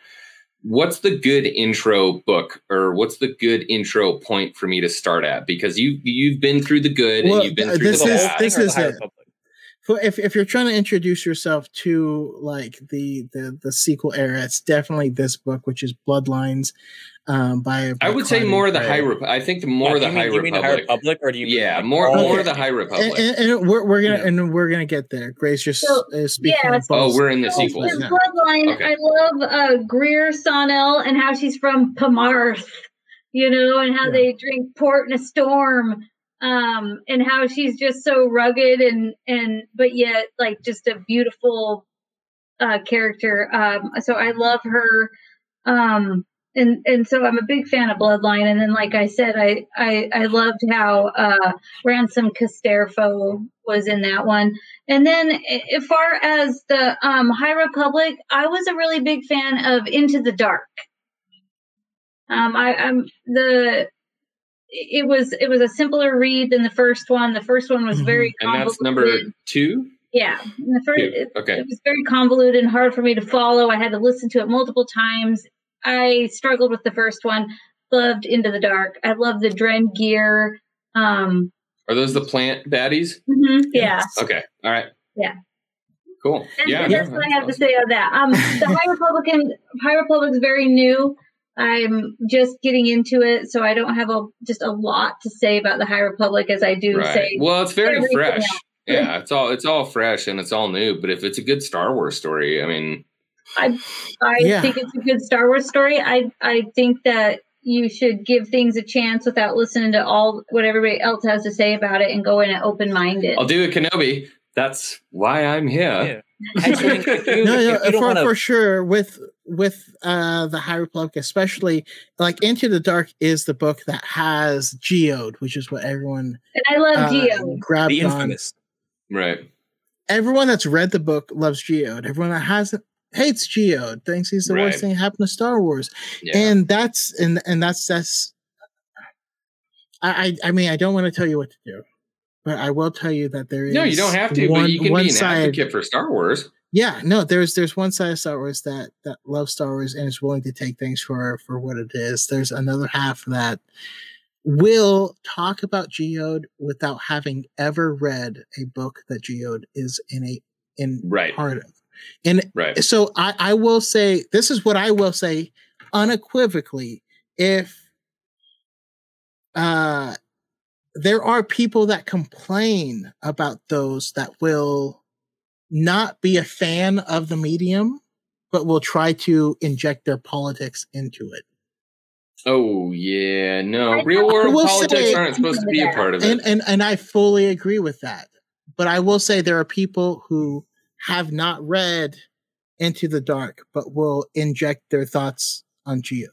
what's the good intro book or what's the good intro point for me to start at? Because you you've been through the good
Well,
and you've been
uh,
through
this
the
is-
bad.
this
Or the
is
High
it.
Republic.
For if if you're trying to introduce yourself to like the the the sequel era, it's definitely this book, which is Bloodlines, um, by. by
I would say more of the
Gray.
High Republic. I think the more
Uh,
the
you
High
mean, you mean the High
Republic.
Republic, or do you?
Yeah,
like,
more
all-
more
Okay.
the High Republic.
And, and, and we're we're gonna
Yeah.
and we're gonna get there. Grace just
So,
is speaking.
yeah,
oh, we're in the
So
sequels.
in
Yeah.
Bloodline,
Okay.
I love uh, Greer Sonnell and how she's from Pamarthe, you know, and how
Yeah.
they drink port in a storm, um, and how she's just so rugged and and but yet like just a beautiful uh, character. Um, so I love her. Um, and and so I'm a big fan of Bloodline. And then, like I said, I I, I loved how uh, Ransolm Casterfo was in that one. And then, as far as the um, High Republic, I was a really big fan of Into the Dark. Um, I, I'm the. It was it was a simpler read than the first one. The first one was very
And that's number two.
yeah. and The first
Two. Okay.
it was very convoluted and hard for me to follow. I had to listen to it multiple times. I struggled with the first one. Loved Into the Dark. I love the Drengir. Um,
Are those the plant baddies?
Mm-hmm, yeah.
Okay. All right.
Yeah.
Cool.
And
Yeah.
that's
no,
what I have to say on that. Um, the High Republican, High Republic's very new. I'm just getting into it, so I don't have a just a lot to say about the High Republic as I do
Right.
say.
Well, it's very fresh.
else.
Yeah, it's all it's all fresh and it's all new. But if it's a good Star Wars story, I mean,
I
Yeah.
think it's a good Star Wars story. I I think that you should give things a chance without listening to all what everybody else has to say about it and go in open minded.
I'll do it, Kenobi. That's why I'm here.
Yeah. Actually, you,
no, no, for,
wanna-
for sure. With with uh the High Republic, especially like Into the Dark is the book that has Geode, which is what everyone
and I love
uh,
Geo.
grabbed
the
on.
Right.
Everyone that's read the book loves Geode. Everyone that hasn't hates Geode. Thinks he's the
Right.
worst thing that happened to Star Wars.
Yeah.
And that's and and that's that's. I I I mean I don't want to tell you what to do, but I will tell you that there is
no, you don't have to.
One,
but you can be an
side,
advocate for Star Wars.
Yeah, no, there's there's one side of Star Wars that that loves Star Wars and is willing to take things for for what it is. There's another half that will talk about Geode without having ever read a book that Geode is in a in
Right.
part of. And
Right.
so I, I will say this is what I will say unequivocally. If uh there are people that complain about those that will not be a fan of the medium, but will try to inject their politics into it.
Oh yeah, no. Real
I
world
will
politics
say-
aren't supposed to be a part of it.
And and and I fully agree with that. But I will say there are people who have not read Into the Dark, but will inject their thoughts on Geode.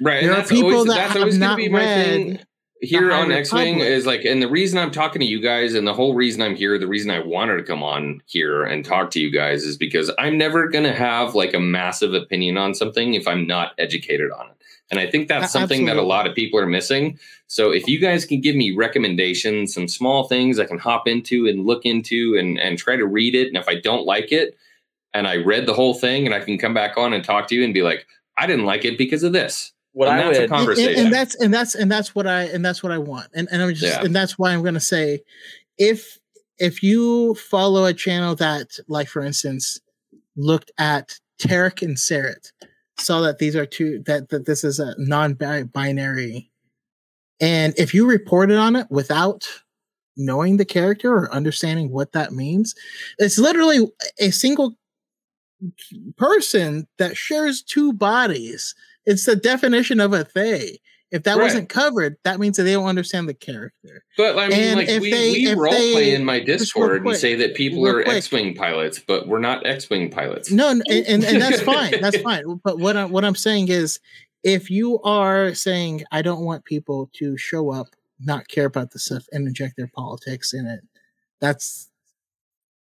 right.
there
And
are people
always
that have not
be thing
read
here on X Wing is like and the reason I'm talking to you guys and the whole reason I'm here, the reason I wanted to come on here and talk to you guys is because I'm never gonna have like a massive opinion on something if I'm not educated on it. And I think that's something that a lot of people are missing. So if you guys can give me recommendations, some small things I can hop into and look into and, and try to read it. And if I don't like it and I read the whole thing and I can come back on and talk to you and be like, I didn't like it because of this.
What
And
I
that's a
would
con-
And- and, and that's and that's and that's what I and that's what I want. And and I'm just
Yeah.
and that's why I'm gonna say if if you follow a channel that, like for instance, looked at Terec and Ceret, saw that these are two that, that this is a non-binary, and if you reported on it without knowing the character or understanding what that means, it's literally a single person that shares two bodies. It's the definition of a they. If that
Right.
wasn't covered, that means that they don't understand the character.
But I mean,
And
like
if
we,
they-
we
if
role
they-
play in my Discord and say that people are
quick.
X-wing pilots, but we're not X-wing pilots.
No, and, and, and that's fine. That's fine. But what I'm what I'm saying is, if you are saying I don't want people to show up, not care about the stuff, and inject their politics in it, that's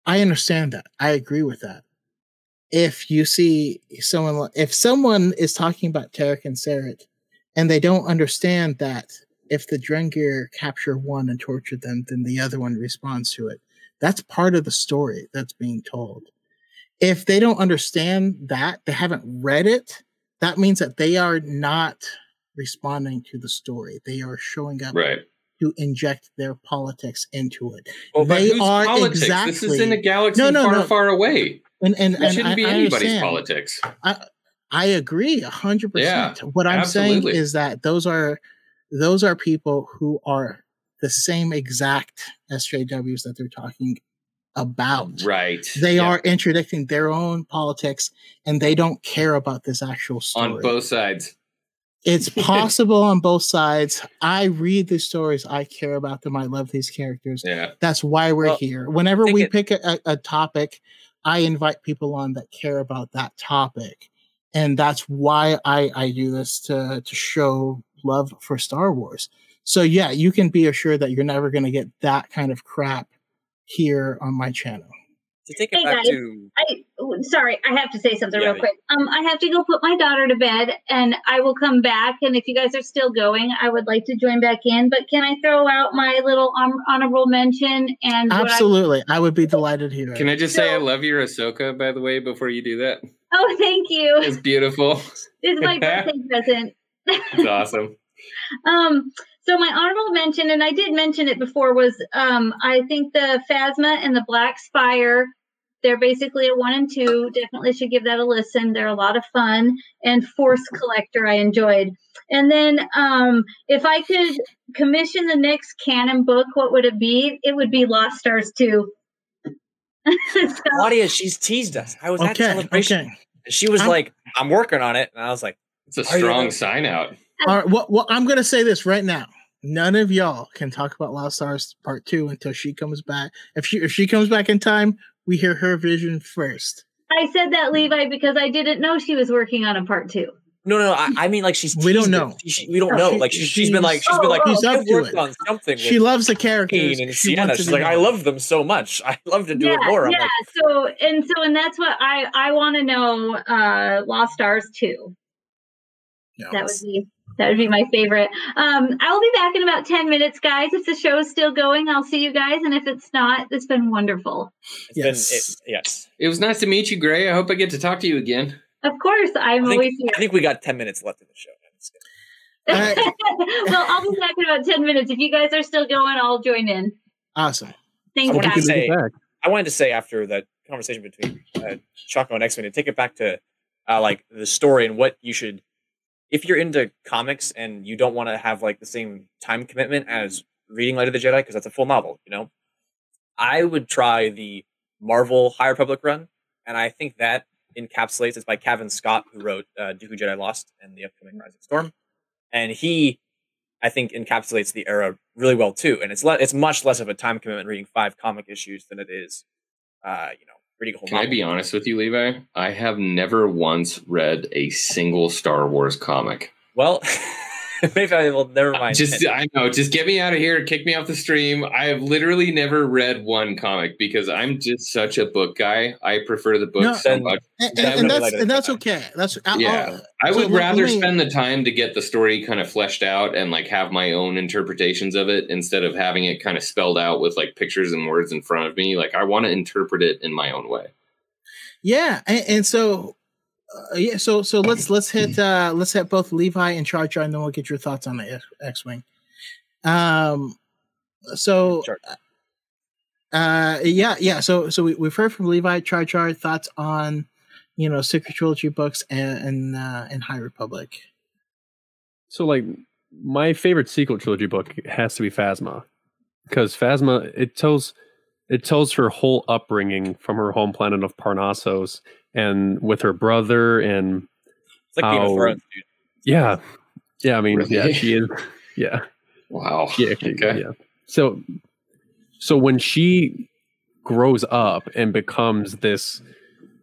I understand that. I agree with that. If you see someone, if someone is talking about Terec and Ceret, and they don't understand that if the Drengir capture one and torture them, then the other one responds to it. That's part of the story that's being told if they don't understand that, they haven't read it, that means that they are not responding to the story. They are showing up
Right.
to inject their politics into it.
Well,
They are
politics? This is
exactly-
in a galaxy
No, no,
far,
no.
far away.
And and,
It
and
shouldn't
I,
be anybody's
understand.
politics.
I I agree a hundred
Yeah,
percent. What I'm saying is that those are those are people who are the same exact SJWs that they're talking about.
Right.
They
Yeah.
are interdicting their own politics and they don't care about this actual story.
on both sides.
It's possible on both sides. I read the stories. I care about them. I love these characters.
Yeah.
That's why we're
Well,
here. Whenever we
it-
pick a, a topic, I invite people on that care about that topic. And that's why I, I do this to, to show love for Star Wars. So yeah, you can be assured that you're never going to get that kind of crap here on my channel.
To take it
Hey,
back
guys.
to
I oh, sorry, I have to say something
Yeah,
real quick. Um, I have to go put my daughter to bed, and I will come back. And if you guys are still going, I would like to join back in. But can I throw out my little hon- honorable mention and what I-
Absolutely. I would be delighted here.
Can I just say I love your Ahsoka, by the way, before you do that?
oh, thank you.
It's beautiful.
This is my birthday present.
It's awesome.
Um, so my honorable mention, and I did mention it before, was um, I think the Phasma and the Black Spire. They're basically a one and two. Definitely should give that a listen. They're a lot of fun. And Force Collector, I enjoyed. And then, um, if I could commission the next canon book, what would it be? It would be Lost Stars two. so,
Claudia. She's teased us. I was at celebration.
Okay.
She was
I'm-
like, "I'm working on it," and I was like,
It's a strong sign out.
All right. Well, well, I'm going to say this right now. None of y'all can talk about Lost Stars Part Two until she comes back. If she if she comes back in time, we hear her vision first.
I said that Levi because I didn't know she was working on a part two.
"No, no, no I, I mean like she's."
We don't know.
She- she- we don't
No,
know.
she-
like she's, she's been like she's been like
Oh,
she's up to
worked
it.
on something.
She loves the characters.
And
She
Ciena.
wants
She's like,
know.
I love them so much. I love to do it more. I'm
yeah.
like,
so and so and that's what I I want to know. Uh, Lost Stars two.
Yeah.
That would be That would be my favorite. Um, I will be back in about 10 minutes, guys. If the show is still going, I'll see you guys. And if it's not, it's been wonderful.
It's
Yes.
been it, yes.
It was nice to meet you, Gray. I hope I get to talk to you again.
Of course, I'm
I think,
always here.
I think we got ten minutes left in the show.
Alright.
well, I'll be back in about 10 minutes. If you guys are still going, I'll join in.
Awesome.
Thanks,
I wanted
guys.
to say- I wanted to say after that conversation between uh, Choco and X Men to take it back to uh, like the story and what you should, if you're into comics and you don't want to have like the same time commitment as reading Light of the Jedi because that's a full novel, you know, I would try the Marvel High Republic run, and I think that encapsulates. It's by Cavan Scott who wrote uh, Dooku Jedi Lost and the upcoming Rising Storm, and he. I think encapsulates the era really well too, and it's le- it's much less of a time commitment reading five comic issues than it is uh, you know, reading a whole
Can I be honest with you, Levi? I have never once read a single Star Wars comic.
Well, maybe I will. Never mind.
Just I know, just get me out of here, kick me off the stream. I have literally never read one comic because I'm just such a book guy. I prefer the books
No.
so
Then-
much.
And,
That
and, that's and that's okay. That's I'll-
Yeah.
I'll-
I would
let-
rather
me-
spend the time to get the story kind of fleshed out and like have my own interpretations of it instead of having it kind of spelled out with like pictures and words in front of me. Like I want to interpret it in my own way.
Yeah, and, and so uh, yeah, so so let's let's hit uh let's hit both Levi and Char Char, and then we'll get your thoughts on the X Wing. Um, so uh yeah yeah so so we, we've heard from Levi Char Char thoughts on you know Secret Trilogy books and and, uh, and High Republic.
So like my favorite sequel trilogy book has to be Phasma because Phasma it tells it tells her whole upbringing from her home planet of Parnassos and with her brother and
it's like Game of
how-
Thrones, dude.
yeah yeah I mean yeah she is yeah
Wow.
yeah
Okay.
yeah so so when she grows up and becomes this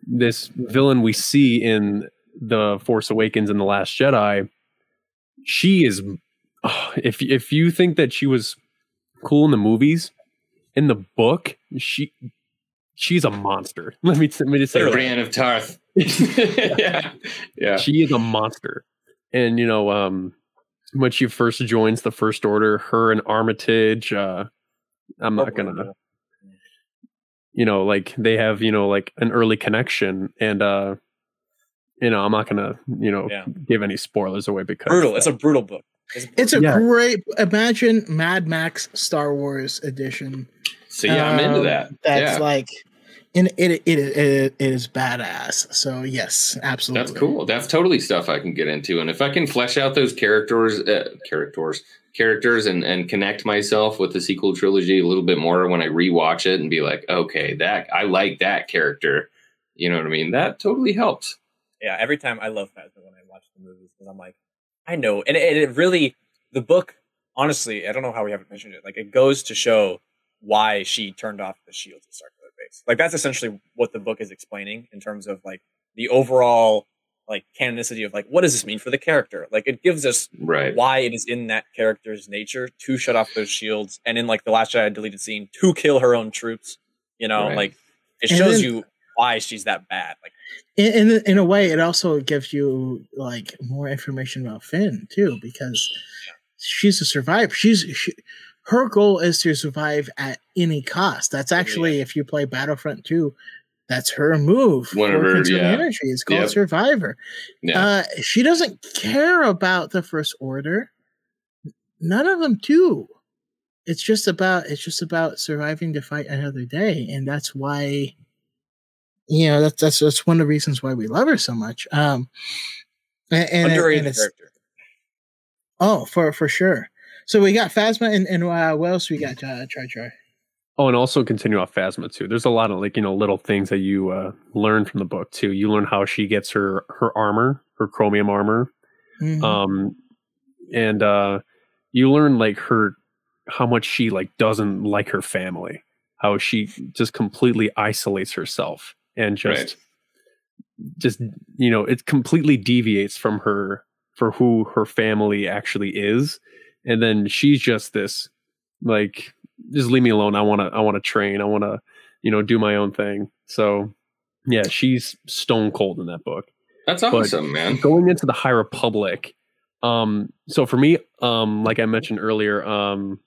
this villain we see in the Force Awakens and the Last Jedi, she is. oh, if if you think that she was cool in the movies, in the book, she she's a monster. Let me let me just say, that.
Brienne of Tarth. yeah. Yeah.
she is a monster. And you know, um, when she first joins the First Order, her and Armitage, uh, I'm not gonna you know like they have you know like an early connection and uh you know i'm not gonna you know
Yeah.
give any spoilers away because
brutal. It's a brutal book. It's,
It's a
Yeah.
great imagine Mad Max Star Wars edition.
So yeah, I'm into
Um,
that.
That's
yeah.
like, and it it, it it is badass. So yes, absolutely.
That's cool. That's totally stuff I can get into. And if I can flesh out those characters, uh, characters, characters, and and connect myself with the sequel trilogy a little bit more when I rewatch it and be like, okay, that I like that character. You know what I mean? That totally helps.
yeah, every time I love Phasma when I watch the movies because I'm like, I know, and it, it really the book. Honestly, I don't know how we haven't mentioned it. Like, it goes to show why she turned off the shields at Starkiller Base. Like, that's essentially what the book is explaining in terms of like the overall like canonicity of like what does this mean for the character. Like, it gives us
Right.
why it is in that character's nature to shut off those shields, and in like the last Jedi deleted scene to kill her own troops. You know,
Right.
like it
And
shows
then-
you why she's that bad. Like,
in, in in a way, it also gives you like more information about Finn too, because she's a survivor. She's she, her goal is to survive at any cost. That's actually if you play Battlefront 2, that's her move.
One of her- yeah.
energy. It's called
Yep.
Survivor.
Yeah.
Uh, she doesn't care about the First Order. None of them do. It's just about it's just about surviving to fight another day, and that's why. You know that's that's that's one of the reasons why we love her so much. Um, and, and, and it's,
character.
oh, for for sure. So we got Phasma, and and uh, what else we got? Uh, Char Char.
oh and also continue off phasma too there's a lot of like you know little things that you uh learn from the book too you learn how she gets her her armor her chromium armor
Mhm.
um and uh you learn like her how much she like doesn't like her family how she just completely isolates herself and just
Right.
just you know it completely deviates from her for who her family actually is and then she's just this like just leave me alone i want to i want to train i want to you know do my own thing so yeah she's stone cold in that book
That's
but-
awesome, man.
going into the High Republic, Um, so for me, um, like I mentioned earlier, um,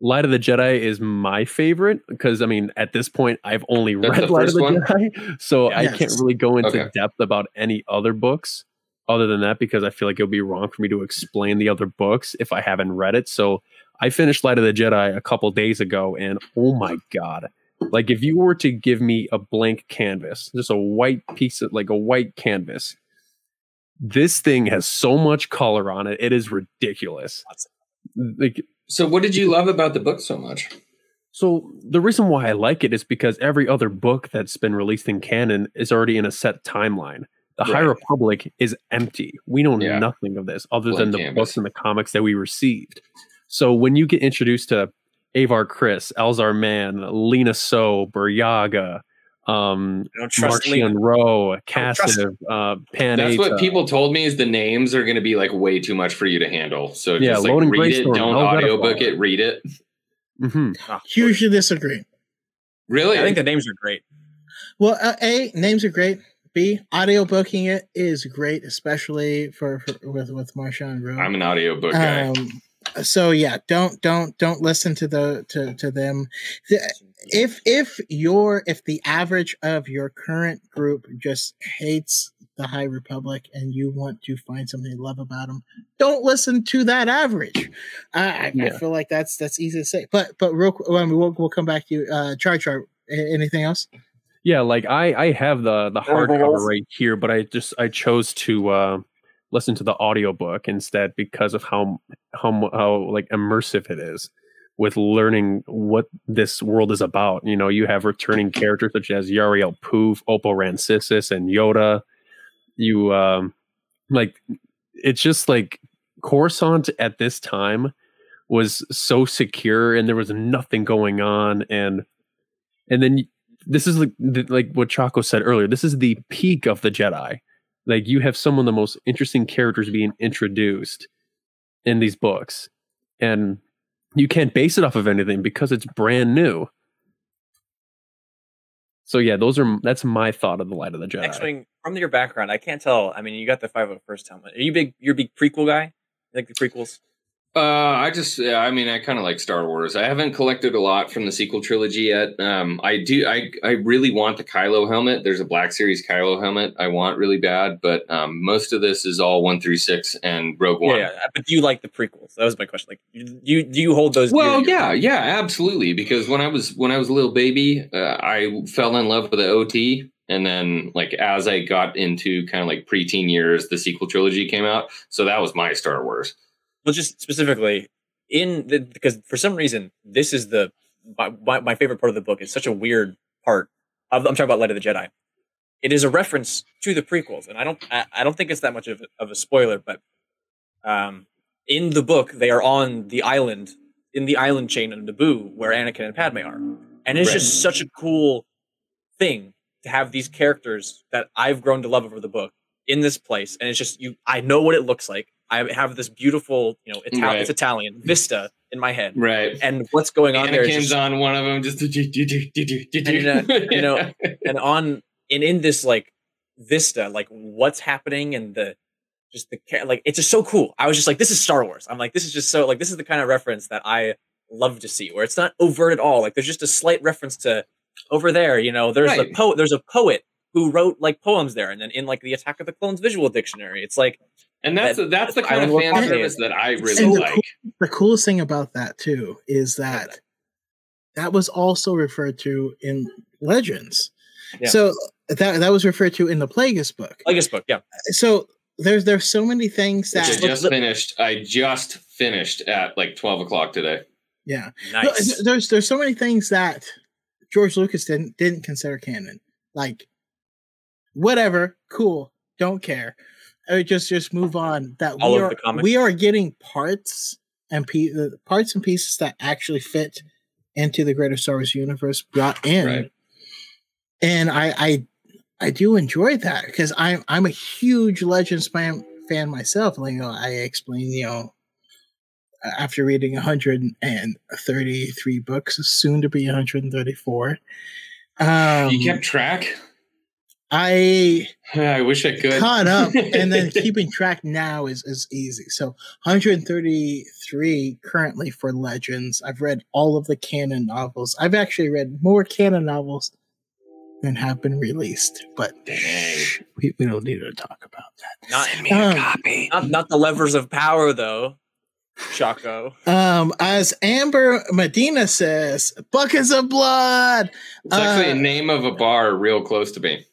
Light of the Jedi is my favorite because I mean, at this point, I've only
That's
read Light of the
one?
Jedi, so I can't really go into
Okay.
depth about any other books other than that because I feel like it would be wrong for me to explain the other books if I haven't read it. So I finished Light of the Jedi a couple days ago, and oh my god! Like if you were to give me a blank canvas, just a white piece of like a white canvas, this thing has so much color on it. It is ridiculous. Like
So, what did you love about the book so much?
so the reason why I like it is because every other book that's been released in canon is already in a set timeline. The High Republic is empty. We know
Yeah.
nothing of this other
Blank
than the
canvas.
books and the comics that we received. So when you get introduced to Avar Kriss, Elzar Mann, Lina Soh, Burryaga, um,
I don't Marchion
Ro,
trust
Cassiv, uh, Pan
That's what people told me is the names are going to be like way too much for you to handle. So
Yeah,
just like
Loden
read it, don't
Elgato
audiobook it, read it.
Mhm.
Ah,
Hugely disagree.
Really?
I think the names are great.
Well, uh, A, names are great. B, audio booking it is great, especially for, for with with Marchion Ro.
I'm an audiobook guy.
Um, so yeah, don't don't don't listen to the to to them. If if your if the average of your current group just hates the High Republic and you want to find something to love about them, don't listen to that average. I, I, I feel like that's that's easy to say. But but real quick, well, we'll we'll come back to you. Uh, Char Char. Anything else?
Yeah, like I I have the the hardcover right here, but I just I chose to uh listen to the audiobook instead because of how how how like immersive it is with learning what this world is about. You know, you have returning characters such as Yarael Poof, Oppo Rancisis, and Yoda. You um like it's just like Coruscant at this time was so secure and there was nothing going on and and then this is like like what Chaco said earlier. This is the peak of the Jedi. Like you have some of the most interesting characters being introduced in these books, and you can't base it off of anything because it's brand new. So yeah, those are that's my thought of the Light of the Jedi.
X-wing from your background, I can't tell. I mean, you got the five oh first helmet. Are you big? You're a big prequel guy. You like the prequels?
Uh, I just, yeah, I mean, I kind of like Star Wars. I haven't collected a lot from the sequel trilogy yet. Um, I do, I, I really want the Kylo helmet. There's a Black Series Kylo helmet I want really bad, but um, most of this is all one through six and Rogue One.
yeah, but do you like the prequels? That was my question. Like, you you- do you hold those?
Well,
dear to your
yeah, yeah, absolutely. Because when I was when I was a little baby, uh, I fell in love with the OT, and then like as I got into kind of like preteen years, the sequel trilogy came out. So that was my Star Wars.
Well, just specifically in the because for some reason this is the my, my, favorite part of the book. It's such a weird part. Of, I'm talking about Light of the Jedi. It is a reference to the prequels, and I don't I, I don't think it's that much of, a- of a spoiler, but um, in the book they are on the island in the island chain of Naboo where Anakin and Padme are, and it's
Right.
just such a cool thing to have these characters that I've grown to love over the book in this place, and it's just you. I know what it looks like. I have this beautiful, you know, Ital-
Right.
it's Italian vista in my head,
Right.
and what's going on there is
Anakin's on one of them, just
And, uh, you know, and on and in this like vista, like what's happening and the just the like it's just so cool. I was just like, this is Star Wars. I'm like, this is just so like this is the kind of reference that I love to see, where it's not overt at all. Like there's just a slight reference to over there. You know, there's a
Right.
poet. There's a poet who wrote like poems there, and then in like the Attack of the Clones visual dictionary, it's like
and that's
that-
that's the kind of
War
fan service
is-
that I
And
really
the
like.
the coolest thing about that too is that that was also referred to in legends
Yeah.
so that that was referred to in the plagueis book
like this book. Yeah, uh,
so there's there's so many things
Which I
that
just finished. I just finished at like twelve o'clock today.
yeah
nice.
there's there's so many things that george lucas didn't didn't consider canon like whatever cool don't care Uh, just just move on that
All
we are we are getting parts and pe- uh, parts and pieces that actually fit into the greater Star Wars universe brought in,
Right.
and I I I do enjoy that because I'm I'm a huge Legends fan fan myself. Like you know, I explained, you know after reading 133 books, soon to be 134. Um,
you kept track.
I
I wish I could
caught up, and then keeping track now is is easy. So 133 currently for Legends. I've read all of the canon novels. I've actually read more canon novels than have been released, but we, we don't need to talk about that.
Not
Send me a
Um,
copy.
not, not the levers of power though. Chaco.
Um, as Amber Medina says, buckets of blood.
it's actually
uh,
a name of a bar real close to me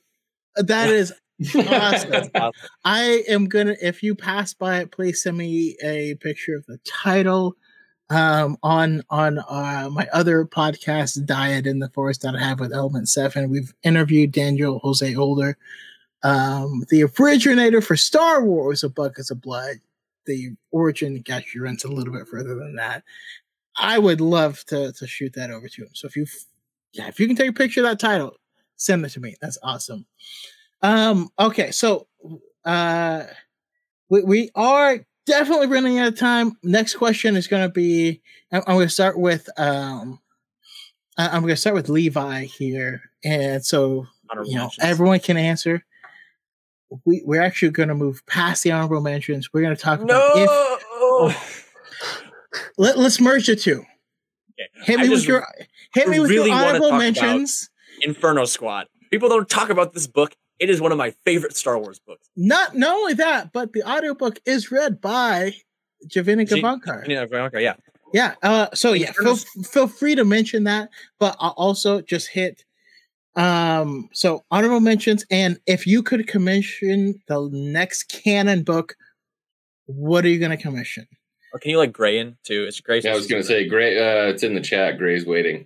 That is awesome.
Awesome.
I am gonna. If you pass by it, please send me a picture of the title. Um, on on uh, my other podcast, Diet in the Forest, that I have with Element Seven, we've interviewed Daniel Jose Older, um, the originator for Star Wars of Buckets of Blood. The origin actually runs a little bit further than that. I would love to to shoot that over to him. So if you, yeah, if you can take a picture of that title, send it to me. That's awesome. Um, okay, so uh we, we are definitely running out of time. Next question is gonna be I'm, I'm gonna start with um I'm gonna start with Levi here. And so you know everyone can answer. We we're actually gonna move past the honorable mentions. We're gonna talk about if
no.
let, let's merge the two.
Okay.
Hit me with your hit me with
really
your honorable mentions.
Inferno Squad. People don't talk about this book. It is one of my favorite Star Wars books.
Not not only that, but the audiobook is read by Javinica
Gee-
Vankar.
Yeah, okay, yeah.
Yeah. Uh, so yeah, feel, feel free to mention that, but I'll also just hit. Um. So honorable mentions, and if you could commission the next canon book, what are you going to commission?
Or can you like Gray in too? It's Gray.
yeah i was gonna say gray uh it's in the chat gray's waiting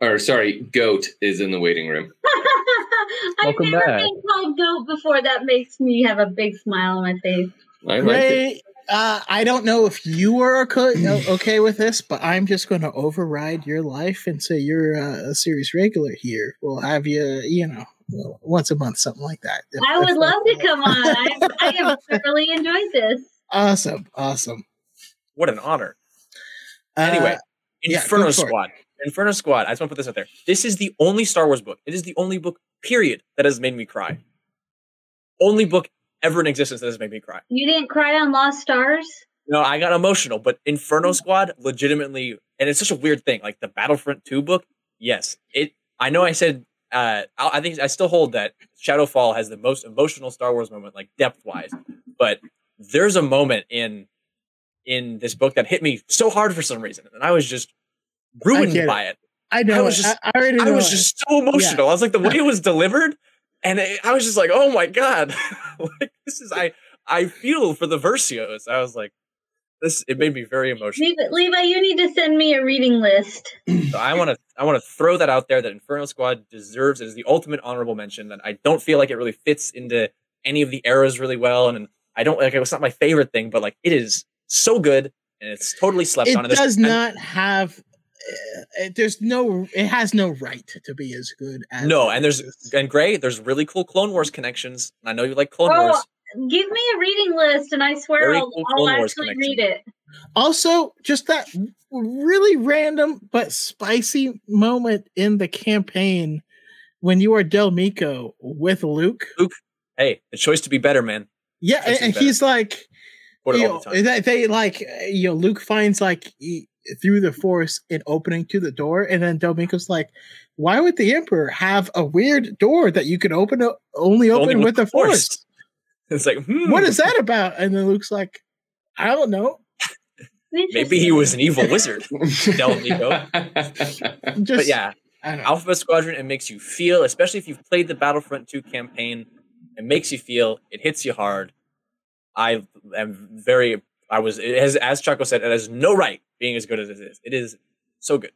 or sorry goat is in the waiting room
I've
Welcome
never
back.
been called goat before. That makes me have a big smile on my face.
i like it
uh, I don't know if you are okay, okay with this, but I'm just going to override your life and say you're uh, a series regular here. We'll have you, you know, once a month, something like that. If-
I would love to come on. I, I have thoroughly enjoyed this.
Awesome, awesome.
What an honor.
Uh,
Anyway,
yeah,
Inferno
go for it.
Inferno Squad. I just want to put this out there. This is the only Star Wars book. It is the only book, period, that has made me cry. Only book ever in existence that has made me cry.
You didn't cry on Lost Stars?
No, I got emotional, but Inferno Squad legitimately, and it's such a weird thing. Like the Battlefront 2 book, yes. It. I know I said, uh, I I think I still hold that Shadowfall has the most emotional Star Wars moment, like depth wise. But there's a moment in in this book that hit me so hard for some reason, and I was just ruined
get
by it.
I know.
I
I,
was just-
I, already know.
I was
it.
just so emotional. I was like, the way it was delivered, and it, I was just like, oh my god, like this is I I feel for the Versios. I was like, this it made me very emotional.
Levi, Levi, you need to send me a reading list.
So I want to I want to throw that out there that Inferno Squad deserves it is the ultimate honorable mention. That I don't feel like it really fits into any of the eras really well, and I don't like it, it's not my favorite thing, but like it is so good and it's totally slept
it
on. It
does not have. Uh, there's no. It has no right to be as good as.
No, and there's and Gray. There's really cool Clone Wars connections. I know you like Clone
Oh,
Wars.
Give me a reading list, and I swear
Very
I'll,
cool
I'll actually
connection.
read it.
also just that really random but spicy moment in the campaign when you are Del Meeko with Luke.
luke Hey, the choice to be better, man.
Yeah,
Choice
and,
is
and
better.
he's like, you know,
the
they, they like uh, you know Luke finds like he, through the Force and opening to the door, and then Del Meeko's like, why would the Emperor have a weird door that you could open o- only open with, the Force?
It's like, hmm,
What is that about? And then Luke's like, I don't know.
Maybe he was an evil wizard. Del But yeah,
I.
Alphabet Squadron, it makes you feel, especially if you've played the Battlefront 2 campaign, it makes you feel, it hits you hard. I am very, I was, it has, as Chaco said, it has no right being as good as it is. It is so good.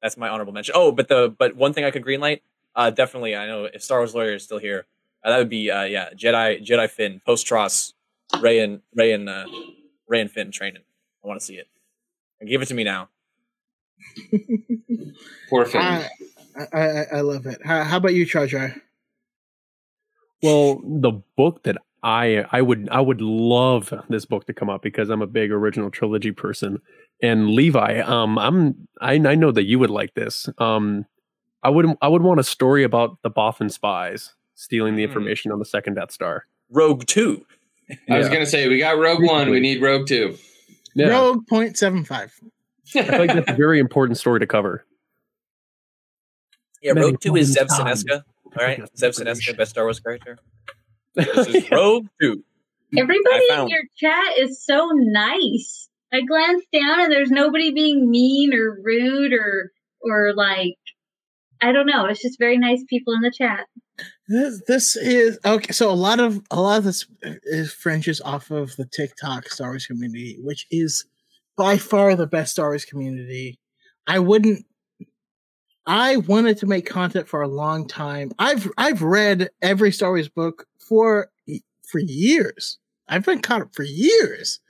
That's my honorable mention. Oh, but the, but one thing I could greenlight, uh, definitely, I know if Star Wars Lawyer is still here, uh, that would be, uh, yeah, Jedi, Jedi Finn, post Tross, Rey and, Rey and, uh, Rey and Finn training. I want to see it. Give it to me now.
Poor Finn.
I, I, I, I love it. How, how about you, Char Jar?
Well, the book that I I would I would love this book to come up because I'm a big original trilogy person. And Levi, um, I'm I I know that you would like this. Um, I would I would want a story about the Bothan spies stealing the
Hmm.
information on the second Death Star.
Rogue Two.
I was gonna say we got Rogue One. We need Rogue Two.
Yeah,
Rogue point seven five.
I feel like that's a very important story to cover.
Yeah, Rogue Two is Zev
times.
Senesca. All right,
That's
Zev
preparation.
Senesca, best Star Wars character. This is Rogue Two.
Everybody in your chat is so nice. I glanced down and there's nobody being mean or rude or or like I don't know. It's just very nice people in the chat.
This, this is okay. So a lot of a lot of this uh, is fringes off of the TikTok Star Wars community, which is by far the best Star Wars community. I wouldn't. I wanted to make content for a long time. I've I've read every Star Wars book for for years. I've been caught up for years.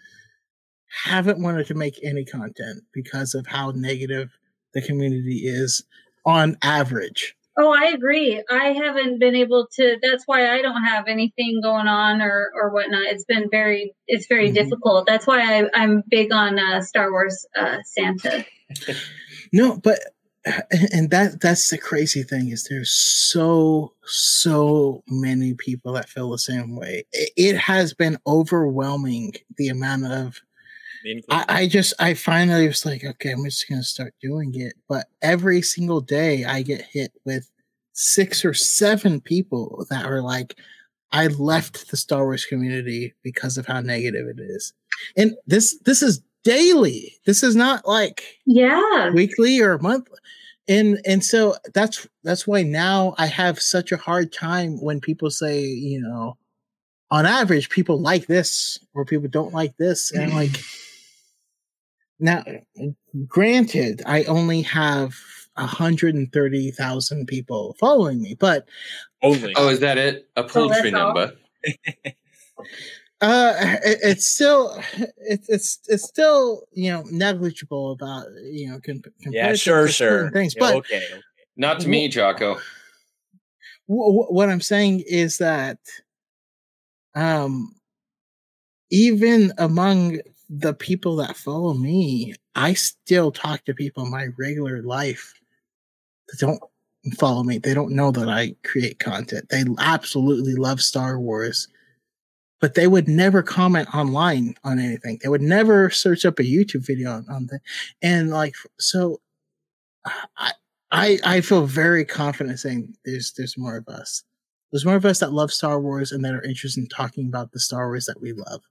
Haven't wanted to make any content because of how negative the community is on average.
Oh, I agree. I haven't been able to. That's why I don't have anything going on or or whatnot. It's been very, it's very
Mhm.
difficult. That's why I, I'm big on uh, Star Wars uh, Santa.
No, but and that that's the crazy thing is there's so so many people that feel the same way. It, it has been overwhelming the amount of I, I just I finally was like, okay, I'm just gonna start doing it. But every single day I get hit with six or seven people that are like, I left the Star Wars community because of how negative it is. And this this is daily. This is not like
Yeah.
weekly or monthly and and so that's that's why now i have such a hard time when people say you know on average people like this or people don't like this and like now granted i only have 130,000 people following me but
Only.
Oh, is that it? A poultry
that's
number.
uh it, it's still it's it's it's still you know negligible about you know com-
yeah,
compared to-
sure,
to
sure.
certain things
Yeah,
but
okay. okay.
Not to me, Jocko.
wh- wh- what I'm saying is that um even among the people that follow me, I still talk to people in my regular life that don't follow me. They don't know that I create content. They absolutely love Star Wars, but they would never comment online on anything. They would never search up a YouTube video on, on the, and like so I I I feel very confident saying there's there's more of us. There's more of us that love Star Wars and that are interested in talking about the Star Wars that we love.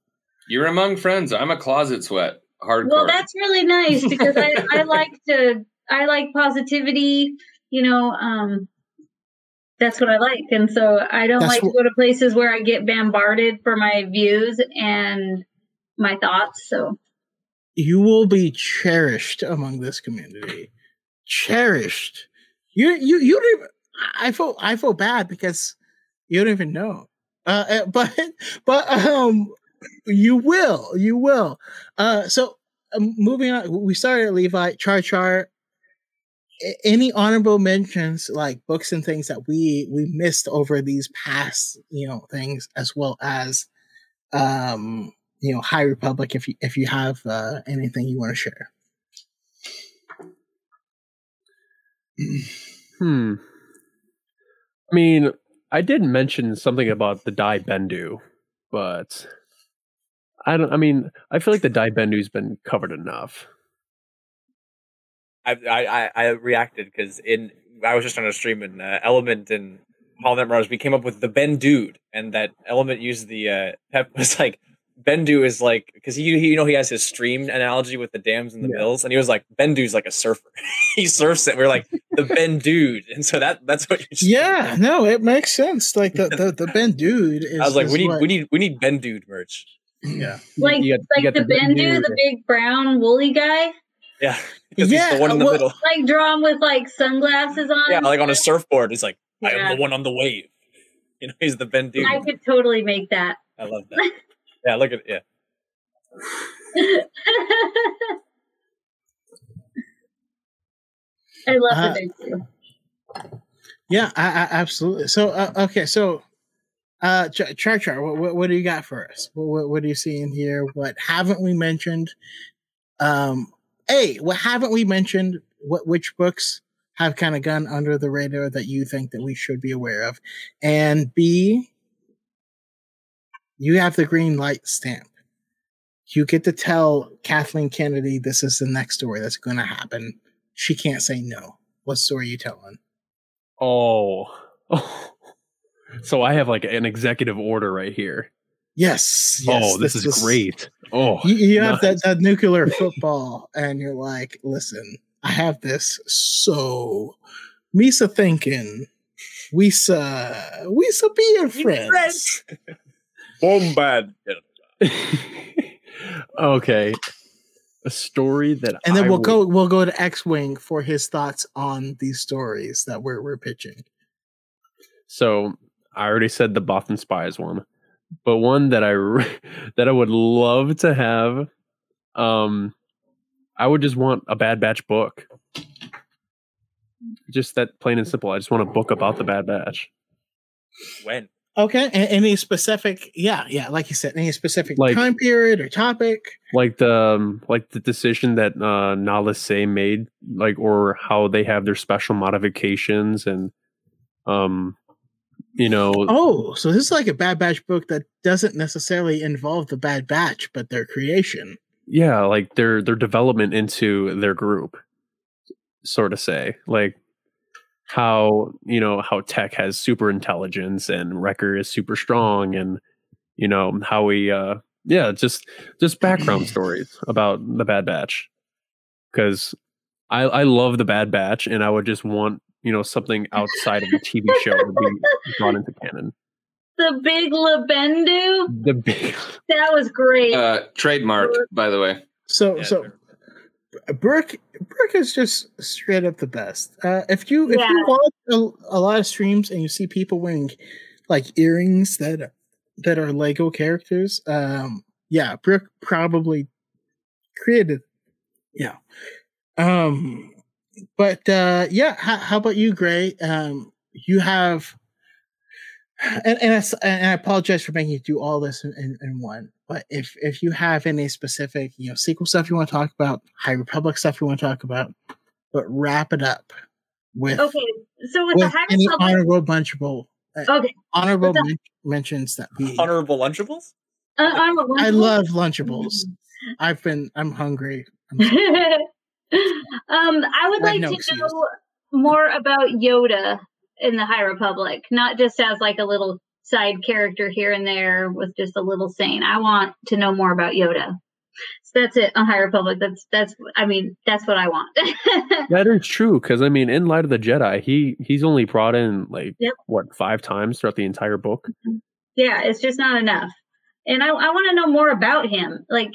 You're among friends. I'm a closet sweat. Hardcore.
Well, that's really nice because I, I like to I like positivity. You know, um, that's what I like, and so I don't
That's
like to go to places where I get bombarded for my views and my thoughts. So
You will be cherished among this community. Cherished. You you you don't even, I feel I feel bad because you don't even know. Uh, uh, but but um you will you will. Uh so um, moving on we started at Levi Char Char any honorable mentions like books and things that we we missed over these past you know things as well as um you know high republic if you if you have uh anything you want to share
Hmm. I mean, I did mention something about the Dai Bendu, but I don't. I mean, I feel like the Dai Bendu's been covered enough.
I I I, I reacted because in I was just on a stream and uh, Element and Holland Mirage we came up with the Ben Dude and that Element used the uh, pep was like Bendu is like because he, he you know he has his stream analogy with the dams and the
Yeah.
mills and he was like Bendu's like a surfer. He surfs it. We are like the Ben Dude. And so that that's what you just
yeah no it makes sense. Like the the, the ben dude is
I was like
is
we need
what-
we need we need Ben Dude merch.
Yeah.
Like
You got- you
like
got
the Bendu,
Bendu,
the big brown woolly guy,
yeah because
Yeah,
he's the one in the
well-
middle.
like drawn with like sunglasses on.
yeah like on a surfboard. He's like I am the one on the wave. You know he's the Ben Dude
I could totally make that.
I love that. Yeah look at it, yeah.
I love
Uh,
the Bendu.
yeah I, I, absolutely. So uh, okay so uh char char what, what what do you got for us? What, what what do you see in here? What haven't we mentioned? Um a what haven't we mentioned what which books have kind of gone under the radar that you think that we should be aware of? And B, you have the green light stamp. You get to tell Kathleen Kennedy this is the next story that's going to happen. She can't say no. What story are you telling?
Oh. so I have like an executive order right here.
Yes. yes
oh, this, this is, is, great. Oh,
you, you have that, that nuclear football, and you're like, listen, I have this. So, Misa thinking, we saw, we saw being friends.
Bombad.
okay. A story that
And then
I
we'll
would-
go we'll go to X Wing for his thoughts on these stories that we're we're pitching.
So I already said the Bothan Spies one, but one that I that I would love to have, um, I would just want a Bad Batch book. Just that plain and simple. I just want a book about the Bad Batch.
When?
Okay. A- any specific yeah, yeah, like you said, any specific
Like-
time period or topic?
like the um, like the decision that uh Nala Se made, like or how they have their special modifications and um you know
Oh, so this is like a Bad Batch book that doesn't necessarily involve the Bad Batch, but their creation.
yeah like their their development into their group sort of say like how you know how tech has super intelligence and wrecker is super strong and you know how we uh yeah just just background stories about the bad batch because i i love the bad batch and i would just want you know something outside of the tv show would be brought into canon
The big Labendu.
the big
That was great.
Uh, trademarked, by the way.
So
Yeah,
so Brooke Brooke is just straight up the best. Uh, if you if
Yeah.
you watch a, a lot of streams and you see people wearing like earrings that that are Lego characters, um, yeah, Brooke probably created. Yeah. Um, but uh, yeah, how, how about you, Gray? Um, you have. And and I, s- and I apologize for making you do all this in, in, in one. But if if you have any specific, you know, sequel stuff you want to talk about, High Republic stuff you want to talk about, but wrap it up with,
okay, so with the
with
High
any
Republic.
honorable bunchable
Okay,
honorable
the-
men- mentions that we.
Honorable Lunchables?
uh, honorable
I
mention.
love Lunchables. I've been. I'm hungry. I'm
um, I would like
no
to
excuse.
know more about Yoda in the High Republic, not just as like a little side character here and there with just a little saying. I want to know more about Yoda. So that's it on High Republic. That's that's. I mean, that's what I want.
that is true because i mean in light of the jedi he he's only brought in like
Yep.
what five times throughout the entire book
yeah, it's just not enough. And I, I want to know more about him. Like,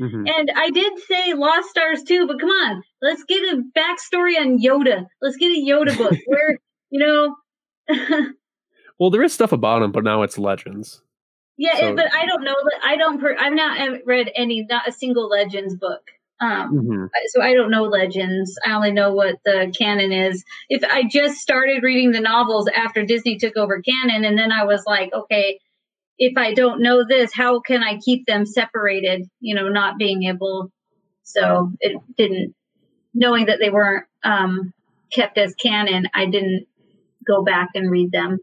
Mhm.
and I did say Lost Stars too, but come on, let's get a backstory on Yoda. Let's get a Yoda book where you know.
well there is stuff about him but now it's legends
Yeah,
So-
but I don't know. I don't. Per, I've not uh, read any, not a single Legends book. Um,
Mhm.
so I don't know Legends. I only know what the canon is. If I just started reading the novels after Disney took over canon, and then I was like, okay, if I don't know this, how can I keep them separated? You know, not being able. So it didn't. Knowing that they weren't um, kept as canon, I didn't go back and read them.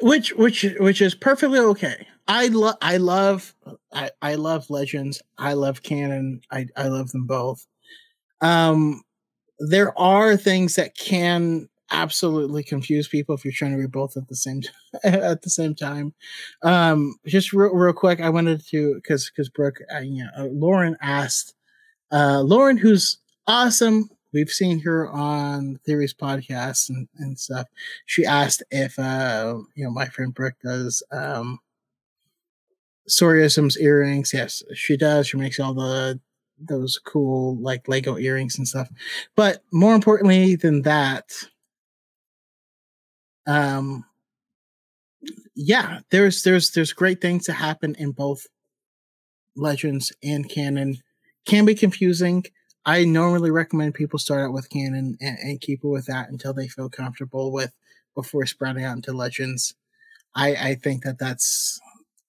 which which which is perfectly okay. I love I love I, I love legends. I love canon. I I love them both. Um, there are things that can absolutely confuse people if you're trying to read both at the same at the same time. Um, just real, real quick, I wanted to because because Brooke, uh, you know, uh, Lauren asked, uh, Lauren, who's awesome. We've seen her on Theories podcast and, and stuff she asked if uh you know my friend Brooke does um earrings. Yes, she does. She makes all the those cool like Lego earrings and stuff. But more importantly than that, um yeah, there's there's there's great things to happen in both legends and canon. Can be confusing. I normally recommend people start out with canon and, and keep it with that until they feel comfortable with before spreading out into legends. I I think that that's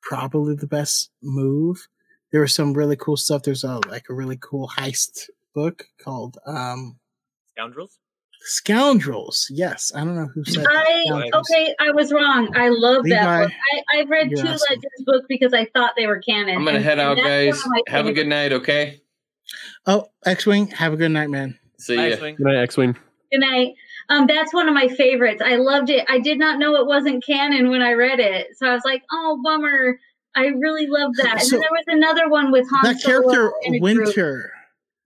probably the best move. There was some really cool stuff. There's a like a really cool heist book called um
Scoundrels?
Scoundrels. Yes, I don't know who said.
I
Scoundrels.
okay, I was wrong. I love
Levi,
that book. I, I've read two
awesome.
Legends books because I thought they were canon.
I'm gonna
and-
head out, guys.
one of my
Have a good night, okay?
Oh, X-wing. Have a good night, man.
See
Bye,
ya.
X-Wing.
Good night, X-wing.
Good night. Um, that's one of my favorites. I loved it. I did not know it wasn't canon when I read it, so I was like, "Oh, bummer." I really loved that. And then there was another one with Han
that
Solo
character
Winter. group.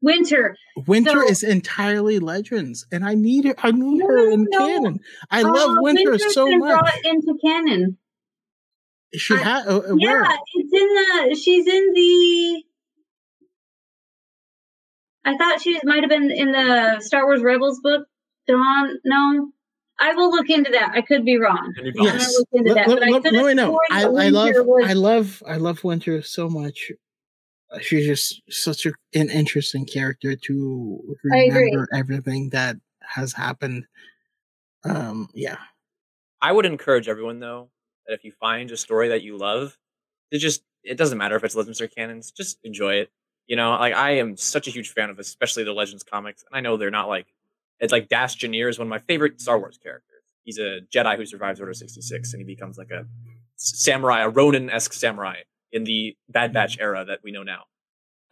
Winter.
Winter.
Winter
So-
is entirely legends, and I need her. I need
No,
her in
no.
canon. I
Uh,
love Winter
Winter's
so
been
much.
brought into canon.
She
I-
had uh, uh,
Yeah,
where?
it's in the. She's in the. I thought she might have been in the Star Wars Rebels book. Dawn, no. I will look into that. I could be wrong.
Any
I'm gonna
Yes.
look into
Let,
that.
let-
but I
let-
could
let me
have
know.
sworn
I,
that
I love.
Winter was-
I love. I love Winter so much. She's just such a, an interesting character to remember everything that has happened. Um. Yeah.
I would encourage everyone though that if you find a story that you love, to just it doesn't matter if it's legends or canons, just enjoy it. You know, like I am such a huge fan of especially the Legends comics, and I know they're not like it's like Dass Jennir is one of my favorite Star Wars characters. He's a Jedi who survives Order sixty six, and he becomes like a samurai, a Ronin esque samurai in the Bad Batch mm-hmm. era that we know now.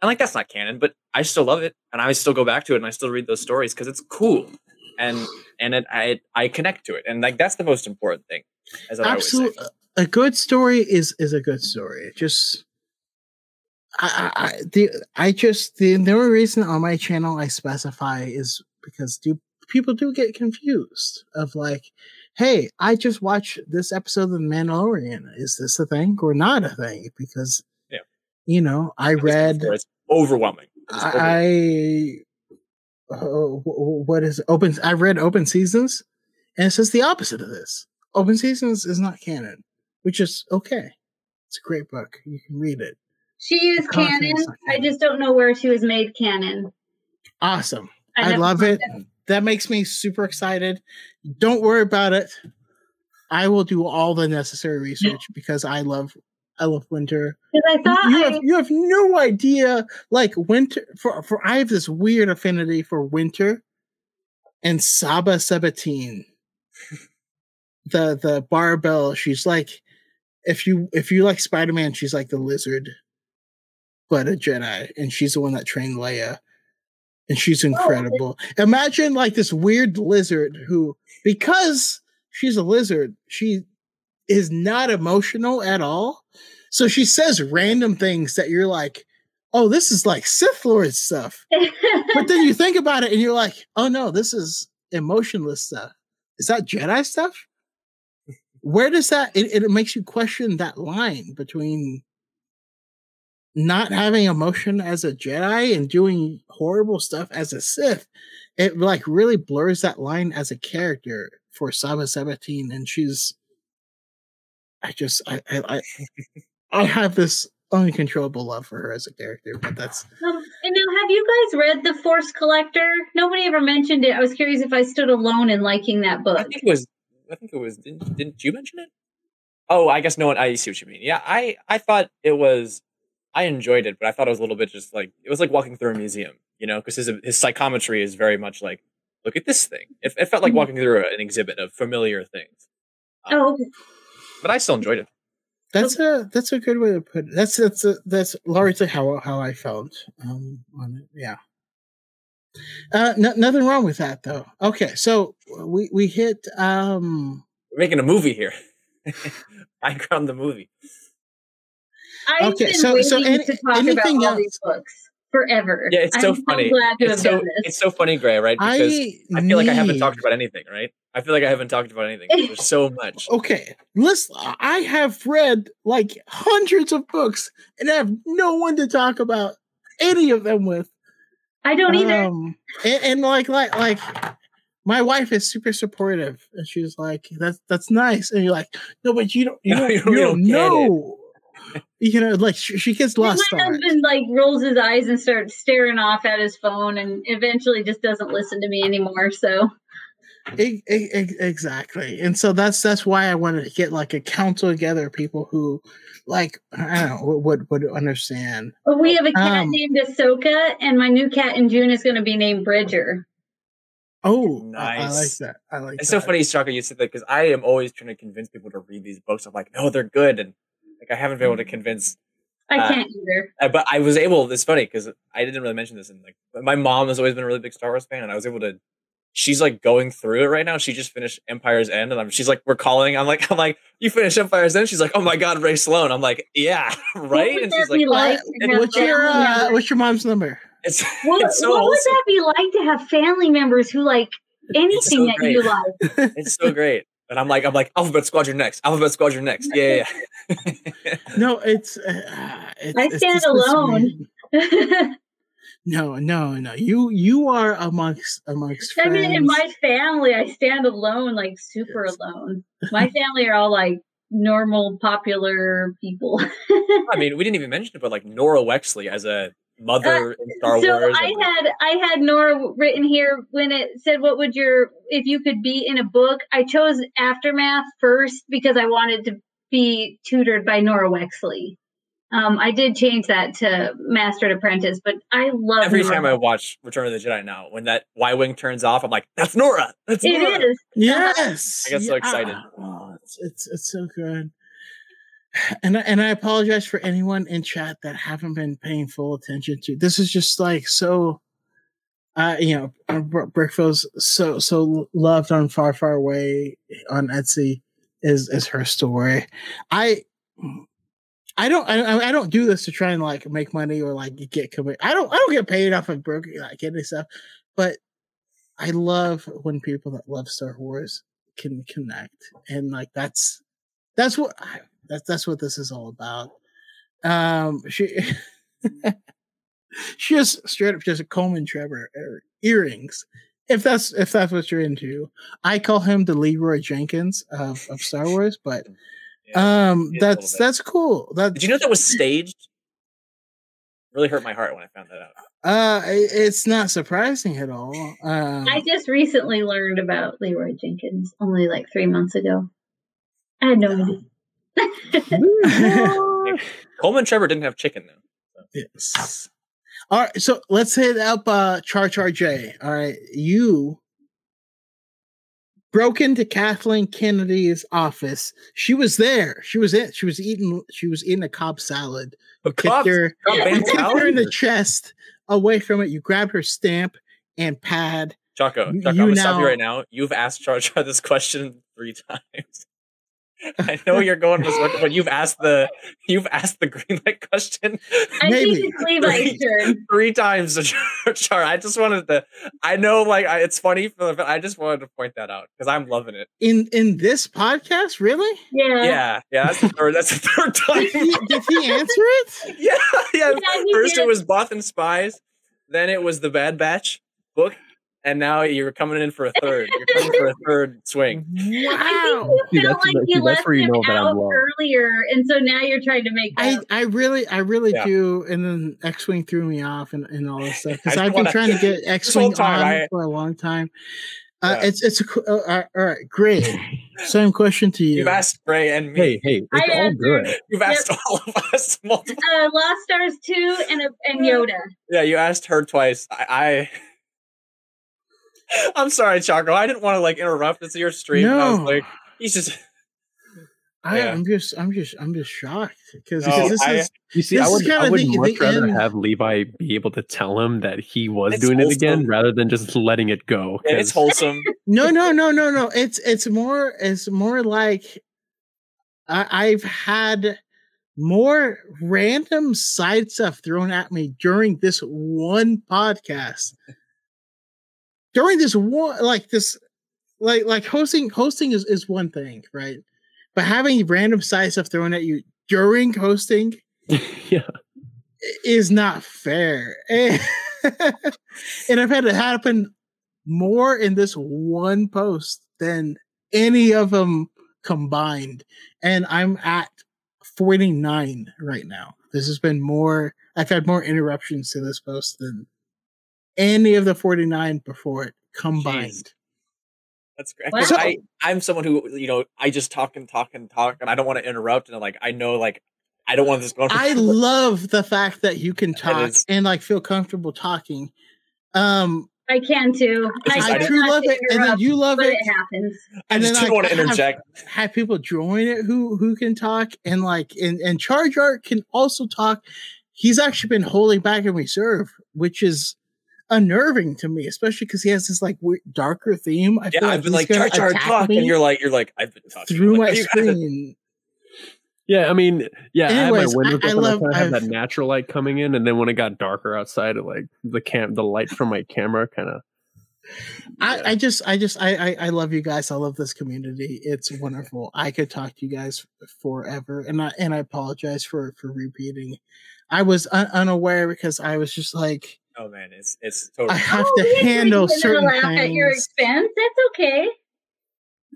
And like that's not canon, but I still love it, and I still go back to it, and I still read those stories because it's cool, and and it, I I connect to it, and like that's the most important thing. As I.
Absolutely. A good story is is a good story. It just. I, I, I- the I just the, the only reason on my channel I specify is because do people do get confused of like, hey, I just watched this episode of The Mandalorian. Is this a thing or not a thing? Because,
Yeah.
you know, I
Like I said
read
it's overwhelming. It's overwhelming.
I uh, wh- wh- what is it? open? I read Open Seasons, and it says the opposite of this. Open Seasons is not canon, which is okay. It's a great book. You can read it.
She is
Confidence,
canon.
I
I just don't know where she was made canon.
Awesome. I,
never
love
found
it. That makes me super excited. Don't worry about it. I will do all the necessary research because I love I love winter.
Because I thought
You
I,
have you have no idea like winter for for I have this weird affinity for winter and Saba Sebatyne. the the Barabel, she's like if you if you like Spider-Man, she's like the lizard, but a Jedi, and she's the one that trained Leia. And she's incredible. Imagine like this weird lizard who, because she's a lizard, she is not emotional at all. So she says random things that you're like, oh, this is like Sith Lord stuff. But then you think about it and you're like, oh no, this is emotionless stuff. Is that Jedi stuff? Where does that it, it makes you question that line between not having emotion as a Jedi and doing horrible stuff as a Sith? It like really blurs that line as a character for Saba Sebatyne, and she's I just I I I, I have this uncontrollable love for her as a character, but that's
Um, and now, have you guys read The Force Collector? Nobody ever mentioned it. I was curious if I stood alone in liking that book.
I
book.
think it was. I think it was. Didn't, didn't you mention it? Oh, I guess no one. I see what you mean. Yeah, I I thought it was. I enjoyed it, but I thought it was a little bit just like it was like walking through a museum, you know, because his his psychometry is very much like, look at this thing. It, it felt like
Mhm.
walking through an exhibit of familiar things. Um,
Oh, okay.
but I still enjoyed it.
That's a that's a good way to put it. That's that's a, that's largely how how I felt um, on it. Yeah. Uh, no, nothing wrong with that though. Okay, so we we hit um
We're making a movie here. I Background the movie.
I've
Okay,
been
so-
waiting
so any-
to talk
anything
about all
else?
these books forever.
Yeah, it's so
I'm
funny.
So glad to
It's
have
so
done this.
it's so funny, Gray, right? Because I,
I
feel like I haven't talked about anything, right? I feel like I haven't talked about anything. There's so much.
Okay, listen. I have read like hundreds of books and I have no one to talk about any of them with.
I don't either.
Um, and, and like like like my wife is super supportive, and she's like, "That's that's nice." And you're like, "No, but you don't you
No,
don't,
you
you
don't- you
don't
don't get it."
know." You know, like she, she gets lost on it.
husband like rolls his eyes and starts staring off at his phone, and eventually just doesn't listen to me anymore. So
e- e- exactly, and so that's that's why I wanted to get like a council together, of people who like I don't know would would understand.
but we have a cat
Um,
named Ahsoka, and my new cat in June is going to be named Bridger.
Oh, I- I, like that. I like. That.
It's
that.
so funny, Straka, you said that because I am always trying to convince people to read these books. I'm like, no, they're good, and like I haven't been able to convince.
I
Uh,
can't either.
Uh, but I was able. It's funny because I didn't really mention this, and like my mom has always been a really big Star Wars fan, and I was able to. She's like going through it right now. She just finished Empire's End, and I'm, she's like, "We're calling." I'm like, "I'm like, you finished Empire's End?" She's like, "Oh my god, Rae Sloane." I'm like, "Yeah, right."
would
And she's like,
like? To
what's your uh, What's your mom's number?
"It's
what,
it's so
what would that be like to have family members who like anything that you
great.
like?
It's so great." And I'm like, I'm like, Alphabet Squadron next. Alphabet Squadron next. Yeah, yeah. yeah.
No, it's. Uh, it's
I stand
just this
alone.
weird- No, no, no. You you are amongst amongst
I
friends.
mean, in my family, I stand alone, like super
Yes.
alone. My family are all like normal, popular people.
I mean, we didn't even mention it, but like Norra Wexley as a mother in Star
Uh, so
Wars.
I had I had Norra written here when it said, "What would your if you could be in a book?" I chose Aftermath first because I wanted to be tutored by Norra Wexley. Um, I did change that to Master and Apprentice, but I love
every
Norra.
time I watch Return of the Jedi now, when that Y wing turns off, I'm like, "That's Norra. That's
It
Norra."
is.
Yes,
I get so excited.
Oh, it's, it's it's so good. And and I apologize for anyone in chat that haven't been paying full attention to. This is just like so. Uh, you know, uh, Br- Brickfield's so so loved on Far Far Away on Etsy is is her story. I I don't I, I don't do this to try and like make money or like get commit. I don't I don't get paid off of broke like any stuff, but I love when people that love Star Wars can connect and like that's that's what I, that's that's what this is all about. Um, she she has straight up just a Coleman Trebor er, earrings. If that's if that's what you're into, I call him the Leroy Jenkins of, of Star Wars, but
Yeah.
um,
he
that's that's cool. That
Did you know that was staged? Really hurt my heart when I found that out.
uh, it's not surprising at all. Um,
I just recently learned about Leroy Jenkins only like three months ago. I had no idea.
Coleman Trebor didn't have chicken though.
Yes. All right, so let's hit up uh Char Char J. All right, you broke into Kathleen Kennedy's office. She was there. She was in. She was eating. She was eating a cob salad. You kicked her.
Cobb
You kicked her in the chest. Away from it, you grabbed her stamp and pad.
Choco,
You-
I'm gonna stop you right now. You've asked Char Char this question three times. I know you're going to this, but you've asked the you've asked the green light question
I
Maybe.
think it's Levi's
three times to Char Char. I just wanted to. I know, like, I, it's funny, for the- I just wanted to point that out because I'm loving it.
In in this podcast, really?
Yeah.
Yeah, yeah. That's the third. That's the third
Did he,
time.
did he answer it?
yeah, yeah.
Yeah,
First
did.
it was Bothan Spies, then it was the Bad Batch book, and now you're coming in for a third. You're coming for a third swing.
I think
Wow.
you
See,
felt
that's-
like
see,
you
that's
left
where you
him
know that I'm
out earlier, and so now you're trying to make
I. I really I really
Yeah.
do, and then X Wing threw me off and, and all this stuff because I've been
wanna-
trying to get X Wing on
I-
for a long time. Uh,
Yeah.
It's it's a uh, all right, all right, great. Same question to you.
You've asked Ray and me.
Hey, hey, it's
I
all
answered.
good.
You've asked all of us multiple.
uh, Lost Stars two and a, and Yoda.
Yeah, you asked her twice. I. I I'm sorry, Choco. I didn't want to like interrupt. It's your stream. and I was
No.
like, he's just.
I,
yeah.
I'm just I'm just I'm just shocked because
No,
this
I-
is
You see,
This
I would, I would
the-
much
the
rather
end.
have Levi be able to tell him that he was
It's
doing it again rather than just letting it go.
and it's
'cause-
wholesome.
no no no no no. It's it's more it's more like I, I've had more random side stuff thrown at me during this one podcast. During this one, like this, like like hosting hosting is is one thing, right? But having random side stuff thrown at you during hosting
yeah.
is not fair. And, and I've had it happen more in this one post than any of them combined. And I'm at 49 right now. This has been more, I've had more interruptions to this post than any of the 49 before it combined.
That's great.
Wow.
'Cause I, I'm someone who, you know, I just talk and talk and talk, and I don't want to interrupt. And like, I know, like, I don't want this going.
I love the fact that you can talk and like feel comfortable talking. Um,
I can too.
I
I,
I
try
do love it, and then you love
but
it.
it happens.
I
and
just
then,
didn't
like,
want to
have-
interject.
have people join it who who can talk and like and and charge art can also talk he's actually been holding back in reserve which is unnerving to me especially because he has this like weird, darker theme. I
Yeah,
feel
I've been
he's
like
gonna
char char
attack
talk,
me
and you're like you're like I've been talking
through
Like,
my screen.
Yeah, I mean, yeah,
Anyways,
I had my windows
I- I
open. I,
love-
kind of had that
I've-
natural light coming in, and then when it got darker outside, it like the cam, the light from my camera, kind of.
I, I just i just I, I i love you guys. I love this community. It's wonderful. I could talk to you guys forever and i and i apologize for for repeating. I was un- unaware because i was just like
Oh man, it's it's totally.
i have
Oh,
to
we
handle
even
certain
laugh at your expense. That's okay.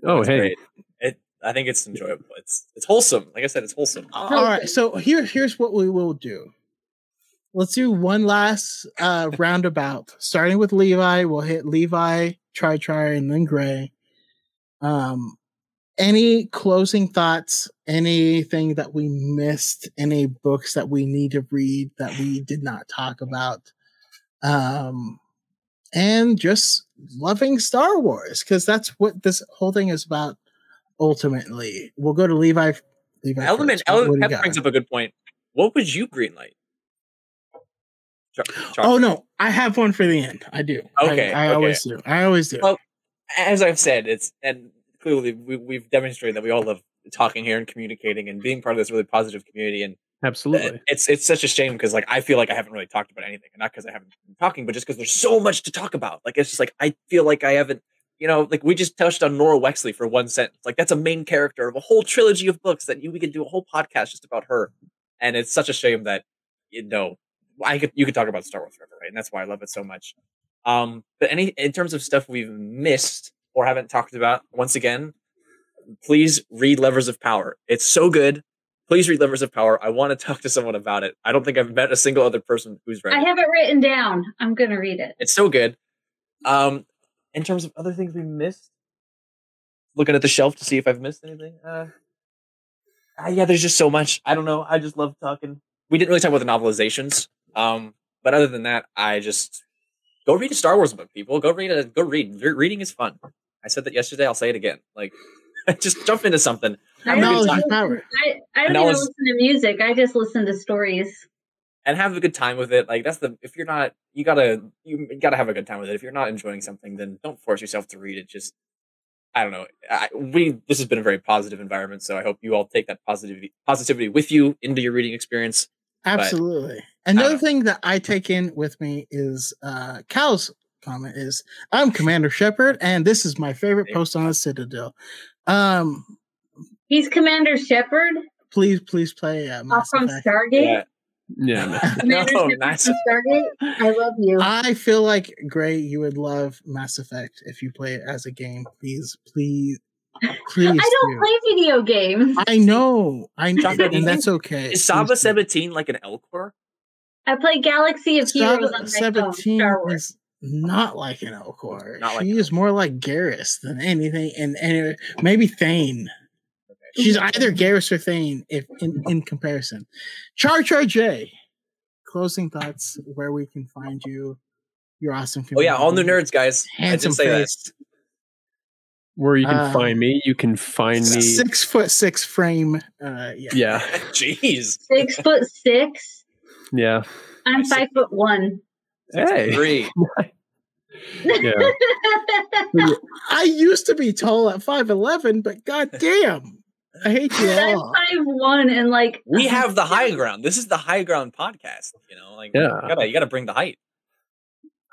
Oh,
it's
hey,
great. It. I think it's enjoyable. It's it's wholesome. Like I said, it's wholesome.
All right, so here here's what we will do. Let's do one last uh roundabout, starting with Levi. We'll hit Levi, Try Try, and then Gray. Um, any closing thoughts? Anything that we missed? Any books that we need to read that we did not talk about? Um, and just loving Star Wars because that's what this whole thing is about. Ultimately, we'll go to Levi. Levi
Element.
first. What- what
Element
you
Pep
got?
brings up a good point. What would you greenlight? Char- Char-
Oh no, I have one for the end. I do. I-
Okay,
I,
okay.
always do. I always do.
Well, as I've said, it's and clearly we, we've demonstrated that we all love talking here and communicating and being part of this really positive community. And
absolutely.
it's it's such a shame because like I feel like I haven't really talked about anything, and not because I haven't been talking, but just because there's so much to talk about. Like it's just like I feel like I haven't. You know, like we just touched on Norra Wexley for one sentence. Like that's a main character of a whole trilogy of books that you, we could do a whole podcast just about her. And it's such a shame that you know I could you could talk about Star Wars forever, right? And that's why I love it so much. Um, but any in terms of stuff we've missed or haven't talked about, once again, please read Levers of Power. It's so good. Please read Levers of Power. I want to talk to someone about it. I don't think I've met a single other person who's read
I
it.
have it written down. I'm gonna read it.
It's so good. Um, in terms of other things we missed, looking at the shelf to see if I've missed anything. Uh, uh, yeah, there's just so much. I don't know. I just love talking. We didn't really talk about the novelizations. Um, but other than that, I just go read a Star Wars book, people. Go read a go read. Re- Reading is fun. I said that yesterday. I'll say it again. Like, just jump into something.
I
Have a good
Knowledge is power.
I, I don't
Now
even
is-
listen to music. I just listen to stories.
and have a good time with it. Like that's the if you're not you gotta you gotta have a good time with it. If you're not enjoying something, then don't force yourself to read it. Just I don't know. I, we this has been a very positive environment, so I hope you all take that positivity positivity with you into your reading experience.
Absolutely. Another thing that I take in with me is uh Cal's comment is I'm Commander Shepard and this is my favorite post on the Citadel. Um
He's Commander Shepard
please please play uh,
uh,
Mass
from
Effect.
Stargate.
yeah, man.
Commander
No, Mass
from Stargate. I love you.
I feel like Gray, you would love Mass Effect if you play it as a game. Please, please, please.
I don't
do.
play video games.
I know, I know, and that's okay.
Is Saba Sebatyne like an Elcor?
I play Galaxy of Heroes
Saba
on my phone. Star Wars.
is not like an Elcor.
Not like
she is more like Garrus than anything, and and maybe Thane. She's either Garrus or Thane, if in, in comparison. Char Char J. Closing thoughts where we can find you. Your awesome.
Oh yeah, all new nerds, guys.
Handsome
I did say that.
face.
Where you can
Uh,
find me, you can find me.
Six foot six frame. Uh, yeah.
Yeah,
Jeez,
Six foot six.
yeah.
I'm
I see.
five foot one.
Hey,
three.
yeah.
I used to be tall at five eleven, but goddamn, I hate you
I'm
all.
five one and like
We have the high ground. This is the high ground podcast. You know, like
Yeah.
you gotta you gotta bring the height.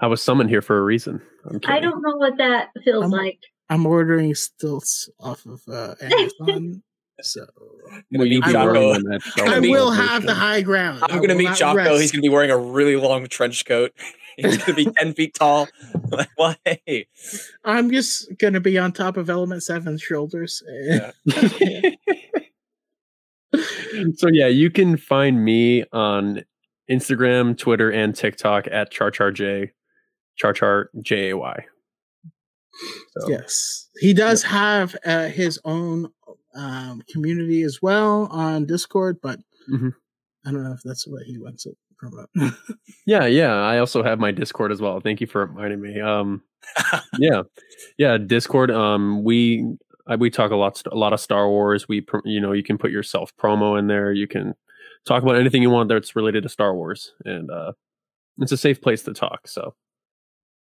I was summoned here for a reason. I'm
I
kidding.
don't know what that feels
I'm-
like.
I'm ordering stilts off of uh, Amazon, so
Will you be
I will-
wearing them
I will have the high ground.
I'm gonna meet
not
Jocko.
rest.
He's gonna be wearing a really long trench coat. He's gonna be ten feet tall. Like, well, hey,
I'm just gonna be on top of Element Seven's shoulders.
Yeah.
so yeah, you can find me on Instagram, Twitter, and TikTok at CharCharJ, CharCharJay. So,
Yes, he does have uh, his own um, community as well on Discord, but
Mhm.
I don't know if that's what he wants it promote.
Yeah, yeah. I also have my Discord as well. Thank you for reminding me. Um, yeah, yeah. Discord. Um, we I, we talk a lot a lot of Star Wars. We you know you can put yourself promo in there. You can talk about anything you want that's related to Star Wars, and uh, it's a safe place to talk. So,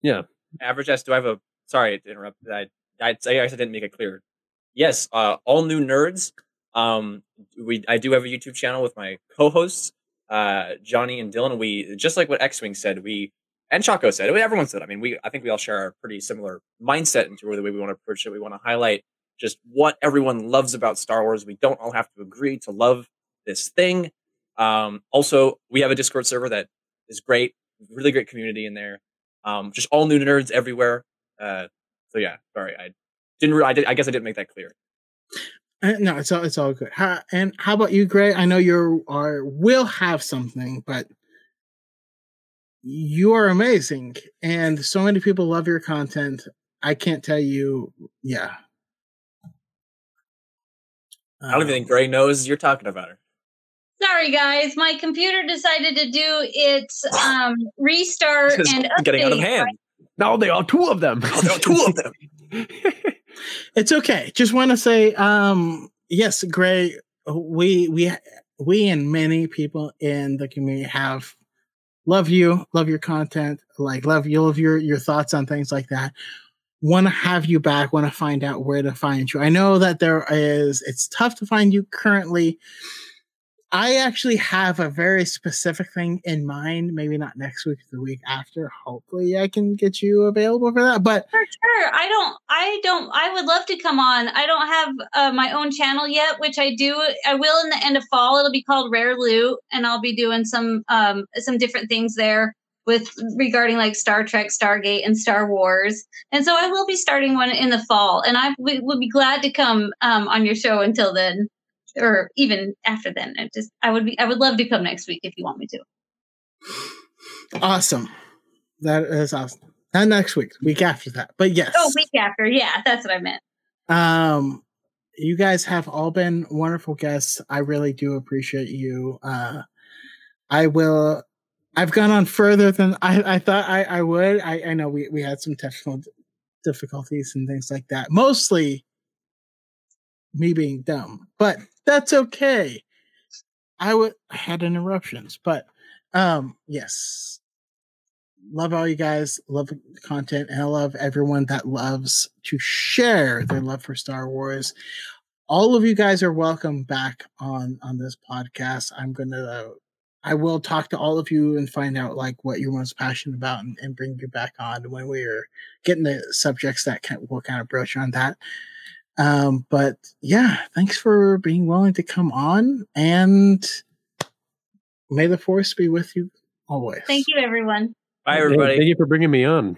yeah.
Average S, do I have a sorry to interrupt? I I, I guess I didn't make it clear. Yes, uh, all new nerds. Um, we I do have a YouTube channel with my co-hosts, uh, Johnny and Dylan. We just like what X Wing said. We and Chaco said. Everyone said. I mean, we I think we all share a pretty similar mindset into the way we want to approach it. We want to highlight just what everyone loves about Star Wars. We don't all have to agree to love this thing. Um, also, we have a Discord server that is great, really great community in there. Um, just all new nerds everywhere. Uh, so yeah, sorry, I didn't. Re- I, did, I guess I didn't make that clear.
Uh, no, it's all it's all good. How, and how about you, Gray? I know you are will have something, but you are amazing, and so many people love your content. I can't tell you. Yeah,
I don't even think Gray knows you're talking about her.
Sorry, guys. My computer decided to do its um, restart
This is
and
getting out of hand.
Now they are two of them.
Oh, there are two of them.
It's okay. Just want to say, um, yes, Gray. We we we and many people in the community have love you, love your content, like love you, love your your thoughts on things like that. Want to have you back. Want to find out where to find you. I know that there is. It's tough to find you currently. I actually have a very specific thing in mind. Maybe not next week, the week after. Hopefully, I can get you available for that. But
For sure. I don't, I don't, I would love to come on. I don't have uh, my own channel yet, which I do. I will in the end of fall. It'll be called Rare Loot, and I'll be doing some, um, some different things there with regarding like Star Trek, Stargate, and Star Wars. And so I will be starting one in the fall, and I would be glad to come um, on your show until then, or even after then. I just, I would be, I would love to come next week if you want me to.
awesome. That is awesome. Not next week, week after that. But yes.
Oh, week after, yeah, that's what I meant.
Um, you guys have all been wonderful guests. I really do appreciate you. Uh, I will. I've gone on further than I, I thought I, I would. I, I know we, we had some technical difficulties and things like that. Mostly me being dumb, but that's okay. I would had interruptions, but um, yes, love all you guys, love the content, and I love everyone that loves to share their love for Star Wars. All of you guys are welcome back on on this podcast. I'm gonna, I will talk to all of you and find out like what you're most passionate about and, and bring you back on when we're getting the subjects that can we'll kind of broach on that. Um, but yeah, thanks for being willing to come on, and may the force be with you always.
Thank you, everyone.
Bye, everybody.
Thank you for bringing me on.